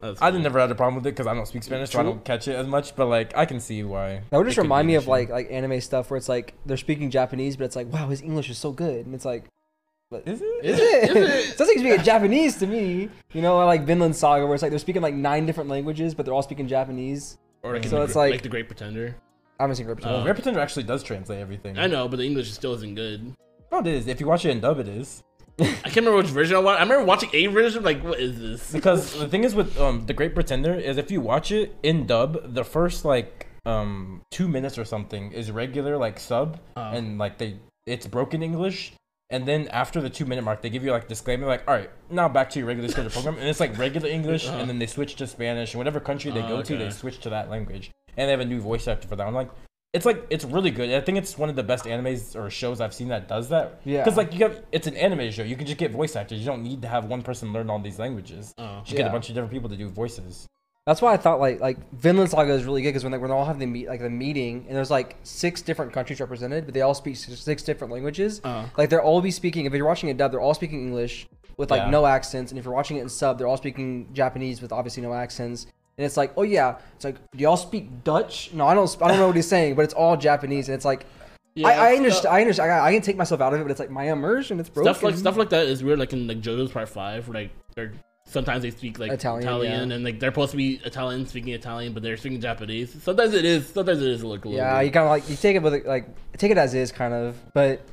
I funny. never had a problem with it because I don't speak Spanish, so I don't catch it as much. But like I can see why. That would just remind me of like like anime stuff where it's like they're speaking Japanese, but it's like wow, his English is so good, and it's like, but Is it? is Is it? it? Is it? Sounds like he's speaking Japanese to me. You know, like Vinland Saga, where it's like they're speaking like nine different languages, but they're all speaking Japanese. Or like, So the, it's Gr- like- like the Great Pretender. I haven't seen Great Pretender. Uh, Great Pretender actually does translate everything. I know, but the English still isn't good. No, it is. If you watch it in dub, it is. I can't remember which version I watched. I remember watching a version. Like, what is this? Because the thing is with um the Great Pretender is if you watch it in dub, the first like um two minutes or something is regular like sub, Uh, and like they it's broken English. And then after the two minute mark, they give you like disclaimer, like, all right, now back to your regular scheduled program, and it's like regular English, Uh-huh. and then they switch to Spanish, and whatever country they Oh, go to, they switch to that language, and they have a new voice actor for that. I'm like, it's like it's really good. I think it's one of the best animes or shows I've seen that does that. Yeah. Because like you have, it's an anime show. You can just get voice actors. You don't need to have one person learn all these languages. oh. You should get a bunch of different people to do voices. That's why I thought like like Vinland Saga is really good because when they when they all have the meet like the meeting and there's like six different countries represented, but they all speak six different languages. Uh, Like they're all be speaking. If you're watching it dub, they're all speaking English with like Yeah. no accents, and if you're watching it in sub, they're all speaking Japanese with obviously no accents. And it's like, oh yeah, it's like, do y'all speak Dutch? No, I don't. I don't know what he's saying, but it's all Japanese, and it's like, yeah, I, I stuff- understand. I understand. I, I can take myself out of it, but it's like my immersion. It's broken. Stuff like stuff like that is weird. Like in like JoJo's Part Five, where like they're sometimes they speak like Italian, Italian, yeah. and like they're supposed to be Italian speaking Italian, but they're speaking Japanese. Sometimes it is. Sometimes it is a little. Yeah, you kind of like you take it with like take it as is, kind of. But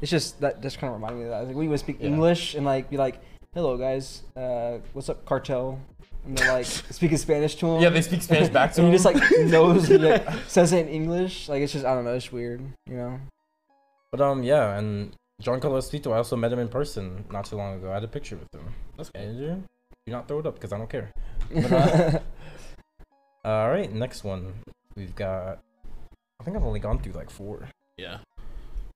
it's just that just kind of reminded me of that. Like we would speak Yeah. English and like be like, "Hello guys, uh, what's up, cartel?" And they're like speaking Spanish to him. Yeah, they speak Spanish back to and him. he just like knows he like, says it in English. Like it's just I don't know, it's weird, you know. But um, yeah, and Giancarlo Esposito, I also met him in person not too long ago. I had a picture with him. That's cool. Andrew, do not throw it up because I don't care. But, uh, All right, next one. We've got. I think I've only gone through like four. Yeah.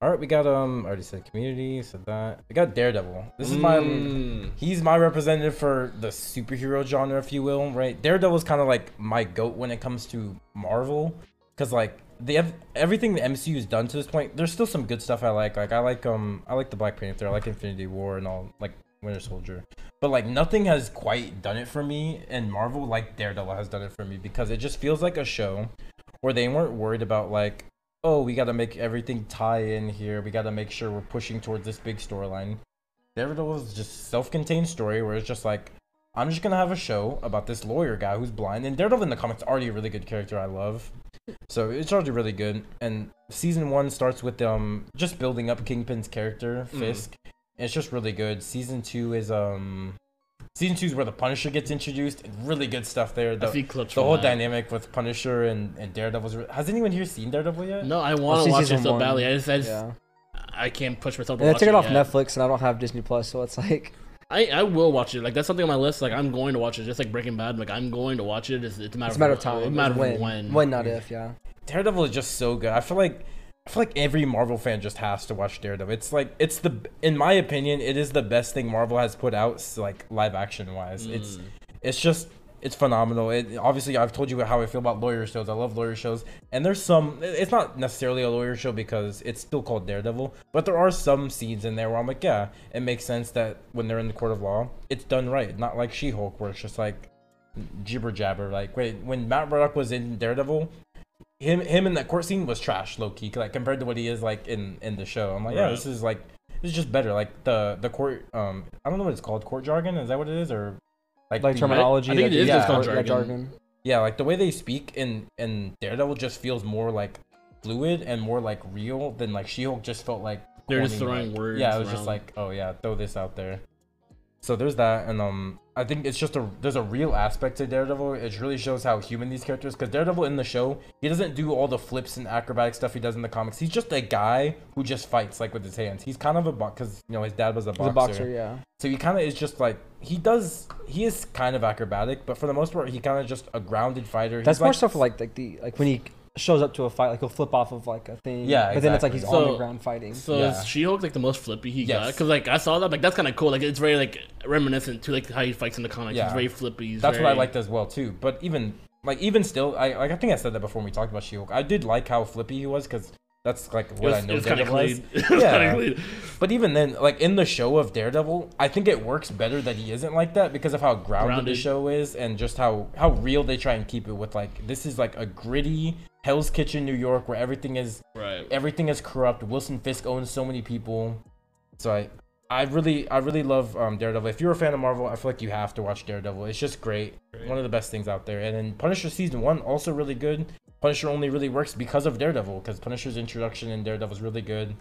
All right, we got um. I already said Community. Said that. We got Daredevil. This is my. Mm. He's my representative for the superhero genre, if you will, right? Daredevil's kind of like my goat when it comes to Marvel, because like they have everything the MCU has done to this point. There's still some good stuff I like. Like I like um I like the Black Panther, I like Infinity War and all like Winter Soldier, but like nothing has quite done it for me and Marvel like Daredevil has done it for me because it just feels like a show where they weren't worried about like oh we got to make everything tie in here, we got to make sure we're pushing towards this big storyline. Daredevil is just self-contained story where it's just like I'm just gonna have a show about this lawyer guy who's blind, and Daredevil in the comics already a really good character I love, so it's already really good. And season one starts with um just building up Kingpin's character Mhm. Fisk. and It's just really good. Season two is um season two is where the Punisher gets introduced. Really good stuff there. I The, see clips. the whole that. dynamic with Punisher and and Daredevil's. re- Has anyone here seen Daredevil yet? No, I want to watch it so badly. I just, I, just Yeah. I can't push myself to And they watch took it off yet. Netflix, and I don't have Disney Plus, so it's like I, I will watch it. Like that's something on my list. Like I'm going to watch it. Just like Breaking Bad. Like I'm going to watch it. It's, it's a matter it's a matter of of time. A matter of when. when, not if. Yeah. Daredevil is just so good. I feel like I feel like every Marvel fan just has to watch Daredevil. It's like it's the in my opinion, it is the best thing Marvel has put out like live action wise. It's Mm. it's just it's phenomenal. It obviously I've told you how I feel about lawyer shows. I love lawyer shows. And there's some it's not necessarily a lawyer show because it's still called Daredevil, but there are some scenes in there where I'm like, yeah, it makes sense that when they're in the court of law, it's done right. Not like She-Hulk where it's just like jibber jabber. Like wait, when Matt Murdock was in Daredevil, him him in that court scene was trash, low key. Like compared to what he is like in in the show, I'm like, yeah, this is like this is just better. Like the the court, um, I don't know what it's called, court jargon. Is that what it is, or like Like the- terminology. I think like, it is just yeah, called yeah, jargon. Yeah, like the way they speak in in Daredevil just feels more like fluid and more like real than like She-Hulk just felt like They're just throwing like- words Yeah, it was just like, oh yeah, throw this out there. So there's that, and um, I think it's just a there's a real aspect to Daredevil. It really shows how human these characters. Because Daredevil in the show, he doesn't do all the flips and acrobatic stuff he does in the comics. He's just a guy who just fights like with his hands. He's kind of a because you know his dad was a He's boxer. a boxer, yeah. So he kind of is just like he does. He is kind of acrobatic, but for the most part, he kind of just a grounded fighter. That's He's more like, stuff like like the like when he shows up to a fight, like he'll flip off of like a thing. Yeah, But then it's like he's exactly. on the ground fighting. So Yeah. is She-Hulk like the most flippy he got? Yes. Because like I saw that, like that's kind of cool. Like it's very like reminiscent to like how he fights in the comics. Yeah. He's very flippy. He's That's what I liked as well too. But even like even still, I like I think I said that before when we talked about She-Hulk. I did like how flippy he was because that's like what was, I know it was kind of Daredevil clean. Was Yeah. But even then, like in the show of Daredevil, I think it works better that he isn't like that because of how grounded, the show is and just how how real they try and keep it with like this is like a gritty Hell's Kitchen, New York, where everything is Right. everything is corrupt. Wilson Fisk owns so many people. So I I really I really love um, Daredevil. If you're a fan of Marvel, I feel like you have to watch Daredevil. It's just great. Great. One of the best things out there. And then Punisher season 1 also really good. Punisher only really works because of Daredevil cuz Punisher's introduction in Daredevil is really good.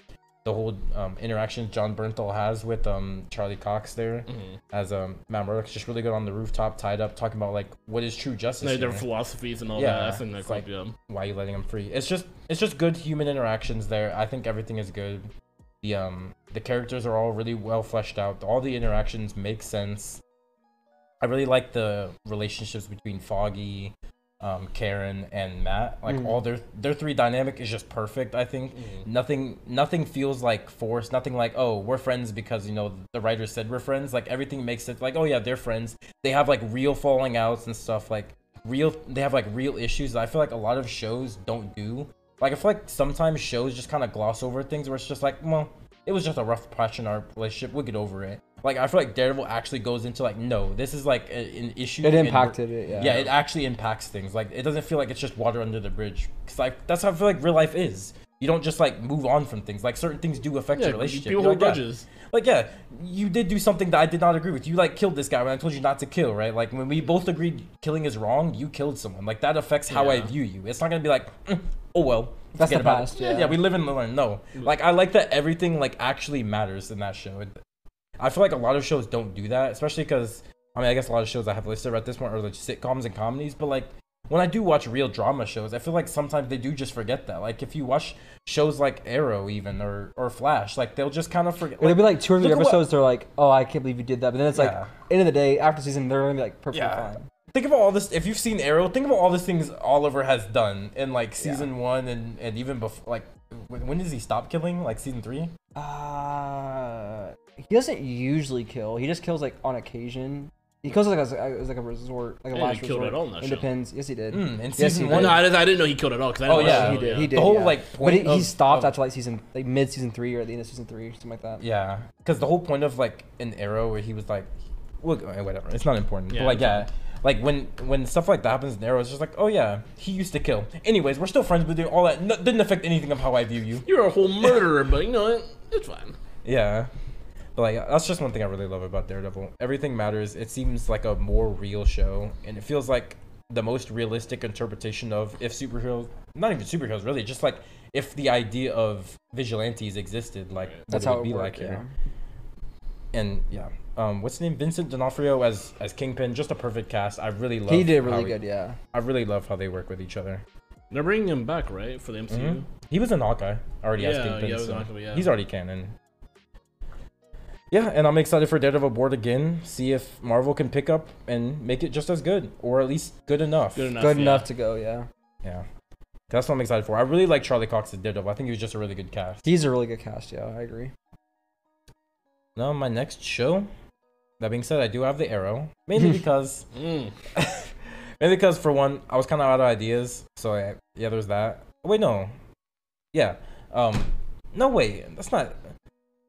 The whole um, interaction Jon Bernthal has with um, Charlie Cox there Mhm. as um, Matt Murdock's just really good on the rooftop tied up talking about like what is true justice. Like their philosophies and all Yeah, that. I think that's like- yeah. why are you letting him free? It's just it's just good human interactions there. I think everything is good. The um the characters are all really well fleshed out. All the interactions make sense. I really like the relationships between Foggy, um, Karen, and Matt. Like Mm. all their their three dynamic is just perfect. I think nothing nothing feels like forced. Nothing like oh we're friends because you know the writer said we're friends. Like everything makes sense. Like oh yeah they're friends. They have like real falling outs and stuff. Like real they have like real issues that I feel like a lot of shows don't do. Like I feel like sometimes shows just kind of gloss over things where it's just like, well, it was just a rough patch in our relationship. We'll get over it. Like I feel like Daredevil actually goes into like, no, this is like a, an issue. It and- impacted it. Yeah. Yeah, it actually impacts things. Like it doesn't feel like it's just water under the bridge. Cause like that's how I feel like real life is. You don't just like move on from things. Like certain things do affect Yeah, your relationship. people You're hold like, yeah, like yeah, you did do something that I did not agree with. You like killed this guy when I told you not to kill, right? Like when we both agreed killing is wrong, you killed someone. Like that affects how I view you. It's not gonna be like, "Mm, oh well, That's the past, Yeah, yeah. yeah, we live and learn. No, like I like that everything like actually matters in that show. It- I feel like a lot of shows don't do that, especially because I mean I guess a lot of shows I have listed at this point are like sitcoms and comedies, but like when I do watch real drama shows, I feel like sometimes they do just forget that. Like if you watch shows like Arrow even or or Flash, like they'll just kind of forget. It'll be like two or three at what- episodes. They're like, "Oh, I can't believe you did that," but then it's like, end of the day, after season, they're gonna be like perfectly Yeah. fine. think about all this if you've seen arrow think about all the things oliver has done in like season one and, and even before like when, when does he stop killing like season three Uh, he doesn't usually kill. He just kills like on occasion. He kills like as, as like a resort, like a Yeah, last he killed resort. at all in that it show. depends. Yes, he did. mm, in Yes, season he one did. No, I, didn't- I didn't know he killed at all. Cause I Oh, didn't yeah. watch he did. show, He did. the whole yeah. like But point he, he of- stopped of- after like season, like mid season three or at the end of season three, something like that. yeah because the whole point of like an arrow where he was like look whatever it's not important Yeah, but like yeah like when when stuff like that happens in arrow it's just like oh yeah he used to kill anyways we're still friends with you all that no, didn't affect anything of how i view you You're a whole murderer, but you know what? It's fine. Yeah. But like that's just one thing I really love about Daredevil. Everything matters. It seems like a more real show and it feels like the most realistic interpretation of if superheroes not even superheroes really, just like if the idea of vigilantes existed, like what That's it how would it be worked. like yeah. here. And yeah. Um what's his name? Vincent D'Onofrio as as Kingpin, just a perfect cast. I really love He did how really he- good. Yeah. I really love how they work with each other. They're bringing him back, right, for the MCU. Mhm. He was in Hawkeye already as Kingpin. yeah, he was so Hawkeye, yeah. He's already canon. Yeah, and I'm excited for Daredevil Born Again. See if Marvel can pick up and make it just as good, or at least good enough. Good enough. Good yeah. enough to go. Yeah. Yeah, that's what I'm excited for. I really like Charlie Cox as Daredevil. I think he was just a really good cast. He's a really good cast. Yeah, I agree. Now my next show. That being said, I do have the Arrow mainly because Mm. mainly because for one, I was kind of out of ideas. So I, yeah, there's that. Wait, no. Yeah. Um. No, wait. That's not.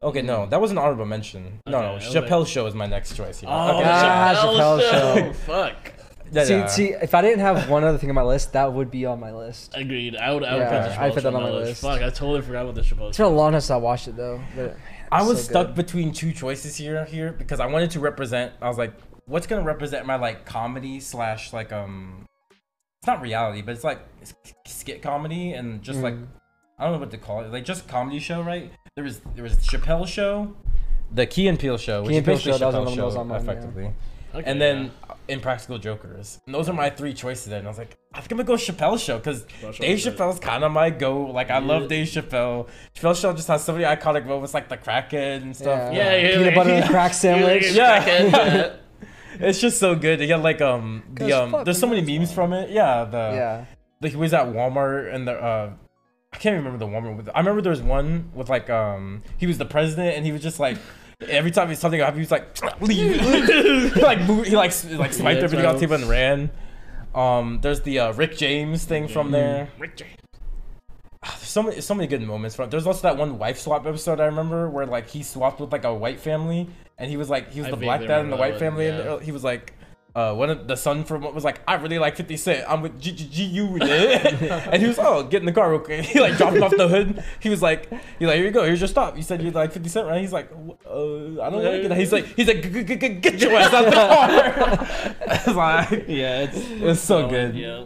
Okay, no, that was an honorable mention. No, Okay, no, I was Chappelle's show is my next choice. Here. Oh, okay. Ah, Chappelle Chappelle show. show. Fuck. Yeah, see, yeah. see, if I didn't have one other thing on my list, that would be on my list. Agreed. I would. I would Yeah, put the I Chappelle put show that on my list. Fuck, I totally forgot about the Chappelle. It's show. been a long time since I watched it though. But I was so stuck good. between two choices here here because I wanted to represent. I was like, what's gonna represent my like comedy slash like um, it's not reality, but it's like s- skit comedy and just like Mm. I don't know what to call it, like just comedy show, right? There was there was Chappelle show, the Key and Peele show, which Key is and Peele basically show, that was Chappelle another one that was show, on mine, yeah. effectively. Okay, and then yeah. Impractical Jokers. And those are my three choices. Then and I was like, I think I'm gonna go Chappelle show because Chappelle Dave is good. Chappelle's kind of my go. Like I Yeah. love Dave Chappelle. Chappelle show just has so many iconic moments, like the crackhead and stuff. Yeah, yeah, Peanut like- butter and crack You're like sandwich. Yeah. It's just so good. You get like um the 'Cause um. There's so many memes why. from it. Yeah. The yeah. like he was at Walmart and the uh I can't remember the Walmart with I remember there was one with like um he was the president and he was just like every time something happened he was like leave like he like like swiped Yeah, everything off the table and ran. Um there's the uh, Rick James thing from there. Rick James. So many so many good moments from there's also that one wife swap episode I remember where like he swapped with like a white family and he was like he was I the black dad in the white that family one, and he was like uh, one of the son from what was like, I really like 50 Cent. I'm with G G G U and he was, oh, get in the car real quick. He like dropped off the hood. He was like, he's like, here you go. Here's your stop. You said you like 50 Cent, right? He's like, "Wh- uh, I don't like it. He's like, he's like, "G- g- g- get your ass out the car. I was like, Yeah, it's it was so good. Yeah,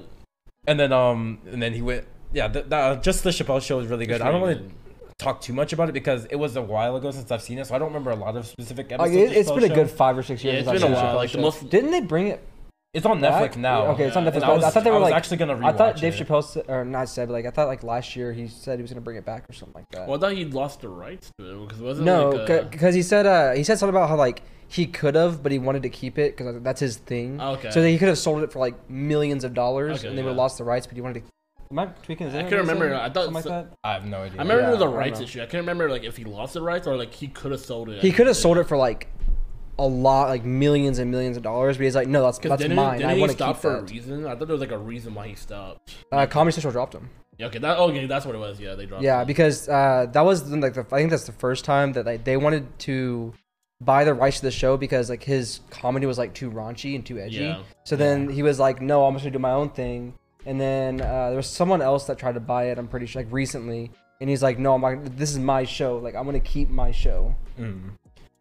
And then um, and then he went. Yeah, th- that, just the Chappelle show is really good. I don't want to talk too much about it because it was a while ago since I've seen it, so I don't remember a lot of specific Like, episodes. it, has it's Chappelle been a show. good five or six years. Yeah, it's since been I've a while, like, the most- Didn't they bring it? It's on back? Netflix now. Okay, it's on Netflix. I was, I thought they were I was like. actually gonna. I thought Dave it. Chappelle said, or not said, but like I thought like last year he said he was gonna bring it back or something like that. Well, I thought he lost the rights to it because it wasn't no, like a, because he said uh, he said something about how like he could have, but he wanted to keep it because that's his thing. Okay. So he could have sold it for like millions of dollars, Okay, and they would have lost the rights, but he wanted to. Am I tweaking? Is I can't remember. I thought something like that. I have no idea. I remember Yeah, it was a I don't rights know. issue. I can't remember like if he lost the rights or like he could have sold it. He could have sold it for like a lot, like millions and millions of dollars, but he's like, no, that's Because that's didn't, mine. didn't I he want to stop keep for a that. reason? I thought there was like a reason why he stopped. Uh, Comedy Central dropped him. Yeah, okay, that okay, that's what it was. Yeah, they dropped. Yeah, it. because uh, that was the- like the, I think that's the first time that like they wanted to buy the rights to the show because like his comedy was like too raunchy and too edgy. Yeah. So then he was like, "No, I'm just gonna do my own thing." And then uh, there was someone else that tried to buy it. I'm pretty sure, like recently, and he's like, "No, I'm not, this is my show. Like I'm gonna keep my show." Mm.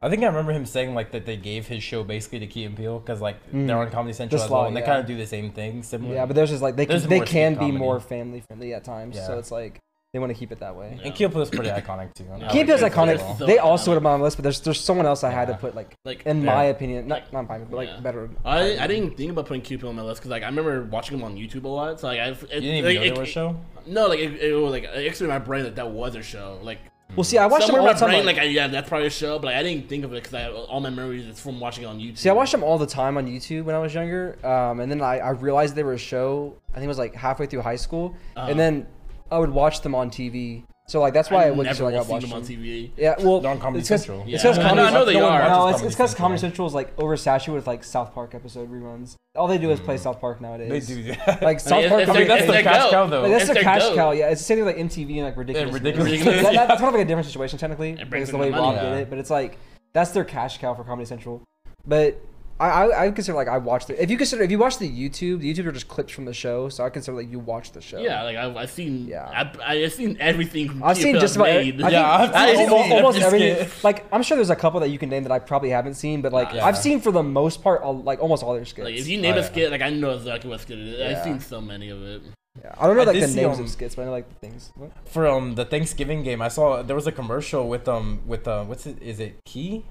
I think I remember him saying like that they gave his show basically to Key and Peele because like Mm. they're on Comedy Central The as well, and they kind of do the same thing. Similar. Yeah, but there's just like they There's can, they can be comedy. more family friendly at times. Yeah. So it's like they want to keep it that way. Yeah. and Key and Peele's pretty iconic too. Yeah. Key and Peele's iconic. they're so they also iconic. would have been on the list, but there's there's someone else I had to put like Like in Yeah. my opinion, not not my, but like Yeah. better. I, I didn't think about putting Cupid on my list because like I remember watching him on YouTube a lot. So like I it, You didn't even like, know it, there was a show. No, like it, it was like it actually in my brain that that was a show. Like Well, see, I watched them all the time. brain, like- like I, yeah, that's probably a show, but like, I didn't think of it because all my memories is from watching it on YouTube. See, I watched them all the time on YouTube when I was younger, um, and then I, I realized they were a show. I think it was like halfway through high school, Uh-huh. and then I would watch them on TV. So like that's why I, I went never to like I watched them on. TV. Yeah, well, They're on Comedy it's 'cause- Central. It's Yeah. because I know- I know they No are. No, it's because Central. Comedy Central is like oversaturated with like South Park episode reruns. All they do is play mm. South Park nowadays. They do. Yeah. Like I mean, South it's- Park. it's I mean, that's the their cash cow though. Like, that's It's the their cash goat. cow. Yeah, it's the same thing like MTV and like ridiculous. Ridiculous. Minutes. that, that- that's kind of like a different situation technically. It Like, brings the way the Bob did it, but it's like that's their cash cow for Comedy Central. But I, I, I consider like I watched it. If you consider if you watch the YouTube, the YouTube are just clips from the show, so I consider like you watch the show. Yeah, like I've, I've seen. Yeah. I, I've seen everything. From I've seen just about. I made. think, Yeah, I've I think seen almost, every almost everything. Like I'm sure there's a couple that you can name that I probably haven't seen, but like Yeah. I've seen for the most part, all, like almost all their skits. Like if you name Oh, a yeah. skit, like I know exactly what skit it is. Yeah. I've seen so many of it. Yeah. I don't know like did the see, names um, of skits, but I know like the things. What? For um the Thanksgiving game, I saw there was a commercial with um with uh what's it is it Key?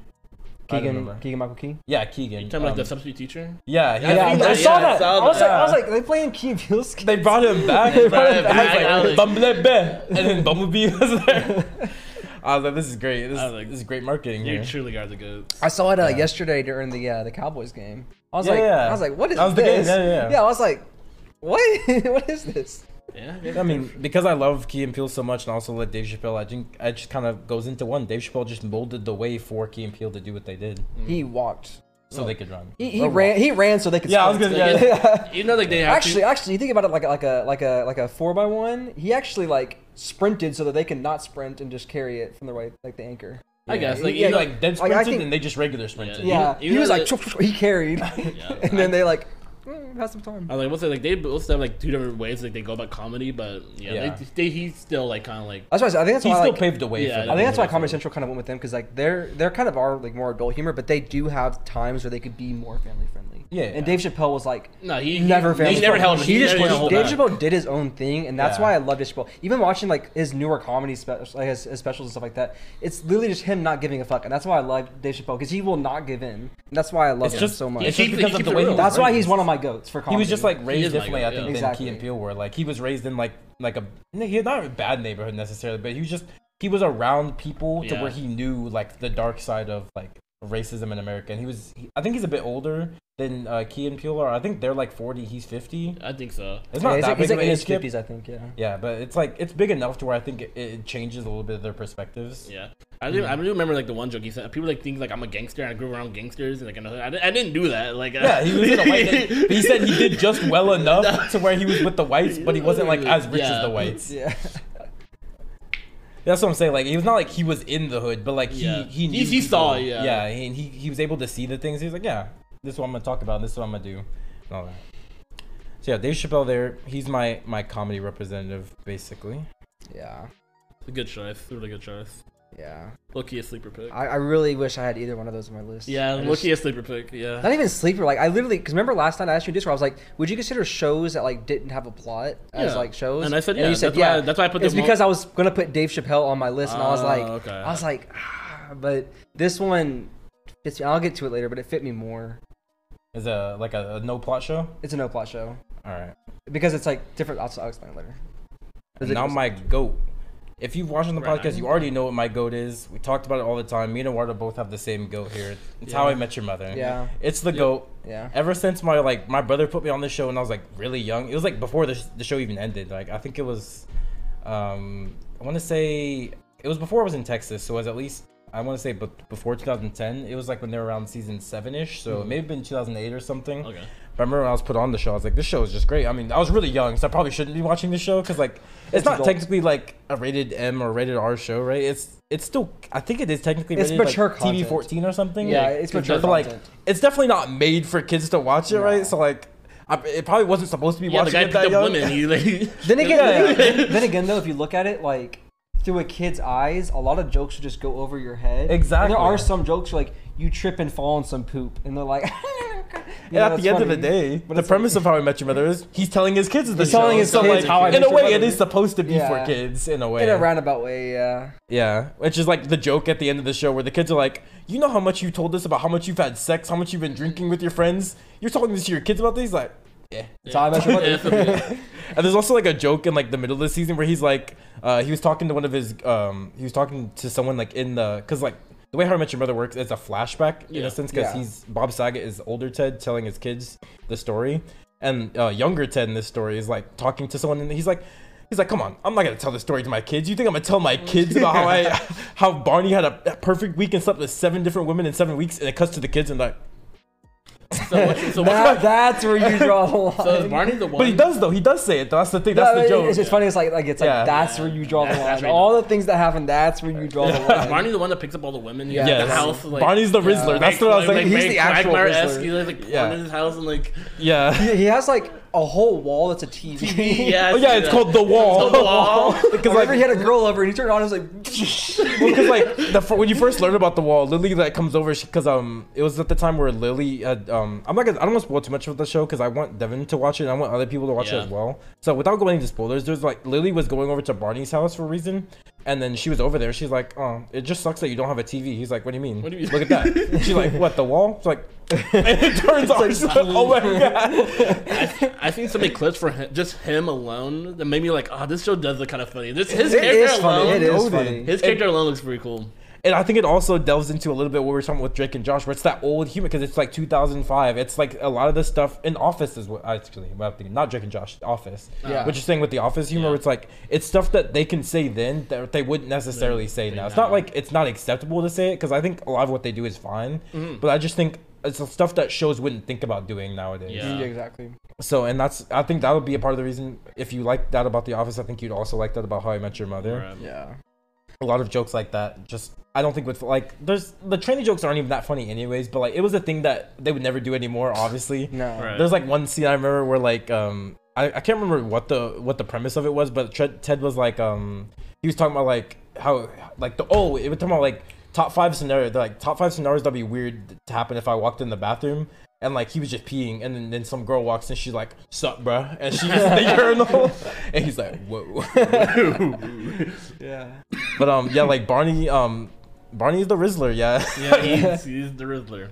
I don't Keegan. Keegan Michael Key. Yeah, Keegan. You talking like Um, the substitute teacher? yeah, Yeah, Yeah, I've I saw yeah, I that. I was like, I was like, they playing Key and Peele. They brought him back. They brought him and back. like, Bumblebee, and then Bumblebee was there. I was like, this is great. This, like, this is great marketing You here. truly are the goat. I saw it uh, Yeah. yesterday during the uh, the Cowboys game. I was Yeah, like, yeah. I was like, what is That was the game, this? yeah, yeah. I was like, what? what is this? Yeah. I mean, because I love Key and Peele so much, and also let Dave Chappelle, I think it just kind of goes into one. Dave Chappelle just molded the way for Key and Peele to do what they did, mm. He walked. so they could run. He, he Or ran. He ran so they could. Yeah, I was sprint. gonna- Yeah. You know, like they have actually, to, actually, you think about it like a, like a like a like a four by one. He actually like sprinted so that they can not sprint and just carry it from the right like the anchor. I guess like he, you know, like dead like, I sprinted, think- and they just regular sprinted. Yeah, you he was like that- he carried, Yeah, and then they like mm, have some time. I like, what's it like? They both have like two different ways like they go about comedy, but yeah, Yeah. They, they he's still like kind of like That's why I, said- I think that's He why still like, paved the way Yeah, for I them. I think that's why Comedy Central kind of went with them because like they're they're kind of are like more adult humor, but they do have times where they could be more family friendly. Yeah, And. Dave Chappelle was like no he never he, family. he never friendly. held He just never held Dave back. Chappelle did his own thing, and that's Yeah. why I love Dave Chappelle. Even watching like his newer comedy specials, like his, his specials and stuff like that, it's literally just him not giving a fuck, and that's why I love Dave Chappelle because he will not give in. And that's why I love It's him just- so much. it's just because of the way that's why he's one of my goats for comedy. He was just like raised differently, guy, I think, yeah. than Exactly. Key and Peele were. Like he was raised in like like a he not a bad neighborhood necessarily, but he was just he was around people to Yeah. where he knew like the dark side of like racism in America. And he was, he, I think he's a bit older than uh, Key and Peele are. I think they're like 40, he's 50. I think so. It's Yeah, not he's, that like, he's big like of in an his age skip. fifties, I think. Yeah. Yeah, but it's like it's big enough to where I think it, it changes a little bit of their perspectives. Yeah, I do. I do remember like the one joke he said. People like think like I'm a gangster and I grew around gangsters and like another. I, di- I didn't do that. Like uh, Yeah, he was in a white. but he said he did just well enough to where he was with the whites, but he wasn't like as rich as the whites. Yeah. That's what I'm saying. Like he was not like he was in the hood, but like he Yeah. he He- knew he saw it, yeah. yeah. And he he was able to see the things. He was like, yeah, this is what I'm gonna talk about. This is what I'm gonna do, and all that. So yeah, Dave Chappelle there. He's my my comedy representative basically. Yeah. It's a good choice. Really good choice. Yeah. Loki a sleeper pick. I, I really wish I had either one of those on my list. yeah, I Loki a sleeper pick. Yeah. Not even sleeper. Like I literally, because remember last night I asked you this, where I was like, "Would you consider shows that like didn't have a plot as Yeah. like shows?" And I said, you yeah, said, that's why- that's why I put It's the mo- because I was gonna put Dave Chappelle on my list, and I was like, Oh, okay. I was like, ah, but this one fits me. I'll get to it later, but it fit me more. Is a like a, a no plot show. It's a no plot show All right. because it's like different. I'll, I'll explain later. Is it- now my goat. If you've watched on the Right. podcast, you already know what my goat is. We talked about it all the time. Me and Eduardo both have the same goat here. It's how I met your mother. Yeah. It's the Yep. goat. Yeah. Ever since my like my brother put me on this show and I was like really young. It was like before the, sh- the show even ended. Like I think it was um I want to say it was before I was in Texas. So it was at least I want to say but before 2010. It was like when they were around season 7ish. So it may have been 2008 or something. Okay. But I remember when I was put on the show, I was like, this show is just great. I mean, I was really young, so I probably shouldn't be watching this show because, like, it's, It's not adult. technically like a rated M or rated R show, right? It's it's still, I think it is technically It's rated mature like, TV 14 or something. Yeah, Yeah, it's mature job. but like, it's definitely not made for kids to watch it, No. right? So like, I, it probably wasn't supposed to be Yeah, the guy it that young. women. He like. Then again, Yeah. then, then again, though, if you look at it like through a kid's eyes, a lot of jokes will just go over your head. And Exactly. there are some jokes where, like you trip and fall on some poop, and they're like. Know, at the end of the day, the premise of How I Met Your Mother is he's telling his kids the He's show. telling his so kids like, How I in a way, it is supposed to be Yeah. for kids. In a way, in a roundabout way, yeah. Yeah, which is like the joke at the end of the show where the kids are like, "You know how much you told us about how much you've had sex, how much you've been drinking with your friends. You're talking this to your kids about these, like, yeah." That's how I met your mother. Yeah. And there's also like a joke in like the middle of the season where he's like, uh, he was talking to one of his, um, he was talking to someone like in the, cause like the way How I Met Your Mother works, it's a flashback in Yeah. a sense, cause Yeah. he's Bob Saget is older Ted telling his kids the story, and uh, younger Ted in this story is like talking to someone, and he's like. He's like, come on, I'm not gonna tell this story to my kids. You think I'm gonna tell my kids about how I, how Barney had a perfect week and slept with seven different women in seven weeks, and it cuts to the kids and like, So, what, so, That, that's where you draw the line. so is Barney the one? but he does though. He does say it. Though. That's the thing. That's No, the joke. It's, it's funny. It's like like it's like that's where you draw the That's- that's line. where All the things that happen, that's where you draw the Is line. Barney the one that picks up all the women? Yeah, Yeah, Yes. the house. Like, Barney's the Rizzler. Yeah. That's what I was like, saying. he's Meg the actual Rizzler. He like porn Yeah. in his house and like yeah. he, he has like a whole wall that's a TV. yeah. Oh yeah, it's called the wall. The Wall. because Whenever like, he had a girl over and he turned on, and was like, because like the when you first learn about the wall, Lily like comes over because um it was at the time where Lily had um I'm not gonna I don't want to spoil too much of the show because I want Devin to watch it and I want other people to watch it as well. So without going into spoilers, there's like Lily was going over to Barney's house for a reason, and then she was over there. She's like, oh, it just sucks that you don't have a TV. He's like, what do you mean? What do you mean? Look at that. She's like, what the wall? It's like, and it turns on. She's like, oh my god. I, I seen so many clips for him, just him alone that made me like, oh, this show does look kind of funny. Just his it character is funny. alone. It is funny. His character alone looks pretty cool. And I think it also delves into a little bit what we are talking about with Drake and Josh, where it's that old humor because it's like 2005. It's like a lot of the stuff in Office is what actually what I'm thinking, not Drake and Josh, Office. Yeah. What you're saying with the Office humor, Yeah. it's like it's stuff that they can say then that they wouldn't necessarily say say now. It's not like it's not acceptable to say it because I think a lot of what they do is fine, Mm-hmm. but I just think it's the stuff that shows wouldn't think about doing nowadays. Yeah. yeah, exactly. So and that's I think that would be a part of the reason if you like that about the Office, I think you'd also like that about How I Met Your Mother Right. Yeah. a lot of jokes like that just I don't think with like there's the training jokes aren't even that funny anyways, but like it was a thing that they would never do anymore, obviously. No. Right. There's like one scene I remember where like um I, I can't remember what the what the premise of it was, but Ted, Ted was like um he was talking about like how like the oh it was talking about like top five scenarios like top five scenarios that'd be weird to happen if I walked in the bathroom and like he was just peeing and then, then some girl walks in she's like sup bruh and she's in the urinal and he's like whoa Yeah. but um yeah like Barney um Barney's the Rizzler yeah Yeah, he's, he's the Rizzler.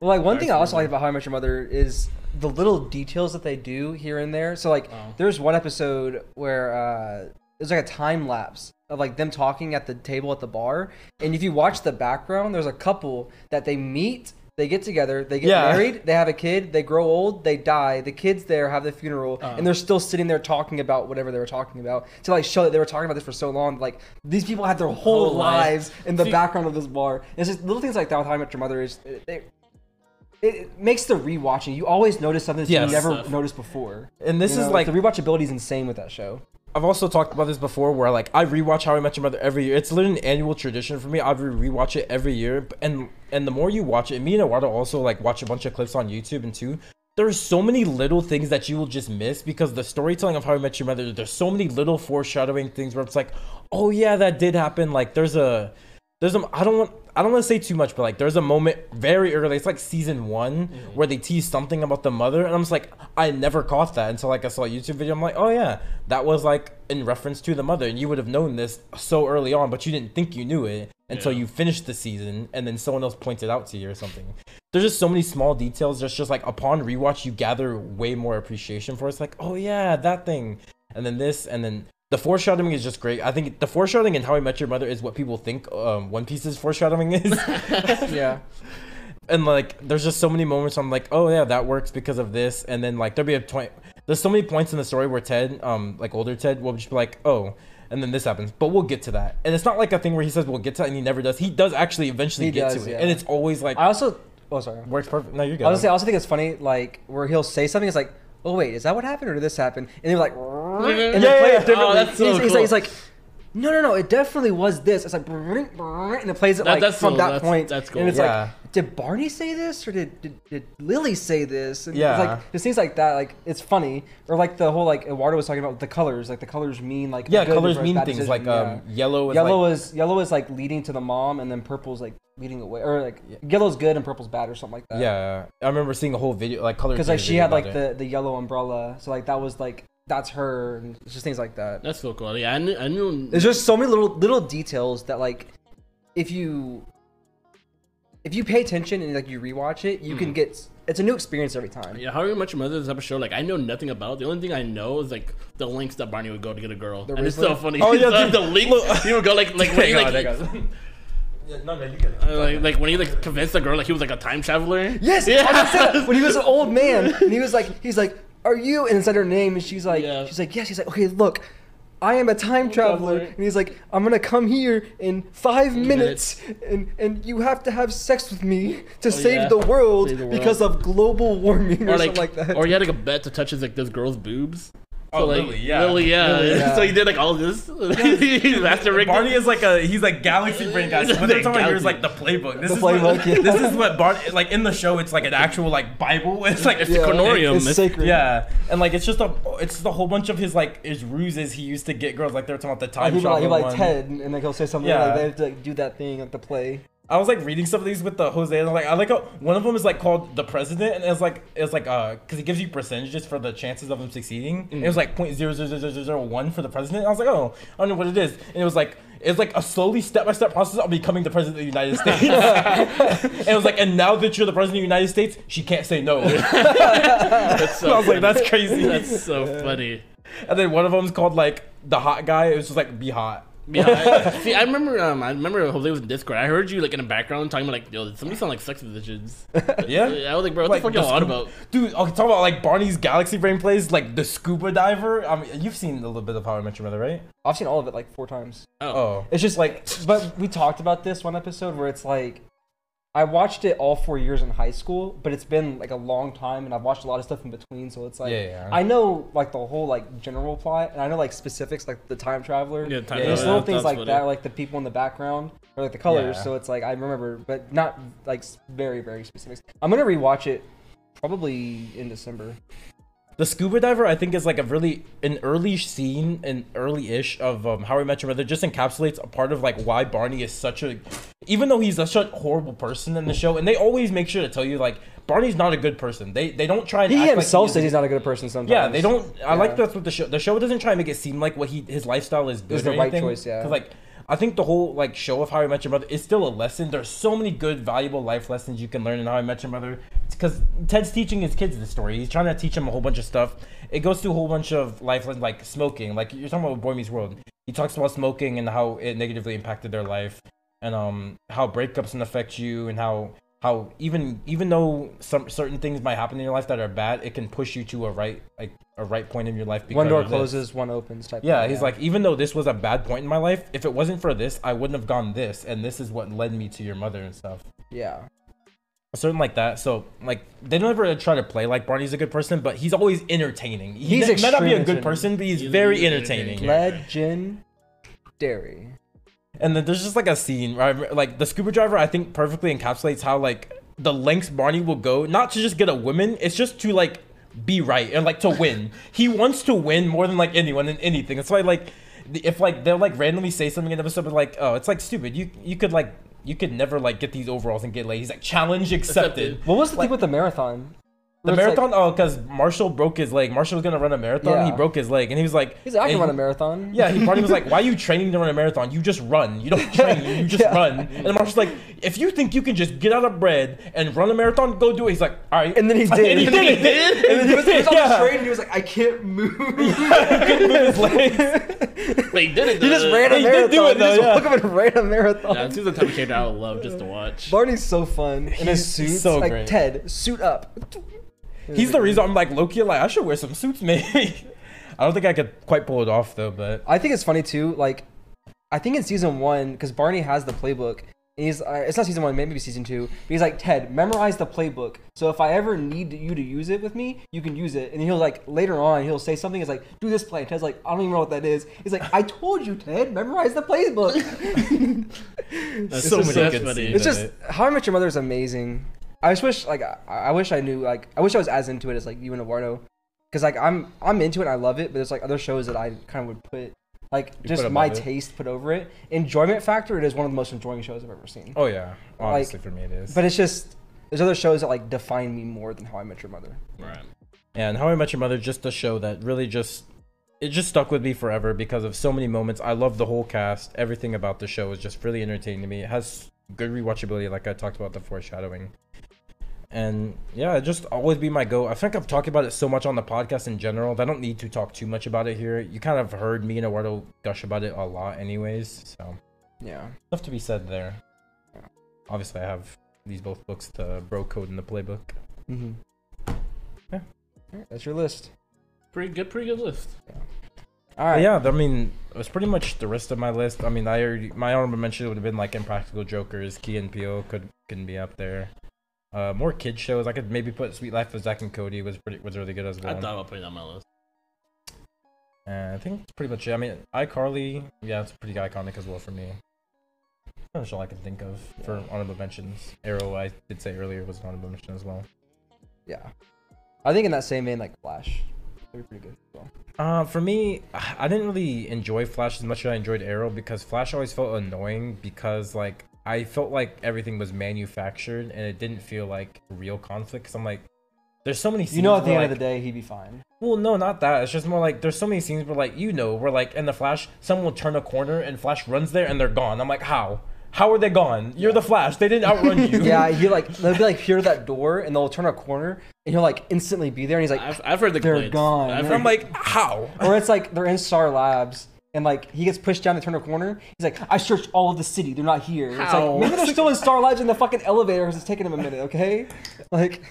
Well, like one thing I also like about How I Met Your Mother is the little details that they do here and there. So like, Oh. there's one episode where uh, there's like a time lapse of like them talking at the table at the bar. And if you watch the background, there's a couple that they meet, they get together, they get Yeah. married, they have a kid, they grow old, they die. The kids there have the funeral, Uh. and they're still sitting there talking about whatever they were talking about to like show that they were talking about this for so long. Like these people had their whole, Whole life. lives in the See- background of this bar. It's just little things like that with How I Met Your Mother is. They, it, it makes the rewatching. You always notice something that Yes. you never Stuff. noticed before. And this You is know, like the rewatchability is insane with that show. I've also talked about this before, where like I rewatch How I Met Your Mother every year. It's literally an annual tradition for me. I rewatch it every year, and and the more you watch it, me and Eduardo also like watch a bunch of clips on YouTube and too. There's so many little things that you will just miss because the storytelling of How I Met Your Mother. There's so many little foreshadowing things where it's like, oh yeah, that did happen. Like there's a there's a I don't want I don't want to say too much, but like there's a moment very early. It's like season one mm-hmm. where they tease something about the mother, and I'm just like, I never caught that until like I saw a YouTube video. I'm like, oh yeah, that was like in reference to the mother, and you would have known this so early on, but you didn't think you knew it until Yeah. you finished the season, and then someone else pointed out to you or something. There's just so many small details. Just just like upon rewatch, you gather way more appreciation for. it. It's like, oh yeah, that thing, and then this, and then the foreshadowing is just great. I think the foreshadowing in How I Met Your Mother is what people think um, One Piece's foreshadowing is. Yeah. and like, there's just so many moments I'm like, oh yeah, that works because of this. And then like, there'll be a point. There's so many points in the story where Ted, um, like older Ted, will just be like, oh. And then this happens, but we'll get to that. And it's not like a thing where he says we'll get to that and he never does. He does actually eventually He get does, to it, yeah. and it's always like I also. Oh, sorry. works perfect. No, you're good. I was gonna say, I also think it's funny, like where he'll say something. It's like, oh wait, is that what happened or did this happen? And they're like, and Yeah, play it differently. Oh, that's so he's, he's cool. like, he's like, no, no, no, it definitely was this. It's like, and it plays it That- like that's from cool. that That's- point. that's cool. And it's Yeah. like, did Barney say this or did did, did Lily say this? And Yeah. it's like just things like that. Like it's funny, or like the whole like Eduardo was talking about the colors. Like the colors mean like yeah, good colors mean things decision, like yeah. um, yellow is yellow like, is yellow is like leading to the mom, and then purple's like leading away, or like yellow's good and purple's bad, or something like that. yeah. I remember seeing a whole video like colors because like she had like it. the the yellow umbrella, so like that was like that's her, and just things like that. That's so cool. Yeah, I knew. I knew There's just so many little little details that like if you if you pay attention and like you rewatch it, you can get it's a new experience every time. Yeah, How Your Mother is a show like I know nothing about. The only thing I know is like the links that Barney would go to get a girl, The and it's so funny. Oh, yeah, the, the he would go like like when he like. Yeah, no, no, you get it. uh, like like when he like convinced the girl like he was like a time traveler. Yes, yeah. I was gonna say that. when he was an old man and he was like he's like, Are you and said her name and she's like Yeah. she's like, Yes, She's like, Okay, look, I am a time traveler and he's like, I'm gonna come here in five minutes, and and you have to have sex with me to Oh, save yeah. the world Save the world. because of global warming or, or like, something like that. or he had like a bet to touch his like this girl's boobs. Oh, like, Lily, yeah. Lily, yeah. Lily, yeah. so he did like all this. He's master rigged. Barney is like a he's like galaxy brain guy. So what they're talking about here is like the playbook. This The is playbook, what, yeah. This is what Barney like in the show. It's like an actual like Bible. It's like It's the Cornorium. It's sacred. Yeah, and like it's just a it's just a whole bunch of his like his ruses he used to get girls. Like they're talking about the Like, time he'd be like, he'd be like one. Ted, and like he'll say something Yeah. like they have to like, do that thing at the play. I was like reading some of these with the Jose, and I'm like I like how one of them is like called the president, and it's like it's like uh because it gives you percentages for the chances of him succeeding. And it was like point zero zero zero zero zero one for the president. I was like, oh, I don't know what it is, and it was like. It's like a slowly step by step process of becoming the president of the United States. and it was like, and now that you're the president of the United States, she can't say no. That's so I was like, that's crazy. That's so funny. And then one of them's called like the hot guy. It was just like be hot. Yeah, I, see, I remember. Um, I remember Jose was in Discord. I heard you like in the background talking about like, yo, somebody sound like sex positions. Yeah. I was like, bro, what the fuck y'all on about? Dude, okay, talk about like Barney's Galaxy Brain plays, like the scuba diver. I mean, you've seen a little bit of How I Met Your Mother, right? I've seen all of it like four times. Oh, Oh. It's just like, but we talked about this one episode where it's like, I watched it all four years in high school, but it's been like a long time, and I've watched a lot of stuff in between. So it's like, Yeah, yeah. I know like the whole like general plot, and I know like specifics like the time traveler. Yeah, time Yeah, There's yeah, little things like what that, it- like the people in the background or like the colors. Yeah. So it's like I remember, but not like very very specifics. I'm gonna rewatch it probably in December. The scuba diver, I think, is like a really an early scene, an early-ish of um, How I Met Your Mother. Just encapsulates a part of like why Barney is such a, even though he's such a horrible person in the show, and they always make sure to tell you like Barney's not a good person. They they don't try. And He act like himself is- says he's not a good person sometimes. Yeah, they don't. I like that's what the show. The show doesn't try and make it seem like what he his lifestyle is good. the or right anything. choice, yeah. 'Cause, like I think the whole like show of How I Met Your Mother is still a lesson. There's so many good, valuable life lessons you can learn in How I Met Your Mother. Because Ted's teaching his kids the story. He's trying to teach them a whole bunch of stuff. It goes through a whole bunch of life lessons, like smoking. Like you're talking about Boy Meets World. He talks about smoking and how it negatively impacted their life, and um how breakups can affect you, and how how even even though some certain things might happen in your life that are bad, it can push you to a right like a right point in your life. one door of this. closes, one opens. Type. Yeah, thing, he's like, even though this was a bad point in my life, if it wasn't for this, I wouldn't have gone this, and this is what led me to your mother and stuff. yeah, Certain like that. So, like, they don't ever try to play like Barney's a good person, but he's always entertaining. He He's may- may not be a good person, but he's, He's- very entertaining. entertaining. legendary. And then there's just like a scene, right? Like the scuba driver, I think perfectly encapsulates how like the lengths Barney will go, not to just get a woman, it's just to like be right and like to win. he wants to win more than like anyone in anything. That's why like if like they'll like randomly say something in the episode, but like oh, it's like stupid. You you could like you could never like get these overalls and get laid. He's like challenge accepted. Accepted. What was the Like- thing with the marathon? The Where it's like- marathon, oh, because Marshall broke his leg. Marshall was gonna run a marathon. Yeah. He broke his leg, and he was like, he's like, I can run a marathon. Yeah, he Barney was like, "Why are you training to run a marathon? You just run. You don't train. You just Yeah. run." And Marshall's like, "If you think you can just get out of bread and run a marathon, go do it." He's like, "All right." And then he And did. he did. And then he was, he was on Yeah. the train and he was like, I can't move. couldn't move his legs. Wait, he did it. He just ran a He marathon. did do it, he though, just yeah. woke up and ran a marathon. Yeah, this is the type of character I would love just to watch. Barney's so fun in his suit. so like great. Ted, suit up. He's the reason I'm like Loki. Like I should wear some suits, maybe. I don't think I could quite pull it off though, but I think it's funny too. Like, I think in season one, because Barney has the playbook. And he's uh, it's not season one, maybe season two. But he's like Ted, memorize the playbook. So if I ever need you to use it with me, you can use it. And he'll like later on, he'll say something. It's like do this play. And Ted's like, I don't even know what that is. He's like, I told you, Ted, memorize the playbook. That's so just- many good scenes. it's just. How I Met Your Mother is amazing. I just wish like I, I wish I knew like I wish I was as into it as like you and Eduardo, because like I'm I'm into it. and I love it, but there's like other shows that I kind of would put like You just put my above it. taste put over it. Enjoyment factor, it is one of the most enjoying shows I've ever seen. oh yeah, honestly Like, for me it is. But it's just there's other shows that like define me more than How I Met Your Mother. Right. And How I Met Your Mother, just a show that really just it just stuck with me forever because of so many moments. I love the whole cast. Everything about the show is just really entertaining to me. It has good rewatchability, like I talked about the foreshadowing. And yeah, it just always be my go. I think I've talked about it so much on the podcast in general that I don't need to talk too much about it here. You kind of heard me and Eduardo gush about it a lot, anyways. So Yeah. stuff to be said there. Obviously, I have these both books, the Bro Code and the Playbook. Mm-hmm. Yeah. Alright, that's your list. Pretty good. Pretty good list. All But yeah, I mean, it was pretty much the rest of my list. I mean, I already, my honorable mention would have been like Impractical Jokers, Key and Peele could couldn't be up there. Uh, more kid shows. I could maybe put Suite Life of Zack and Cody was pretty was really good as well. I well. thought about putting that on my list. And I think that's pretty much it. I mean, iCarly, yeah, it's pretty iconic as well for me. That's all I can think of for honorable mentions. Arrow, I did say earlier was an honorable mention as well. Yeah. I think in that same vein, like Flash, they're pretty good. as well. Uh, for me, I didn't really enjoy Flash as much as I enjoyed Arrow because Flash always felt annoying because like I felt like everything was manufactured and it didn't feel like real conflict. Cause I'm like, there's so many. Scenes You know, at the where, end of like- the day, he'd be fine. Well, no, not that. It's just more like there's so many scenes where like you know where like in the Flash, someone will turn a corner and Flash runs there and they're gone. I'm like, how? How are they gone? You're the Flash. They didn't outrun you. yeah, he like they'll be like here to that door, and they'll turn a corner, and he'll like instantly be there, and he's like, I've, I've heard the They're complaints. gone. I've Yeah. heard, I'm like, how? or it's like they're in Star Labs. And like he gets pushed down to turn a corner, he's like, "I searched all of the city. They're not here." It's like maybe they're still in Star Labs in the fucking elevator because it's taking them a minute, okay? Like,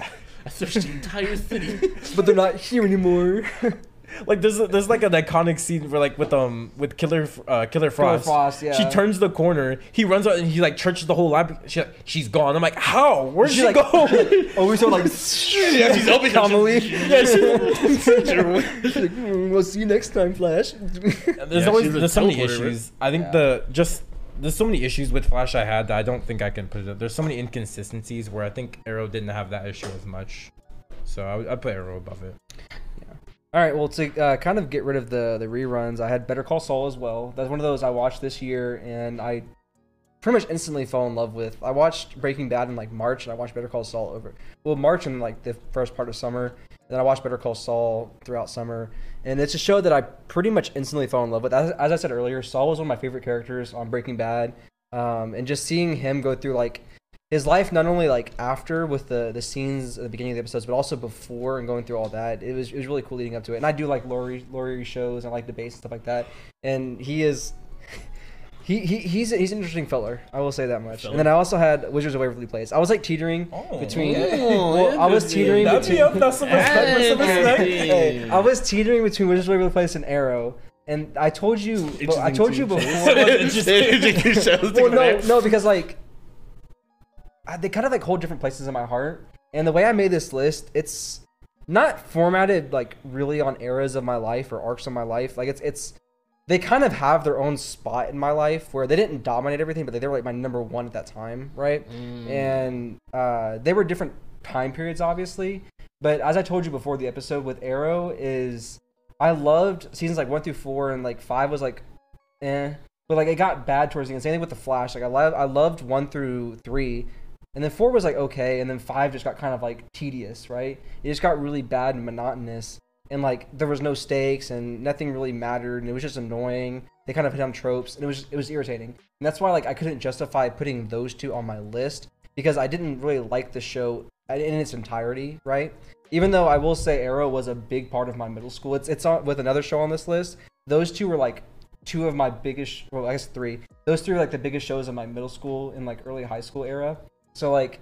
I searched the entire city. but they're not here anymore. Like there's there's like an iconic scene where like with um with Killer uh, Killer Frost. Frost, yeah. She turns the corner. He runs out and he like churches the whole lab. She, she's gone. I'm like, how? Where'd She, she, like- go? oh, we saw like yeah, she's open. Kamali. yeah, she, She's like, "Mm, we'll see you next time, Flash. there's Yeah, always there's so many teleporter, right? issues. I think Yeah. the just there's so many issues with Flash I had that I don't think I can put it up. There's so many inconsistencies where I think Arrow didn't have that issue as much. So I I'd put Arrow above it. All right, well, to uh, kind of get rid of the the reruns, I had Better Call Saul as well. That's one of those I watched this year, and I pretty much instantly fell in love with. I watched Breaking Bad in like March, and I watched Better Call Saul over well March and like the first part of summer. Then I watched Better Call Saul throughout summer, and it's a show that I pretty much instantly fell in love with. As, as I said earlier, Saul was one of my favorite characters on Breaking Bad, um, and just seeing him go through like his life, not only like after with the the scenes at the beginning of the episodes, but also before and going through all that. It was it was really cool leading up to it. And I do like Laurie Laurie shows and I like debates and stuff like that. And he is. He, he, he's he's an interesting feller. I will say that much. And then I also had Wizards of Waverly Place. I was like teetering Oh, between. well, I was teetering between. That's some respect. That's some respect. Hey, I was teetering between Wizards of Waverly Place and Arrow, and I told you, I told you before. Interesting shows to well, no, no, because like they kind of like hold different places in my heart. And the way I made this list, it's not formatted like really on eras of my life or arcs of my life. Like it's it's they kind of have their own spot in my life where they didn't dominate everything, but they were like my number one at that time, right? And uh, they were different time periods, obviously. But as I told you before, the episode with Arrow is I loved seasons like one through four, and like five was like, eh. But like it got bad towards the end. Same thing with the Flash. Like I love I loved one through three, and then four was like okay, and then five just got kind of like tedious, right? It just got really bad and monotonous, and like there was no stakes and nothing really mattered, and it was just annoying. They kind of hit on tropes, and it was it was irritating. And that's why like I couldn't justify putting those two on my list because I didn't really like the show in its entirety, right? Even though I will say Arrow was a big part of my middle school. It's it's on with another show on this list. Those two were like two of my biggest well, I guess three. Those three were like the biggest shows in my middle school and like early high school era. So like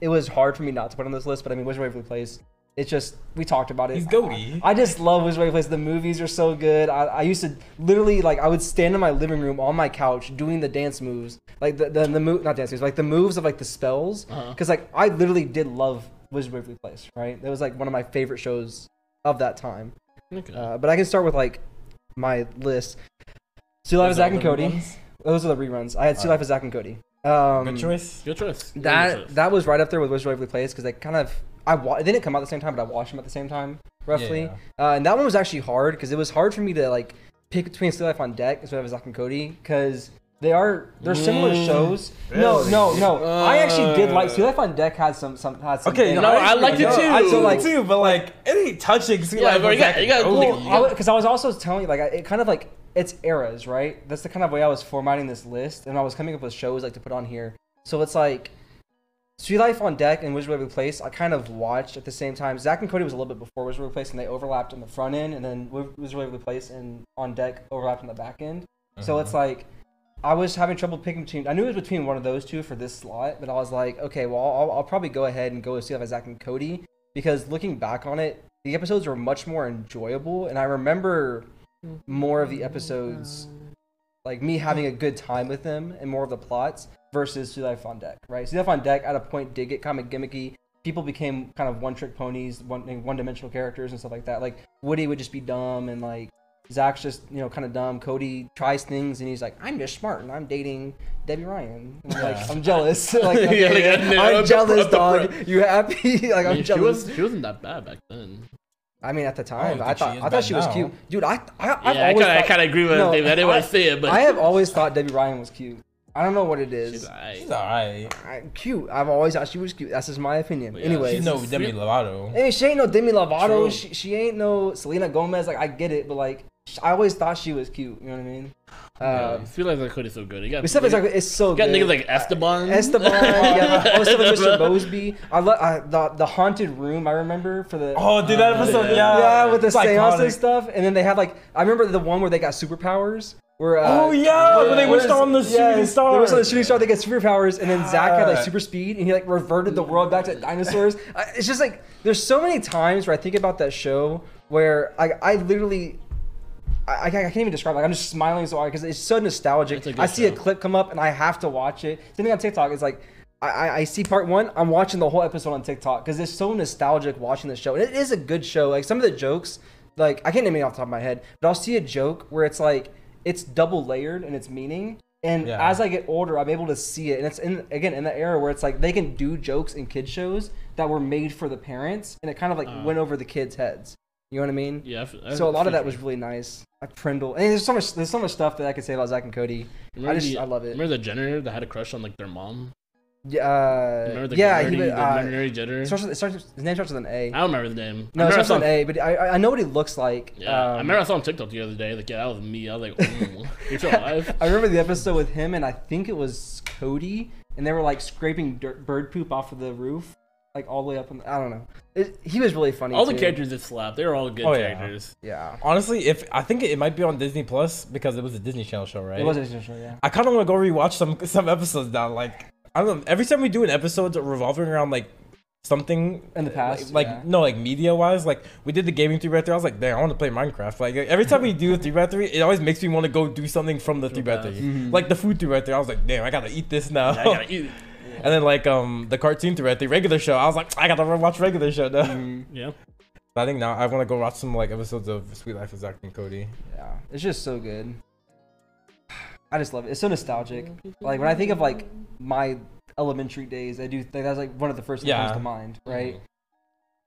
it was hard for me not to put on this list, but I mean Wizard of Waverly Place it's just we talked about it. He's goaty. I, I just love Wizard of Waverly Place. The movies are so good. I, I used to literally like I would stand in my living room on my couch doing the dance moves, like the the, the move not dance moves, like the moves of like the spells. Uh-huh. Because like I literally did love Wizard of Waverly Place. Right, that was like one of my favorite shows of that time. Okay. Uh, but I can start with like my list. Sea Life of Zack and Cody. ones? Those are the reruns. I had Sea Alright. Life of Zack and Cody. Um, Good choice. Good choice. Good that choice. that was right up there with Wizard of Waverly Place because they kind of I wa- they didn't come out at the same time, but I watched them at the same time roughly. Yeah. Uh, and that one was actually hard because it was hard for me to like pick between Suite Life on Deck instead of Zack and Cody because they are they're similar Mm, shows. No, really? no, no. I actually did like Uh, Suite Life on Deck had some some had some. Okay, things. no, I liked it too. I So, so like- like too, but like it ain't touching. Sea Yeah, Life but you got- Zack you got- and Cody. well, because I, was also telling you like I- it kind of like it's eras, right? That's the kind of way I was formatting this list, and I was coming up with shows like to put on here. So it's like Suite Life on Deck and Wizard of Waverly Place. I kind of watched at the same time. Zack and Cody was a little bit before Wizard of Waverly Place, and they overlapped in the front end, and then Wi- Wizard of Waverly Place and on Deck overlapped in the back end. So it's uh-huh. like I was having trouble picking between. I knew it was between one of those two for this slot, but I was like, okay, well, I'll, I'll probably go ahead and go with Suite Life of Zack and Cody because looking back on it, the episodes were much more enjoyable, and I remember more of the episodes like me having a good time with them and more of the plots versus Suite Life on Deck, right? Suite Life on Deck at a point did get kind of gimmicky. People became kind of one trick ponies, one one dimensional characters and stuff like that. Like Woody would just be dumb and like Zack's just, you know, kind of dumb. Cody tries things and he's like, I'm just smart and I'm dating Debby Ryan. And I'm like, Yeah. I'm jealous. like, Yeah, okay, like, I know, I'm I'm jealous, dog. You happy? like, I'm she jealous. was she wasn't that bad back then. I mean, at the time, don't I thought I thought she was now. cute, dude. I I I've yeah, always kind of I kind of agree with No, David. I didn't want to say it, but I have always thought Debby Ryan was cute. I don't know what it is. she's is. alright. She's alright. I, cute. I've always thought she was cute. That's just my opinion. Yeah, anyway, She's no Demi Lovato. Hey, she ain't no Demi Lovato. True. She, she ain't no Selena Gomez. Like I get it, but like sh- I always thought she was cute. You know what I mean? Yeah, Uh, I feel like that Cody's so good. You got, Except it's like it's so you got good. niggas like Esteban. Esteban, yeah. Oh, stuff like Mr. Esteban. Moseby. I love I, the the haunted room. I remember for the Oh, dude, that episode, yeah. yeah. yeah with the It's seance and stuff. And then they had like I remember the one where they got superpowers. Where uh, Oh, yeah, where- when they where wished on the shooting yes, star. They wished on the shooting star. They get superpowers, and then Zack had like super speed, and he like reverted the world back to dinosaurs. I- It's just like there's so many times where I think about that show where I I literally. I, I can't even describe it. Like, I'm just smiling so hard because it's so nostalgic. I see a clip come up and I have to watch it. Same thing on TikTok. It's like I, I, I see part one. I'm watching the whole episode on TikTok because it's so nostalgic watching the show. And it is a good show. Like some of the jokes, like I can't name it off the top of my head, but I'll see a joke where it's like it's double layered in its meaning. And Yeah. as I get older, I'm able to see it. And it's in again in the era where it's like they can do jokes in kid shows that were made for the parents, and it kind of like Uh. went over the kids' heads. You know what I mean? Yeah. I I- So a lot of that was really nice. Like Prindle, and there's so much. There's so much stuff that I could say about Zack and Cody. Remember just- the- I love it. Remember the Jenner that had a crush on like their mom? Yeah, uh, Remember the yeah. nerdy, He, the uh, nerdy Jenner? it starts with, it starts his name starts with an A. I don't remember the name. No, it starts with an A, but I, I know what he looks like. Yeah, I Um, remember I saw him TikTok the other day. Like, yeah, that was me. I was like, mm, you're still alive. I remember the episode with him and I think it was Cody, and they were like scraping dirt, bird poop off of the roof, like all the way up. In the, I don't know. It, he was really funny. All the characters that slapped, they were all good Oh, yeah. characters. Yeah, Honestly, if I think it might be on Disney Plus because it was a Disney Channel show, right? it was a Disney show. Yeah. I kind of want to go rewatch some some episodes now. Like I don't know. Every time we do an episode revolving around like something In the past, like, yeah. no, like media wise, like we did the gaming three by three. I was like, damn, I want to play Minecraft. Like every time we do a three by three, it always makes me want to go do something from the three by three. Mhm. Like the food three by three, I was like, damn, I gotta eat this now. Yeah, I gotta eat. and then like um the cartoon three the regular show, I was like, I gotta watch regular show now. Mhm. Yeah. I think now I want to go watch some like episodes of Suite Life of Zack and Cody. Yeah, it's just so good. I just love it. It's so nostalgic. Like when I think of like my elementary days, I do think that's like one of the first things that comes to mind, right? Mhm.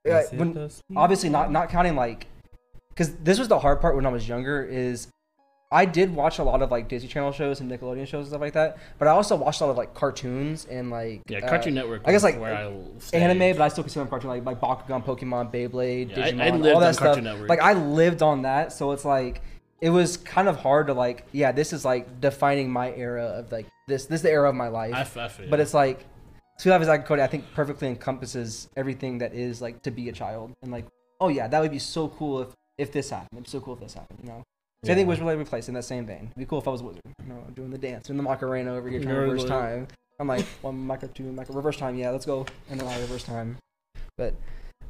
Yeah, when- obviously not not counting like, because this was the hard part when I was younger is. I did watch a lot of like Disney Channel shows and Nickelodeon shows and stuff like that, but I also watched a lot of like cartoons and like Yeah, uh, Cartoon Network. I guess, like, where I anime, but I still them cartoon like like Bakugan, Pokemon, Beyblade, Yeah, Digimon, I lived all on that stuff. Cartoon Network. Like I lived on that, so it's like it was kind of hard to like, yeah, this is like defining my era of like this. This is the era of my life. I, I feel but it's like Two Life is Like Cody. I think perfectly encompasses everything that is like to be a child and like, oh yeah, that would be so cool if if this happened. It'd be so cool if this happened. You know. So I think Yeah. was really replaced in that same vein. It'd be cool if I was a wizard, you know, doing the dance, doing the Macarena over here, trying to reverse time. I'm like one Maca, two Maca, reverse time. Yeah, let's go, and then I reverse time. But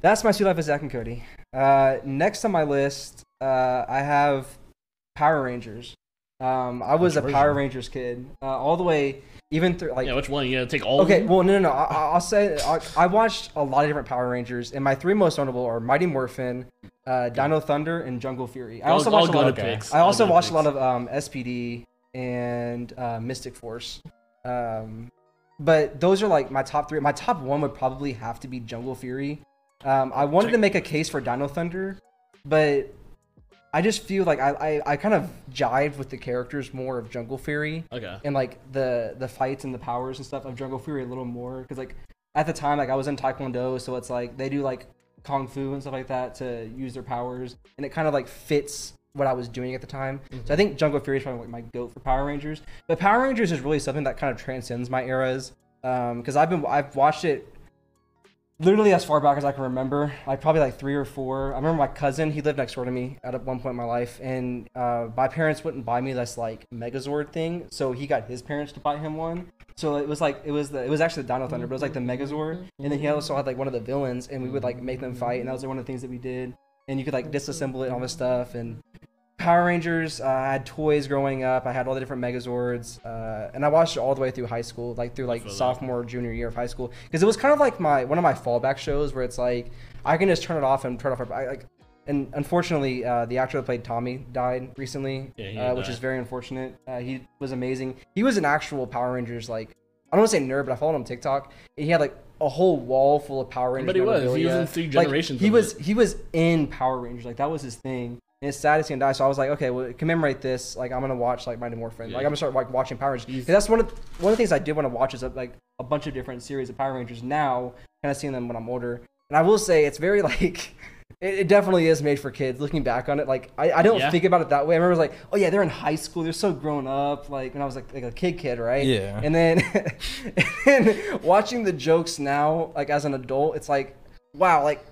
that's my two life as Zack and Cody. Uh, next on my list, uh, I have Power Rangers. Um, I was Which a Power? Rangers kid, uh, all the way, even through like yeah, which one? You gotta take all. Okay, well, no, no, no. I, I- I'll say I, I watched a lot of different Power Rangers, and my three most notable are Mighty Morphin, uh, Dino Thunder, and Jungle Fury. I also all watched a lot of. picks. I also watched a lot of um, SPD and uh, Mystic Force. Um, but those are like my top three. My top one would probably have to be Jungle Fury. Um, I wanted to make a case for Dino Thunder, but I just feel like I, I, I kind of jived with the characters more of Jungle Fury Okay. and like the the fights and the powers and stuff of Jungle Fury a little more because like at the time like I was in Taekwondo, so it's like they do like kung fu and stuff like that to use their powers, and it kind of like fits what I was doing at the time. Mm-hmm. So I think Jungle Fury is probably like my goat for Power Rangers. But Power Rangers is really something that kind of transcends my eras um, because I've been I've watched it literally as far back as I can remember, like probably like three or four. I remember my cousin, he lived next door to me at one point in my life, and uh, my parents wouldn't buy me this like Megazord thing, so he got his parents to buy him one. So it was like it was the it was actually the Dino Thunder, but it was like the Megazord, and then he also had like one of the villains, and we would like make them fight, and that was like, one of the things that we did. And you could like disassemble it and all this stuff, and Power Rangers. Uh, I had toys growing up. I had all the different Megazords, uh, and I watched it all the way through high school, like through like feel that. sophomore, junior year of high school, because it was kind of like my one of my fallback shows where it's like I can just turn it off and turn off. I, like, and unfortunately, uh, the actor that played Tommy died recently, Yeah, uh, which died. is very unfortunate. Uh, he was amazing. He was an actual Power Rangers like I don't want to say nerd, but I followed him on TikTok. And he had like a whole wall full of Power Rangers. But he was. He was in three Like, generations he was it. he was in Power Rangers. Like that was his thing. And it's sad to see him die. So I was like, okay, well, commemorate this. Like I'm gonna watch like Mighty Morphin. Yeah. Like I'm gonna start like watching Power Rangers. 'Cause that's one of one of the things I did want to watch is uh, like a bunch of different series of Power Rangers. Now, kind of seeing them when I'm older. And I will say it's very like. It it definitely is made for kids. Looking back on it, like I, I don't Yeah. think about it that way. I remember like, oh yeah, they're in high school. They're so grown up. Like when I was like, like a kid, kid, right? Yeah. And then, and watching the jokes now, like as an adult, it's like, wow, like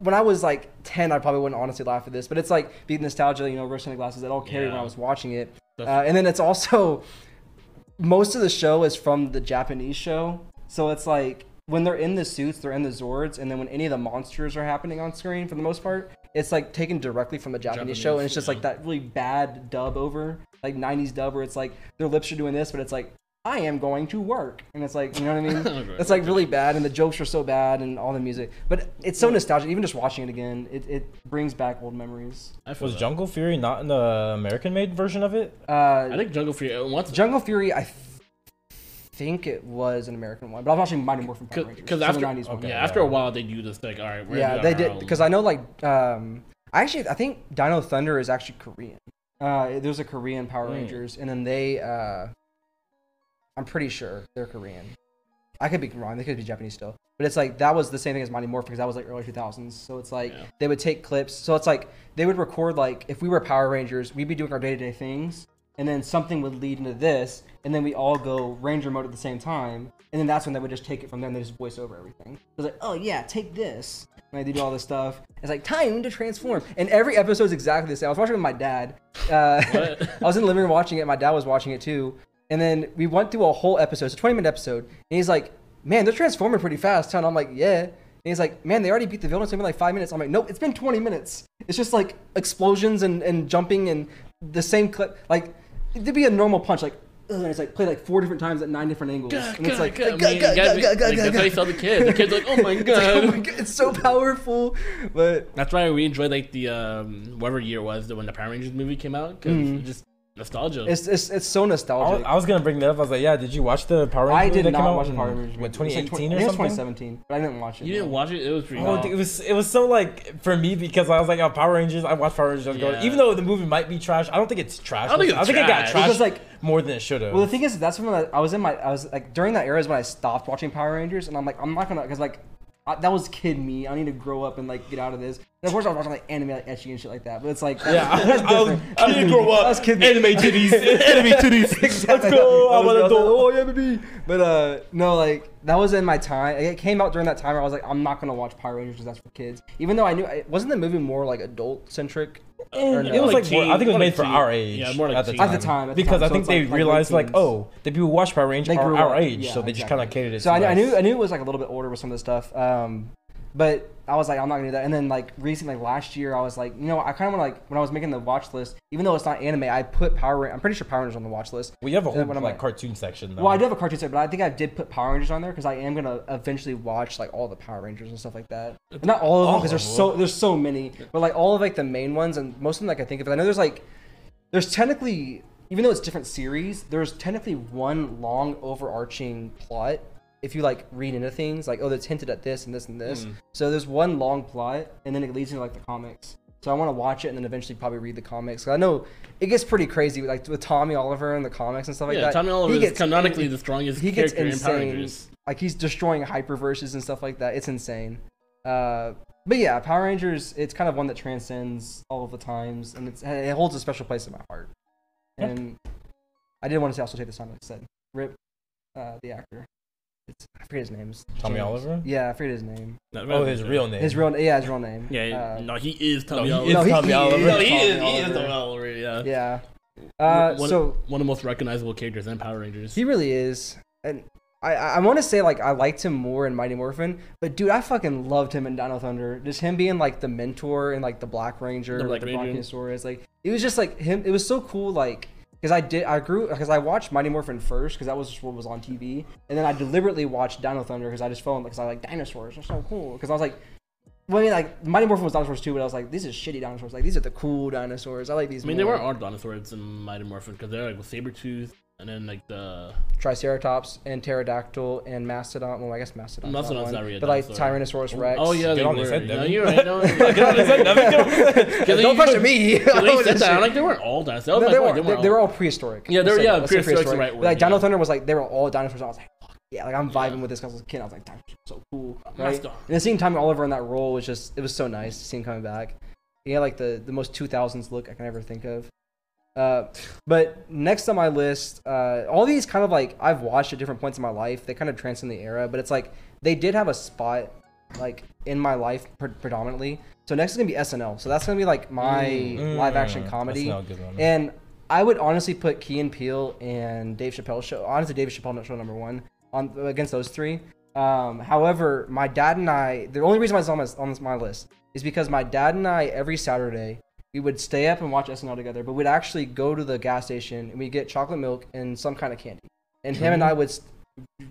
when I was like 10, I probably wouldn't honestly laugh at this, but it's like the nostalgia, you know, the glasses that all carried when I was watching it. Uh, and then it's also, most of the show is from the Japanese show. So it's like when they're in the suits, they're in the Zords, and then when any of the monsters are happening on screen, for the most part, it's like taken directly from the Japanese, show, and it's just yeah. like that really bad dub over, like 90s dub, where it's like their lips are doing this, but it's like, I am going to work. And it's like, you know what I mean? Right. it's like really bad, and the jokes are so bad, and all the music. But it's so nostalgic. Even just watching it again, it, it brings back old memories. I feel Was that. Jungle Fury not in the American made version of it? Uh, I think Jungle Fury. uh, Once Jungle Fury, I th- think it was an American one, but I was watching Mighty Morphin Power Rangers. Because after the 90s one. okay. yeah, after a while they do this like all right. we're yeah, they did because I know like um, I actually I think Dino Thunder is actually Korean. Uh, there's a Korean Power Hmm. Rangers, and then they uh, I'm pretty sure they're Korean. I could be wrong. They could be Japanese still, but it's like that was the same thing as Mighty Morphin because that was like early 2000s. So it's like Yeah. they would take clips. So it's like they would record like if we were Power Rangers, we'd be doing our day to day things, and then something would lead into this, and then we all go Ranger mode at the same time, and then that's when they would just take it from there and they just voice over everything. It's like, oh yeah, take this, and they do all this stuff. It's like time to transform, and every episode is exactly the same. I was watching it with my dad. Uh, I was in the living room watching it. My dad was watching it too, and then we went through a whole episode. It's a 20 minute episode, and he's like, "Man, they're transforming pretty fast." And I'm like, "Yeah." And he's like, "Man, they already beat the villain. It's been like five minutes." I'm like, "Nope, it's been 20 minutes. It's just like explosions and, and jumping and the same clip. Like it'd be a normal punch, like." And it's like played like four different times at nine different angles, Gah, and it's gah, like, gah. I gah, mean, gah, you gotta gah, be- gah, like, That's how you tell the kids. The kids like, oh my It's like, oh my god. God, it's so powerful, but That's why we enjoyed like the um whatever year it was that when the Power Rangers movie came out because Mhm. just nostalgia. it's it's, it's so I was, nostalgic. I was gonna bring that up. I was like, yeah, did you watch the Power Rangers? I movie did that came not out watch the in, Power Rangers. What, movie. It was like 2018 20 I or think it was 2017, but I didn't watch it. you didn't no. watch it? It was pretty. Oh, it was it was so like for me because I was like, oh, Power Rangers. I watched Power Rangers. I was going, Yeah. even though the movie might be trash, I don't think it's trash. I don't think I it's think it got trash. trash Because, like- more than it should have. Well, the thing is, that's when I, I was in my, I was like during that era is when I stopped watching Power Rangers, and I'm like, I'm not gonna, cause like I, that was kid me. I need to grow up and like get out of this. And of course, I was watching like anime, like ecchi and shit like that. But it's like, yeah, I, that's I, was. I need to grow up. That's kid Anime titties, anime titties. Exactly. Let's go. I an I adult. oh yeah, baby. But uh, no, like that was in my time. It came out during that time. Where I was like, I'm not gonna watch Power Rangers because that's for kids. Even though I knew, it wasn't the movie more like adult centric? No? It was like, more, I think it was more made like for teen. our age. Yeah, more like at the time. At the time, at the because time. I So think it's they like- like realized late like, oh, the people who watch Power Rangers They are grew our up. age, Yeah, so they just kind of catered it. So to I, knew- I knew I knew it was like a little bit older with some of the stuff. Um, but I was like, I'm not gonna do that. And then like recently, like last year, I was like, you know, I kind of want to like when I was making the watch list, even though it's not anime, I put Power. Ra- I'm pretty sure Power Rangers on the watch list. We have a whole And then when like like- cartoon section. Though. Well, I do have a cartoon set, but I think I did put Power Rangers on there because I am gonna eventually watch like all the Power Rangers and stuff like that. Not all of them because of there's so there's so many, but like all of like the main ones and most of them like I think of. It. I know there's like there's technically even though it's different series, there's technically one long overarching plot. If you like read into things, like oh, that's hinted at this and this and this. Mm. So there's one long plot, and then it leads into like the comics. So I want to watch it and then eventually probably read the comics. I know it gets pretty crazy, like with Tommy Oliver and the comics and stuff like yeah, that. Tommy Oliver He is gets- canonically the strongest he gets character in Power. Rangers. Like he's destroying hyperverses and stuff like that. It's insane. Uh, but yeah, Power Rangers. It's kind of one that transcends all of the times, and it's, it holds a special place in my heart. And I did want to also take this time, like I said, Rip, uh, the actor. It's, I forget his name. It's Tommy James. Oliver. Yeah, I forget his name. No, Oh, his real name. His real, yeah, his real name. Yeah, Uh, no, he is Tommy he Oliver. is no, he- Tommy he Oliver. is No, he Tommy is. He is Tommy Oliver. Yeah. Yeah. Uh, one, so one of the most recognizable characters in Power Rangers. He really is. And I, I want to say like I liked him more in Mighty Morphin, but dude, I fucking loved him in Dino Thunder. Just him being like the mentor and like the Black Ranger, The like Black the Ranger. Brontosaurus. Like it was just like him. It was so cool. Like because I did, I grew because I watched Mighty Morphin first because that was just what was on TV, and then I deliberately watched Dino Thunder because I just fell in because I like dinosaurs. They're so cool. Because I was like. Well, I mean, like Mighty Morphin was dinosaurs too, but I was like, these are shitty dinosaurs. Like these are the cool dinosaurs. I like these. I mean, there more. were all dinosaurs in Mighty Morphin because they're like with Sabretooth and then like the Triceratops and pterodactyl and mastodon. Well, I guess mastodon. Mastodon's not really a but like dinosaur. Tyrannosaurus Rex. oh yeah, Get they were. his no, you're right. No, Get on his head, Devin, don't- Because Don't pressure me. They said this that. I'm like, they weren't all dinosaurs. No, they, wait, were, they they, weren't they were all. all prehistoric. Yeah, they were- yeah, let's prehistoric's the right word, Like Dino yeah. Thunder was like they were all dinosaurs. I was like, yeah, like I'm vibing Yeah. with this because I was a kid. I was like, dinosaurs are so cool. Right? And the same time Oliver in that role was just it was so nice to see him coming back. He had like the the most 2000s look I can ever think of. Uh, but next on my list, uh, all these kind of like I've watched at different points in my life. They kind of transcend the era, but it's like they did have a spot like in my life pre- predominantly. So next is gonna be SNL. So that's gonna be like my Mm, live action that's comedy. not a good one. And I would honestly put Key and Peele and Dave Chappelle show. Honestly, Dave Chappelle show number one on against those three. Um, however, my dad and I, the only reason why it's on my, on my list is because my dad and I every Saturday we would stay up and watch SNL together, but we'd actually go to the gas station and we'd get chocolate milk and some kind of candy. And him and I would, st-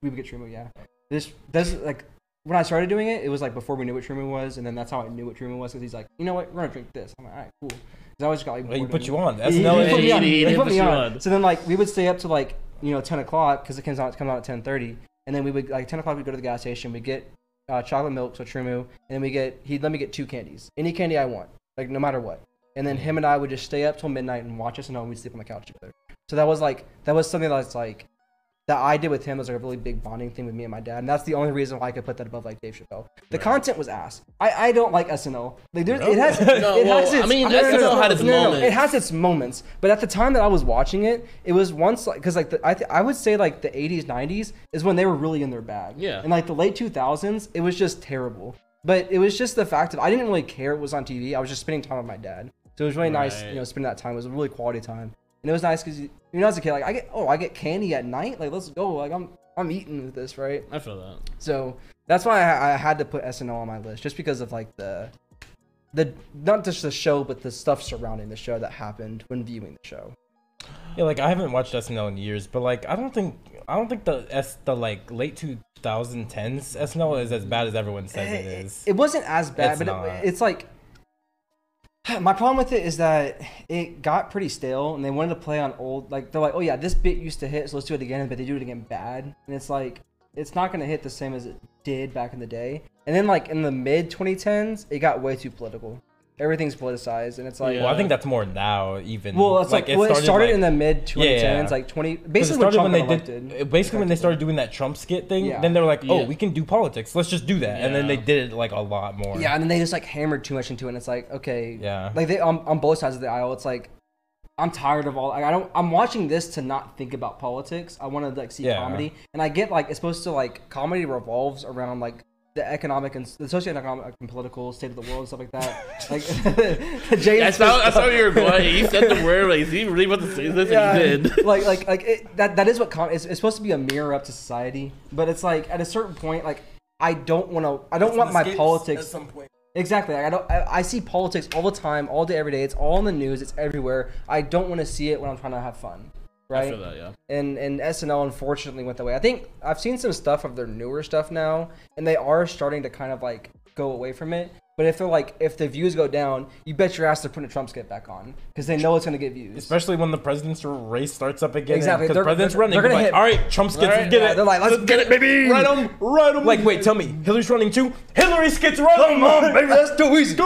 we would get TruMoo, yeah. This, this like when I started doing it, it was like before we knew what TruMoo was, and then that's how I knew what TruMoo was because he's like, you know what, we're gonna drink this. I'm like, all right, cool. Because I always got like Well, put you on. he SNL put me on. put me on. So then, like, we would stay up to like you know, 10 o'clock because it comes out, it comes out at 10:30, and then we would like 10 o'clock we would go to the gas station, we get uh, chocolate milk, so TruMoo, and then we get he'd let me get two candies, any candy I want, like no matter what. And then him and I would just stay up till midnight and watch us, and then we'd sleep on the couch together. So that was like that was something that's like that I did with him was like a really big bonding thing with me and my dad, and that's the only reason why I could put that above like Dave Chappelle. The Right. content was ass. I, I don't like SNL. Like there's, No? it has No, it well, has its, I mean, no, SNL no, had its moments. It has its moments, but at the time that I was watching it, it was once like because like the, I th- I would say like the 80s 90s is when they were really in their bag. Yeah. And like the late 2000s, it was just terrible. But it was just the fact that I didn't really care it was on TV. I was just spending time with my dad. So it was really nice, Right. you know, spending that time. It was a really quality time. And it was nice because you, you know, as a kid, like I get, oh, I get candy at night. Like let's go. Like I'm, I'm eating with this, right? I feel that. So that's why I, I had to put SNL on my list, just because of like the, the not just the show, but the stuff surrounding the show that happened when viewing the show. Yeah, like I haven't watched SNL in years, but like I don't think I don't think the S the like late 2010s SNL is as bad as everyone says it eh, is. It wasn't as bad, It's but it, it's like my problem with it is that it got pretty stale, and they wanted to play on old. Like they're like, oh yeah, this bit used to hit, so let's do it again. But they do it again bad, and it's like it's not gonna hit the same as it did back in the day. And then like in the mid 2010s, it got way too political. Everything's politicized, and it's like. Yeah. Well, I think that's more now even. Well, it's like, well, it started like- in the mid 2010s, Yeah, yeah. like 20. 'cause it Basically, when Trump when they elected. did basically when they started doing that Trump skit thing. Yeah. Then they were like, "Oh, Yeah. we can do politics. Let's just do that." And then they did it like a lot more. Yeah, and then they just like hammered too much into it. And it's like, okay, Yeah. like they on, on both sides of the aisle. It's like I'm tired of all. Like, I don't. I'm watching this to not think about politics. I want to like see Yeah. comedy, and I get like it's supposed to like comedy revolves around like the economic and the socioeconomic and political state of the world and stuff like that. like Jay, That's how, that's how you were going. He said the word. Like, is he really about to say this? yeah, he did. like like like it, that that is what com- it's, it's supposed to be a mirror up to society, but it's like at a certain point, like I don't want to. I don't want my politics. At some point. Exactly. Like, I don't. I, I see politics all the time, all day, every day. It's all in the news. It's everywhere. I don't want to see it when I'm trying to have fun, I right? feel that. Yeah. And and SNL unfortunately went that way. I think I've seen some stuff of their newer stuff now, and they are starting to kind of like go away from it. But if they're like, if the views go down, you bet your ass they're putting a Trump skit back on because they know it's gonna get views. Especially when the presidential race starts up again. Exactly. Because They're- president's they're- running. they're gonna like, hit- All right, Trump skits. All right, let's get yeah, it. they're like, let's get it, baby. Run them, run them. Like, wait, tell me, Hillary's running too. Hillary skits right on, mom, baby. That's too easy.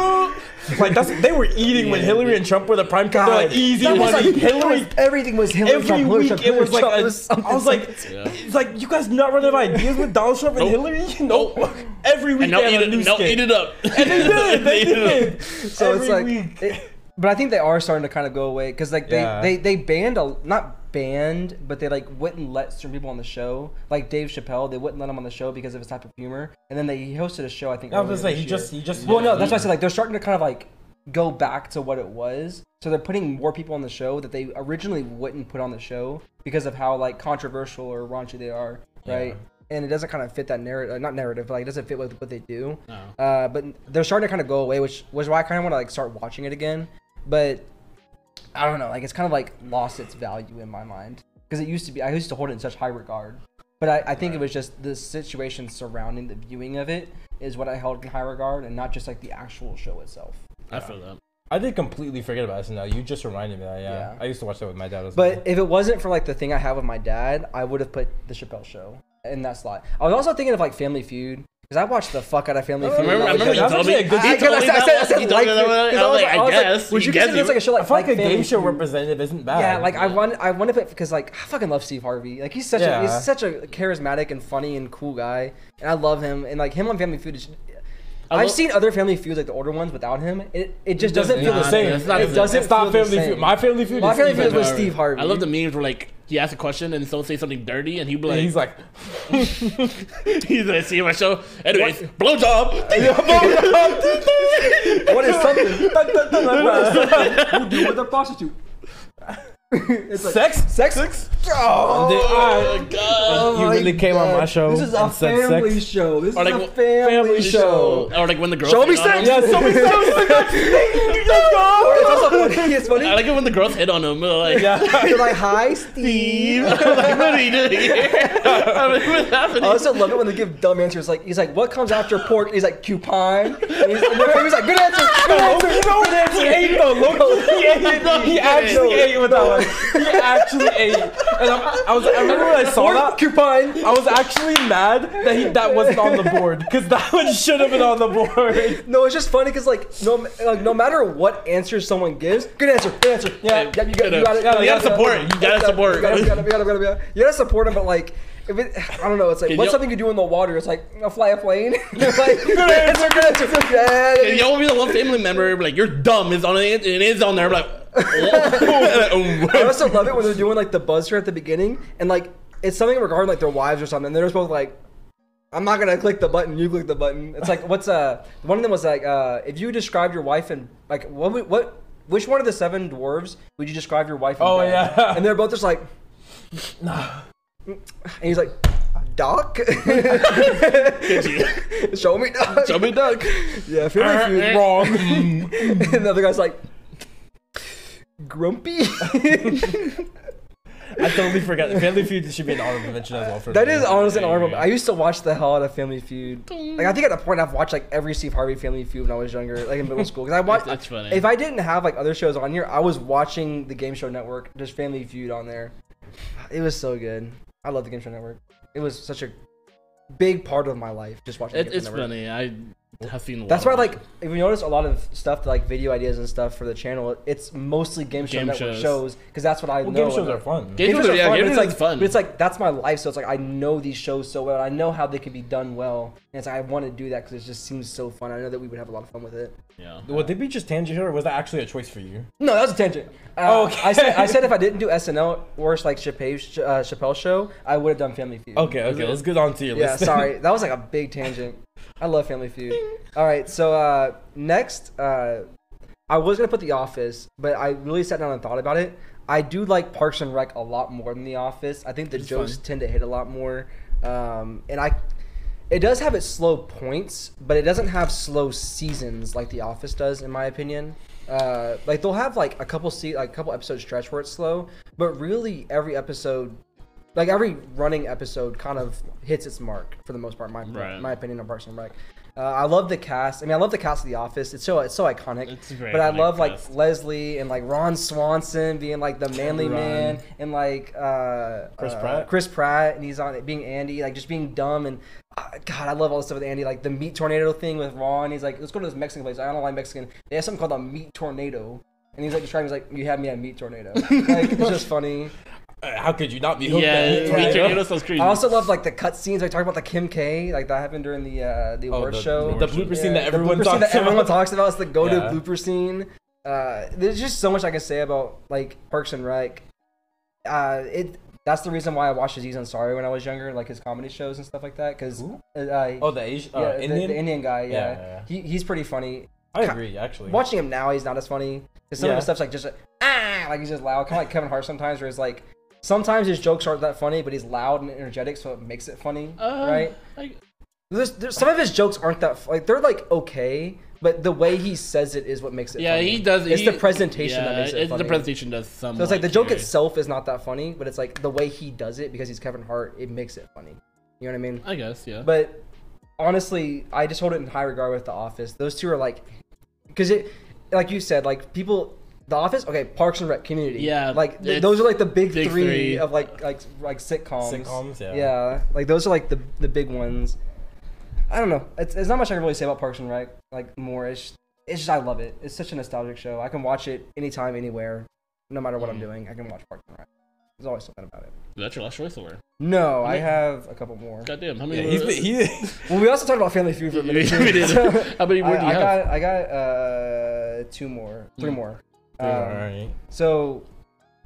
Go. Like that's they were eating when Yeah. Hillary and Trump were the prime. They're like easy That was money. like- Hillary. everything was Hillary Every Trump, week Trump, it was Hillary like Trump. a- It was I was like, Yeah. it's like you guys not running out of ideas with Donald Trump and Nope. Hillary. Nope. Nope. Every week And now they eat a it. new Now skit. eat it up. And they did. They Eat it up. did. so Every it's like week. it- but i think they are starting to kind of go away because like they, Yeah. they they banned a not banned but they like wouldn't let certain people on the show like dave chappelle they wouldn't let him on the show because of his type of humor and then they he hosted a show i think I was gonna say this he just he just well no that's why i said like they're starting to kind of like go back to what it was so they're putting more people on the show that they originally wouldn't put on the show because of how like controversial or raunchy they are right Yeah. and it doesn't kind of fit that narrative not narrative but like it doesn't fit with what they do No. uh, but they're starting to kind of go away, which was why I kind of want to like start watching it again. But I don't know, like it's kind of like lost its value in my mind because it used to be. I used to hold it in such high regard, but I, I think it was just the situation surrounding the viewing of it is what I held in high regard, and not just like the actual show itself. I feel that. I did completely forget about SNL. You just reminded me of that. Yeah. Yeah. I used to watch that with my dad as well. But if it wasn't for like the thing I have with my dad, I would have put the Chappelle Show in that slot. I was also thinking of like Family Feud because I watched the fuck out of Family Feud. Remember, when I remember you told me. actually a good- He I- told me I said- I that. said He told me like- I was like, I guess. Would you consider this like a show I like, feel like, a Family game show representative isn't bad. Yeah, like I want I want to put because like I fucking love Steve Harvey. Like he's such a he's such a charismatic and funny and cool guy, and I love him. And like him on Family Feud is. I I've seen other Family Feuds like the older ones without him. It it just doesn't It's feel not the the same. same. It's not it doesn't It's feel the Family same. Feud. My Family Feud My Family Feud was Steve Harvey. I love the memes where like he asks a question and someone say something dirty and he'd be And like, he's like, he's like, see my show. Anyways, blowjob. What is something? Who do with a prostitute? It's like sex? sex. Sex? Oh, Dude, Oh my god. You really came on my show This is a said family sex? show. This Or is like a family, family show. Or like when the girls Show me sex. him. Yeah, so many times. Let's go. It's also funny. It's funny. I like it when the girls hit on him. They're like, Yeah. They're like, "Hi, Steve." I'm like, what are you doing here? I'm like, what's happening? I also love it when they give dumb answers. Like he's like, "What comes after pork?" He's like, "Coupon." And he's, and then he was like, "Good answer, good answer, No, good answer." he ate though. Look, he ate. No, He he actually didn't. ate with that one. He actually ate. And I, I was. I remember when I saw Or that. coupon. I was actually mad that he that wasn't on the board because that one should have been on the board. No, it's just funny because like no, like no matter what answer someone gives, good answer, good answer. Yeah, yeah, you got, you got it. You gotta support. You gotta support. You gotta, you gotta, you gotta, you gotta, you gotta support him, but like. If it, I don't know. It's like Can what's something you do in the water? It's like a fly a plane. like, good answer, good answer. Yeah, And you always be the one family member like you're dumb. It's on it. It is on there. I'm Like, I also love it when they're doing like the buzzer at the beginning and like it's something regarding like their wives or something. And they're just both like, I'm not gonna click the button. You click the button. It's like what's uh one of them was like uh if you describe your wife and like what what which one of the seven dwarves would you describe your wife? In Oh, bed? yeah. and they're both just like, and he's like, Doc, show me Doc. Show me duck. Yeah, feel like Family Feud. Uh, uh, wrong. Mm, mm. and the other guy's like, grumpy. I totally forgot. Family Feud should be an honorable mention as well for That me. is honestly an honorable. I used to watch the hell out of Family Feud. Like I think at the point I've watched like every Steve Harvey Family Feud when I was younger, like in middle school. Because I watched. That's funny. If I didn't have like other shows on here, I was watching the Game Show Network, just Family Feud on there. It was so good. I love the Game Show Network. It was such a big part of my life just watching. It, the Game it's Show Network. funny. I have seen. That's why, like, if you notice a lot of stuff, like video ideas and stuff for the channel, it's mostly Game Show Game Network shows. shows because that's what I Well, know. game shows are fun. Game shows are- yeah, fun, game but it's like is fun. But it's like that's my life, so it's like I know these shows so well. I know how they can be done well, and it's like I want to do that because it just seems so fun. I know that we would have a lot of fun with it. Yeah. Would they be just tangent here, or was that actually a choice for you? No, that was a tangent. Uh, Okay. I said I said if I didn't do SNL or like Chappelle's uh, Chappelle show, I would have done Family Feud. Okay, okay, let's get on to your Yeah, list. sorry. That was like a big tangent. I love Family Feud. All right, so uh, next, uh, I was gonna put The Office, but I really sat down and thought about it. I do like Parks and Rec a lot more than The Office. I think the It's jokes fun. tend to hit a lot more, um, and I. It does have its slow points, but it doesn't have slow seasons like The Office does, in my opinion. Uh, like they'll have like a couple se- like a couple episode stretch where it's slow, but really every episode like every running episode kind of hits its mark for the most part. My Right. my opinion on Parks and Rec. Uh, I love the cast. I mean, I love the cast of The Office. It's so it's so iconic. It's a very but I iconic love like. Leslie and like Ron Swanson being like the manly Ron. man and like uh, Chris uh, Pratt? Chris Pratt, and he's on it being Andy, like just being dumb and uh, God, I love all the stuff with Andy, like the meat tornado thing with Ron. He's like, let's go to this Mexican place. I don't like Mexican. They have something called a meat tornado. And he's like describing, he's like, you had me at meat tornado. like it's just funny. How could you not be hooked? Yeah, on it's Yeah. Tornado sounds crazy. I also love like the cut scenes. Like talking about the Kim K, like that happened during the uh, the Oh, award the, show. the blooper scene that everyone talks that everyone about. talks about. It's the go-to Yeah. blooper scene. Uh, there's just so much I can say about like Parks and Rec. Uh, it that's the reason why I watched Aziz Ansari when I was younger, like his comedy shows and stuff like that. Because Who? uh, Oh, the Asian, yeah, uh, the- Indian. The, Indian guy, yeah, Yeah, yeah, yeah. He, he's pretty funny. I agree, actually. Watching him now, he's not as funny. Because some of Yeah. his stuff's like just like, ah, like he's just loud, kind of like Kevin Hart sometimes, where it's like sometimes his jokes aren't that funny, but he's loud and energetic, so it makes it funny, Uh, right? I- There's, there's some of his jokes aren't that like they're like okay, but the way he says it is what makes it. yeah, funny. he does. It's he- the presentation yeah, that makes it it's- funny. The presentation does some. so it's like the joke itself is not that funny, but it's like the way he does it because he's Kevin Hart. It makes it funny. You know what I mean? I guess, yeah. But honestly, I just hold it in high regard with The Office. Those two are like, because it, like you said, like people, The Office, okay, Parks and Rec, Community, Yeah, like th- it's those are like the big, big three, three. of like like like sitcoms. Sitcoms, yeah. Yeah, like those are like the the big ones. I don't know. It's, it's not much I can really say about Parks and Rec. Like more, it's just, it's just I love it. It's such a nostalgic show. I can watch it anytime, anywhere, no matter what I'm Mm. doing. I can watch Parks and Rec. There's always something about it. That's your last choice, or No, I Yeah. have a couple more. goddamn, how many? Yeah, he's were- been, he. Well, we also talked about Family Feud for a minute. We did. so- How many more I, do you I have? got I got uh two more, three Mm. more. Um, Alright. So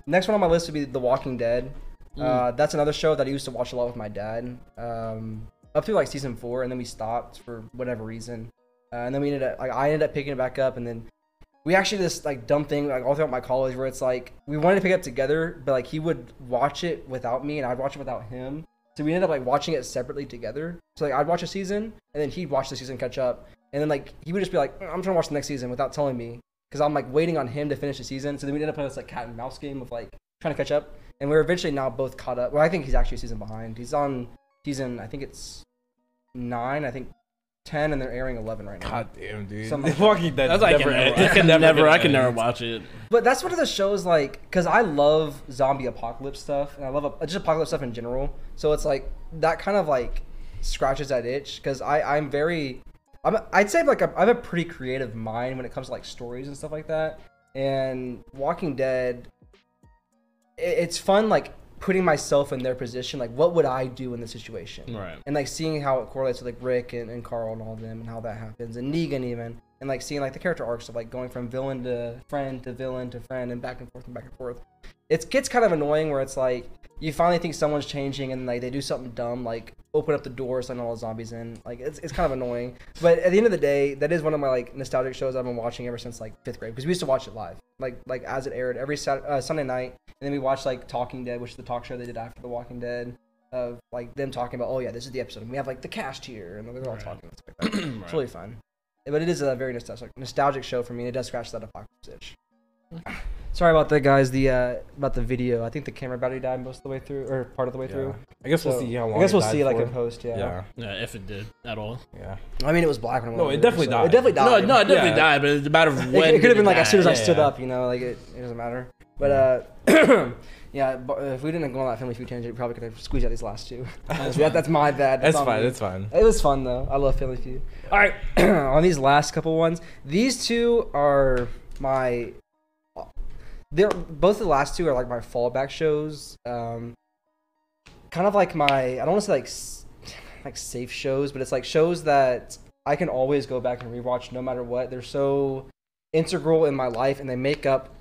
next one on my list would be The Walking Dead. Mm. Uh, that's another show that I used to watch a lot with my dad. Um, up through like season four, and then we stopped for whatever reason. Uh, and then we ended up like I ended up picking it back up, and then we actually this like dumb thing like all throughout my college where it's like we wanted to pick it up together, but like he would watch it without me, and I'd watch it without him. So we ended up like watching it separately together. So like I'd watch a season, and then he'd watch the season, catch up, and then like he would just be like, "I'm trying to watch the next season" without telling me, because I'm like waiting on him to finish the season. So then we ended up playing this like cat and mouse game of like trying to catch up, and we're eventually now both caught up. Well, I think he's actually a season behind. He's on season, I think it's nine. I think ten and they're airing eleven right now. God damn, dude. Some- Walking Dead. That's like I never can never. I can never, I can never watch it. But that's one of the shows like because I love zombie apocalypse stuff and I love uh, just apocalypse stuff in general. So it's like that kind of like scratches that itch because I I'm very I'm I'd say like I have a pretty creative mind when it comes to like stories and stuff like that. And Walking Dead, i- it's fun like putting myself in their position. Like what would I do in this situation? Right. and like seeing how it correlates with like Rick and, and Carl and all of them and how that happens and Negan even and like seeing like the character arcs of like going from villain to friend to villain to friend and back and forth and back and forth. It gets kind of annoying where it's like you finally think someone's changing and like they do something dumb like open up the doors letting all the zombies in like it's, it's kind of annoying but at the end of the day that is one of my like nostalgic shows I've been watching ever since like fifth grade because we used to watch it live like like as it aired every Sat- uh, Sunday night and then we watched like Talking Dead which is the talk show they did after The Walking Dead of like them talking about, oh yeah, this is the episode, and we have like the cast here, and they're all Right. talking. And stuff like that. It's really fun, but it is a very nostalgic nostalgic show for me. and It does scratch that apocalypse itch. Sorry about that, guys. The uh, about the video. I think the camera battery died most of the way through, or part of the way Yeah. through. I guess we'll see how long. I guess we'll died see like for. in post. Yeah. Yeah, Yeah, if it did at all. yeah. I mean, it was black when it No, went it over, definitely so died. It definitely died. no, no, it definitely Yeah. died, but it's a matter of It, when. it could have been like as soon as I stood yeah. up, you know, like it, it doesn't matter. But uh, yeah, but if we didn't go on that family feud tangent, we probably could have squeezed out these last two. that, that's my bad. That's on fine. me. That's fine. It was fun though. I love Family Feud. All right, on these last couple ones, these two are my. They're both the last two are like my fallback shows. Um, kind of like my I don't want to say like like safe shows, but it's like shows that I can always go back and rewatch no matter what. They're so integral in my life, and they make up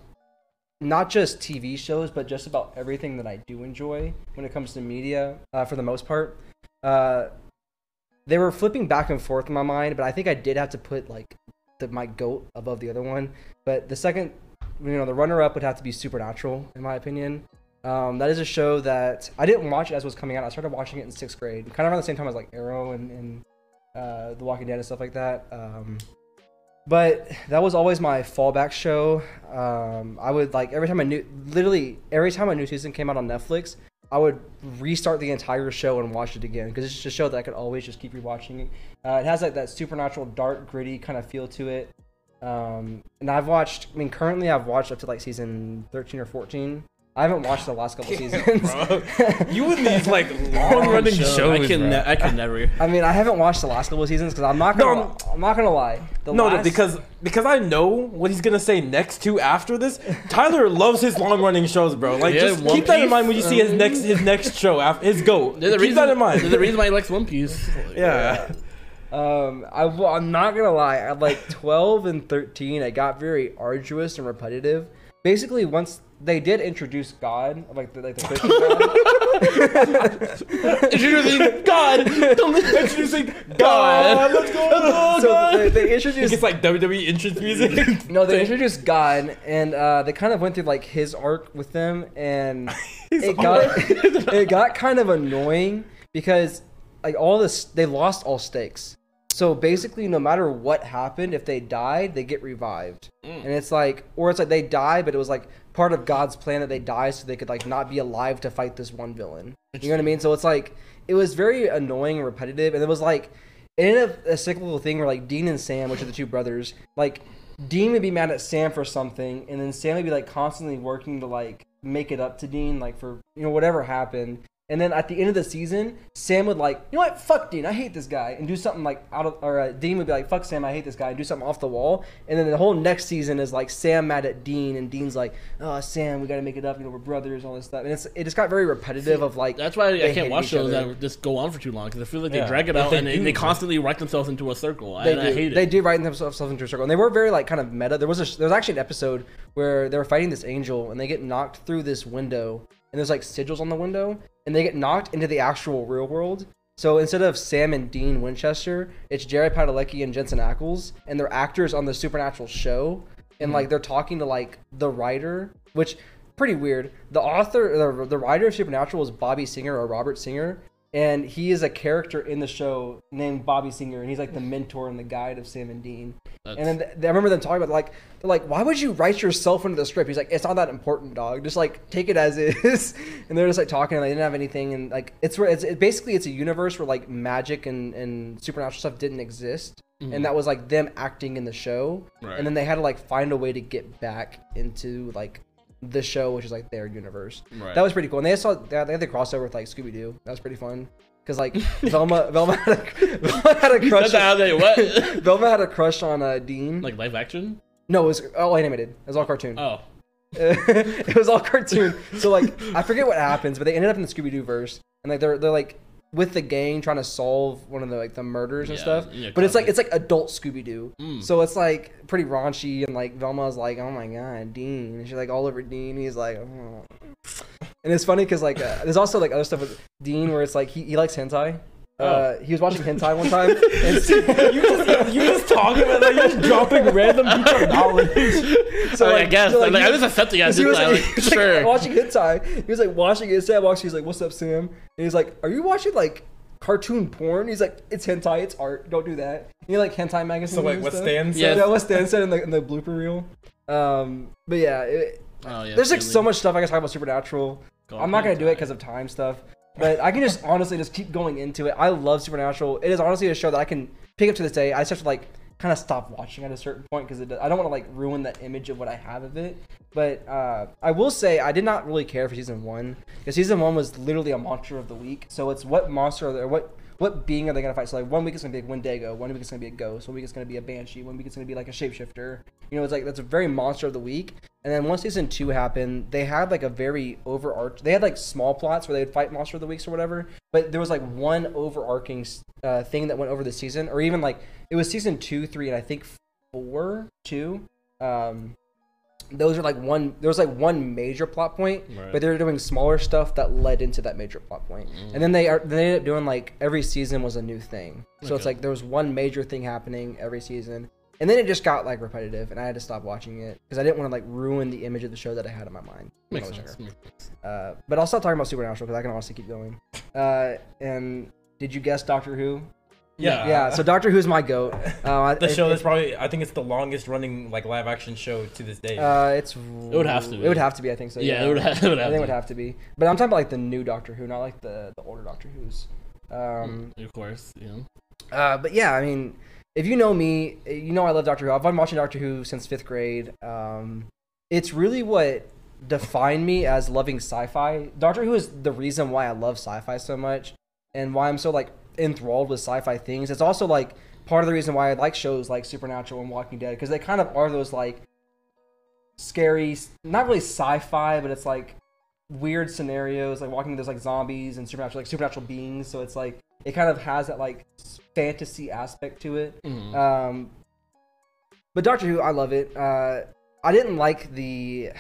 not just TV shows, but just about everything that I do enjoy when it comes to media, uh, for the most part. Uh, they were flipping back and forth in my mind, but I think I did have to put like the, my goat above the other one. But the second, you know, the runner-up would have to be Supernatural, in my opinion. Um, that is a show that I didn't watch it as it was coming out. I started watching it in sixth grade, kind of around the same time as like Arrow and, and uh, The Walking Dead and stuff like that. Um, but that was always my fallback show. Um, I would like every time I knew, literally every time a new season came out on Netflix, I would restart the entire show and watch it again because it's just a show that I could always just keep rewatching. Uh, it has like that supernatural, dark, gritty kind of feel to it. Um, and I've watched. I mean, currently I've watched up to like season thirteen or fourteen. I haven't watched the last couple seasons. bro. You and these like long running shows, I can, bro. ne- I can never. I mean, I haven't watched the last couple seasons because I'm not gonna. No, I'm not gonna lie. The no, no, last- because because I know what he's gonna say next to after this. Tyler loves his long running shows, bro. Like Yeah, just One keep that in mind when you see his next his next show after his goat. The keep reason, that in mind. The reason why he likes One Piece. yeah. Um, I, well, I'm not gonna lie. At like 12 and 13, it got very arduous and repetitive. Basically, once they did introduce God, like the, like the Christian God. Introducing God. Introducing God. Let's go. Oh, so they, they introduced gets like WWE entrance music. no, they introduced God, and uh, they kind of went through like his arc with them, and it got it got kind of annoying because like all this they lost all stakes. So basically, no matter what happened, if they died, they get revived, mm. and it's like, or it's like they die, but it was like part of God's plan that they die so they could like not be alive to fight this one villain. You know what I mean? So it's like it was very annoying and repetitive, and it was like it ended up a cyclical thing where like Dean and Sam, which are the two brothers, like Dean would be mad at Sam for something, and then Sam would be like constantly working to like make it up to Dean, like for you know whatever happened. And then at the end of the season, Sam would like, you know what, fuck Dean, I hate this guy, and do something like out of, or uh, Dean would be like, fuck Sam, I hate this guy, and do something off the wall. And then the whole next season is like Sam mad at Dean, and Dean's like, oh Sam, we got to make it up, you know, we're brothers, all this stuff. And it's it just got very repetitive of like. That's why I can't watch each shows that just go on for too long because I feel like they Yeah. drag it out they and they, do, they constantly write themselves into a circle. They and do. I hate it. They do write themselves into a circle, and they were very like kind of meta. There was a there was actually an episode where they were fighting this angel, and they get knocked through this window, and there's like sigils on the window, and they get knocked into the actual real world. So instead of Sam and Dean Winchester, it's Jared Padalecki and Jensen Ackles, and they're actors on the Supernatural show, and like mm. they're talking to like the writer, which pretty weird. The author, the, the writer of Supernatural is Bobby Singer or Robert Singer, and he is a character in the show named Bobby Singer, and he's like the mentor and the guide of Sam and Dean. That's, And then th- I remember them talking about like they're like, why would you write yourself into the script? He's like, it's not that important, dog. Just like take it as is. and they're just like talking, and they didn't have anything, and like it's where it's it, basically it's a universe where like magic and and supernatural stuff didn't exist, and mm-hmm. that was like them acting in the show, Right. and then they had to like find a way to get back into like the show, which is like their universe. Right. That was pretty cool, and they saw they had the crossover with like Scooby Doo. That was pretty fun. Cause like Velma, Velma had a, Velma had a crush. That's how they what? Velma had a crush on uh, Dean. like live action? No, it was all animated. It was all cartoon. Oh, it was all cartoon. So like, I forget what happens, but they ended up in the Scooby Doo verse, and like they're they're like with the gang trying to solve one of the like the murders and Yeah, stuff. yeah, but it's like it's like adult Scooby Doo. Mm. So it's like pretty raunchy, and like Velma's like, oh my god, Dean, and she's like all over Dean. He's like, oh. and it's funny because like uh, there's also like other stuff with Dean where it's like he, he likes hentai. Uh, he was watching hentai one time. And you just you just talking about like you're just dropping random knowledge. so, I, mean, I guess. so, like, like, I'm just accepting it. He was like, like, he was, like, sure. watching hentai. He was like watching it. Sam walks. He's like, "What's up, Sam?" And he's like, "Are you watching like cartoon porn?" He's like, "It's hentai. It's art. Don't do that." You know, like hentai magazines. So and what stuff? Stan Yeah. said? Yeah, what Stan said in the, in the blooper reel. Um, but yeah, it, Oh, yeah, there's like Stanley. so much stuff I can talk about Supernatural. Go I'm not gonna do it because of time stuff. But I can just honestly just keep going into it. I love Supernatural. It is honestly a show that I can pick up to this day. I just have to like kind of stop watching at a certain point because I don't want to like ruin that image of what I have of it. But uh, I will say I did not really care for season one because season one was literally a monster of the week. So it's what monster there? What what being are they gonna fight? So like one week it's gonna be a Wendigo, one week it's gonna be a ghost, one week it's gonna be a banshee, one week it's gonna be like a shapeshifter. You know, it's like that's a very monster of the week. And then once season two happened, they had like a very overarch. They had like small plots where they would fight monster of the weeks or whatever. But there was like one overarching uh, thing that went over the season, or even like it was season two, three, and I think four, two. Um, those are like one. There was like one major plot point, Right. but they were doing smaller stuff that led into that major plot point. And then they are they ended up doing like every season was a new thing. So it's like there was one major thing happening every season. And then it just got like repetitive, and I had to stop watching it because I didn't want to like ruin the image of the show that I had in my mind. Makes sense. makes sense. Uh, but I'll stop talking about Supernatural because I can honestly keep going. Uh, and did you guess Doctor Who? Yeah. yeah. So Doctor Who's my goat. Uh, the it- show it- probably I think it's the longest running like live action show to this day. Uh, it's. It would have to Be. It would have to be. I think so. Yeah, it would have- it would I have think it would have to be. But I'm talking about like the new Doctor Who, not like the the older Doctor Who's. Um, of course, you know. uh, but yeah, I mean, if you know me, you know I love Doctor Who. I've been watching Doctor Who since fifth grade. Um, it's really what defined me as loving sci-fi. Doctor Who is the reason why I love sci-fi so much, and why I'm so like enthralled with sci-fi things. It's also like part of the reason why I like shows like Supernatural and Walking Dead because they kind of are those like scary, not really sci-fi, but it's like weird scenarios. Like Walking Dead, there's like zombies and supernatural, like supernatural beings. So it's like it kind of has that like fantasy aspect to it. Mhm. Um, but Doctor Who, I love it. Uh, I didn't like the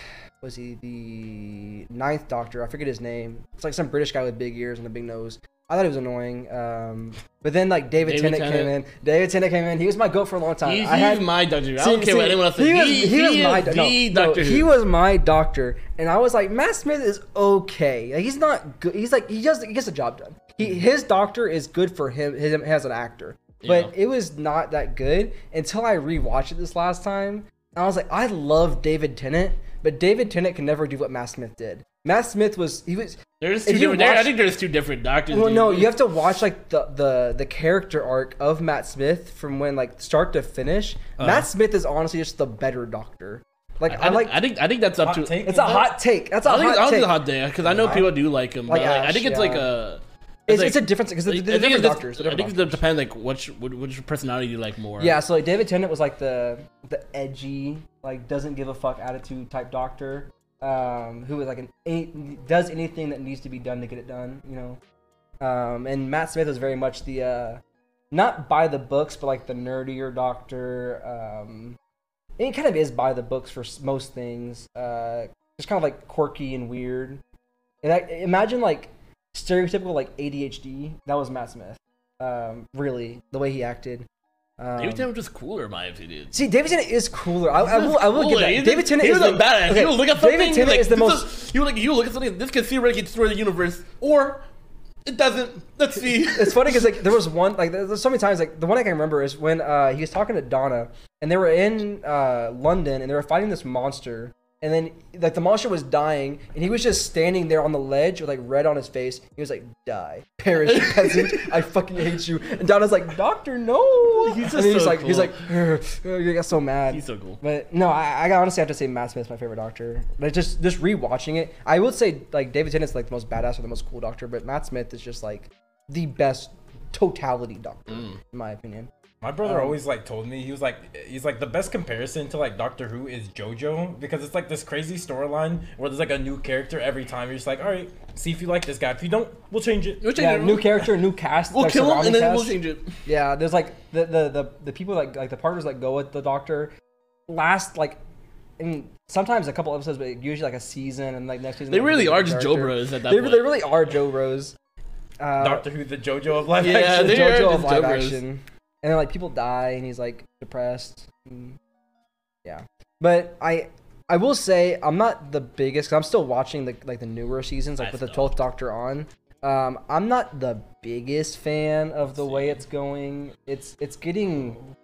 was he the ninth Doctor? I forget his name. It's like some British guy with big ears and a big nose. I thought he was annoying. Um, but then like David, David Tennant, came in. David Tennant came in. He was my goat for a long time. He's, I he's had my Doctor. I don't care what anyone else says. He was, he, he was he my is no, no, Doctor Who. He was my doctor, and I was like, Matt Smith is okay. Like, he's not good. He's like he does he gets the job done. He his doctor is good for him, him as an actor, but Yeah. it was not that good until I rewatched it this last time. And I was like, I love David Tennant, but David Tennant can never do what Matt Smith did. Matt Smith was he was There's two you different. there- I think there's two different doctors. well, dude. no, you have to watch like the the the character arc of Matt Smith from when like start to finish. Uh-huh. Matt Smith is honestly just the better doctor. Like I, I, like I think I think that's up to. take? it's a hot take. That's a I think, hot I don't think take. it's a hot day because I know people do like him. Like but like, I think it's yeah. like a. It's, like- it's a difference because I they're, think they're it's different doctors. I think it depends like which which which personality you like more. Yeah, so like David Tennant was like the the edgy, like doesn't give a fuck attitude type doctor, um, who is like an any, does anything that needs to be done to get it done, you know. Um, and Matt Smith was very much the uh, not by the books, but like the nerdier doctor. Um, kind of is by the books for most things. Uh, just kind of like quirky and weird. And I, imagine like stereotypical like ADHD. That was Matt Smith. Um, really, the way he acted. Um, David Tennant was just cooler in my opinion. See, David Tennant is cooler. I, I will. I will give that. David Tennant he is the a badass. Okay, you look at something. David Tennant like, is the most. You look. You look at something. This can theoretically destroy the universe, or It doesn't. Let's see. It's funny because like there was one like there's so many times like the one I can remember is when uh, he was talking to Donna and they were in uh, London and they were fighting this monster and then like the monster was dying and he was just standing there on the ledge with like red on his face. He was like, "Die, perish, peasant! I fucking hate you." And Donna's like, "Doctor, no!" He's just he's so like, he's like, he got so mad. He's so cool. But no, I, I honestly have to say Matt Smith's my favorite Doctor. But just just rewatching it, I would say like David Tennant's like the most badass or the most cool Doctor, but Matt Smith is just like the best totality Doctor Mm. in my opinion. My brother Um, always like told me he was like he's like the best comparison to like Doctor Who is JoJo because it's like this crazy storyline where there's like a new character every time. You're just like, all right, see if you like this guy. If you don't, we'll change it. We'll change Yeah, it. new character, new cast. We'll like, kill him and surrounding then we'll change it. Yeah, there's like the the the, the people like like the partners that go with the Doctor last like. and sometimes a couple episodes, but usually like a season, and like next season. They really are just Joe character. Bros at that They, point. they really are Joe Bros. Uh, Doctor Who, the JoJo of life Yeah, action. they- are JoJo just of live Joe Bros. action. And then like people die and he's like depressed. and- yeah. But I I will say I'm not the biggest cause I'm still watching the like the newer seasons like I with the 12th Doctor on. Um I'm not the biggest fan of the way it's going. It's it's getting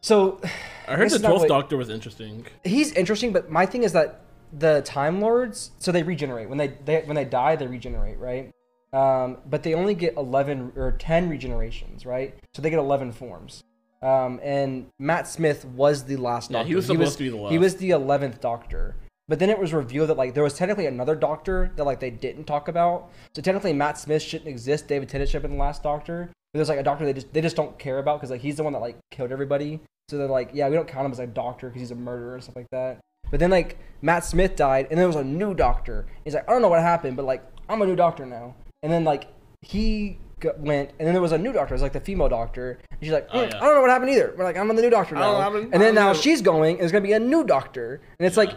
So I heard the Twelfth what- Doctor was interesting. he's interesting, but my thing is that the Time Lords, so they regenerate when they, they when they die, they regenerate, right? Um, but they only get eleven or ten regenerations, right? So they get eleven forms. Um, and Matt Smith was the last Yeah, Doctor. he was supposed to be the last. He was the eleventh Doctor. But then it was revealed that like there was technically another Doctor that like they didn't talk about. So technically Matt Smith shouldn't exist. David Tennant should have been the last Doctor. But there's like a Doctor they just they just don't care about because like he's the one that like killed everybody. So they're like, yeah, we don't count him as a doctor because he's a murderer and stuff like that. But then like Matt Smith died, and there was a new doctor. He's like, I don't know what happened, but like I'm a new doctor now. And then like he went, and then there was a new doctor. It was like the female doctor. And she's like, Oh, "Mm, yeah. I don't know what happened either. We're like, I'm on the new doctor now. happened. And then don't now know. she's going, and there's gonna be a new doctor. And it's like,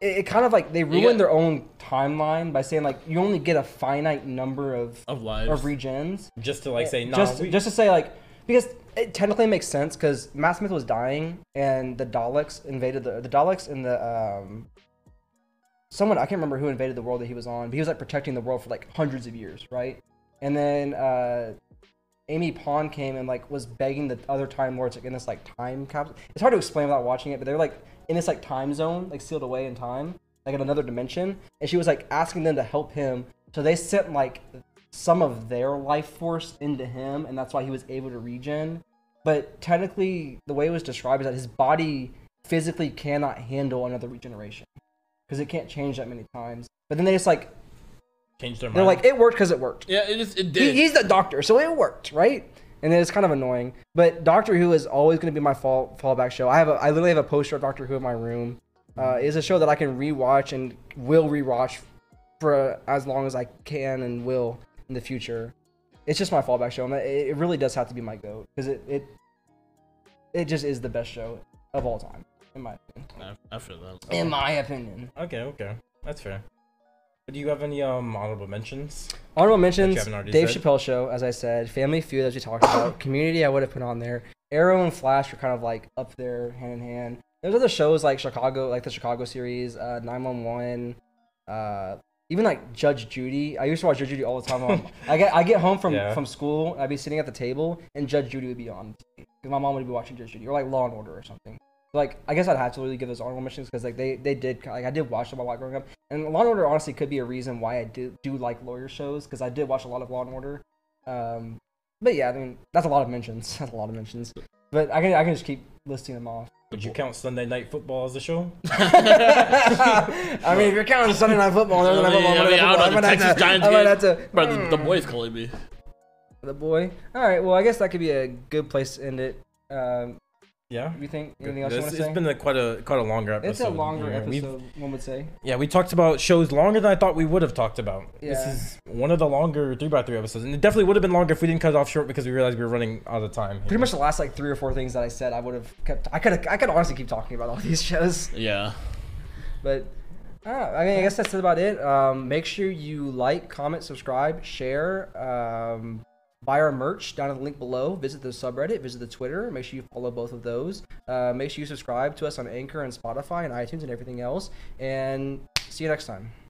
it, it kind of like they ruined got- their own timeline by saying like you only get a finite number of Of lives. of regens Just to like say, nah, just we, just to say like because it technically makes sense because Matt Smith was dying and the Daleks invaded the the Daleks and the um someone I can't remember who invaded the world that he was on, but he was like protecting the world for like hundreds of years, right? And then uh Amy Pond came and like was begging the other Time Lords like in this like time capsule. It's hard to explain without watching it, but they're like in this like time zone, like sealed away in time, like in another dimension. And she was like asking them to help him. So they sent like some of their life force into him, and that's why he was able to regen. But technically, the way it was described is that his body physically cannot handle another regeneration because it can't change that many times. But then they just like changed their mind. they're like it worked because it worked. Yeah, it just it He, did. he's the doctor, so it worked, right? And then it's kind of annoying. But Doctor Who is always going to be my fall fallback show. I have a, I literally have a poster of Doctor Who in my room. Uh, it's a show that I can rewatch and will rewatch for as long as I can and will in the future. It's just my fallback show, and it, it really does have to be my goat because it, it it just is the best show of all time, in my opinion. I, I feel that. In my opinion. okay, okay, that's fair. But do you have any um honorable mentions? Honorable mentions: Dave said? Chappelle show, as I said, Family Feud, as we talked about, Community. I would have put on there. Arrow and Flash are kind of like up there, hand in hand. There's other shows like Chicago, like the Chicago series, uh, 911, uh, even like Judge Judy. I used to watch Judge Judy all the time. On, I get I get home from Yeah. from school, I'd be sitting at the table, and Judge Judy would be on because my mom would be watching Judge Judy or like Law and Order or something. Like I guess I'd have to really give those honorable mentions because like they they did like I did watch them a lot growing up, and Law and Order honestly could be a reason why I do do like lawyer shows because I did watch a lot of Law and Order. Um, but yeah, I mean that's a lot of mentions. That's a lot of mentions. But I can I can just keep listing them off. Would you count Sunday Night Football as a show? I mean, if you're counting Sunday Night Football, Thursday Night I mean, Football, I Monday mean, Night I Football, don't know, I the might have Texas to- Giants I might game. have to. Bro, the, the boys calling me. The boy. All right. Well, I guess that could be a good place to end it. Um, Yeah. you think anything else you It's, want to it's say? been a, quite a quite a longer episode. It's a longer Yeah, we've- episode, one would say. Yeah, we talked about shows longer than I thought we would have talked about. Yeah. This is one of the longer three by three episodes, and it definitely would have been longer if we didn't cut it off short because we realized we were running out of time. Pretty much the last like three or four things that I said, I would have kept. I could. I could honestly keep talking about all these shows, Yeah. but. Uh, I mean, I guess that's about it. Um, make sure you like, comment, subscribe, share. Um, buy our merch down in the link below. Visit the subreddit, visit the Twitter. Make sure you follow both of those. Uh, make sure you subscribe to us on Anchor and Spotify and iTunes and everything else. And see you next time.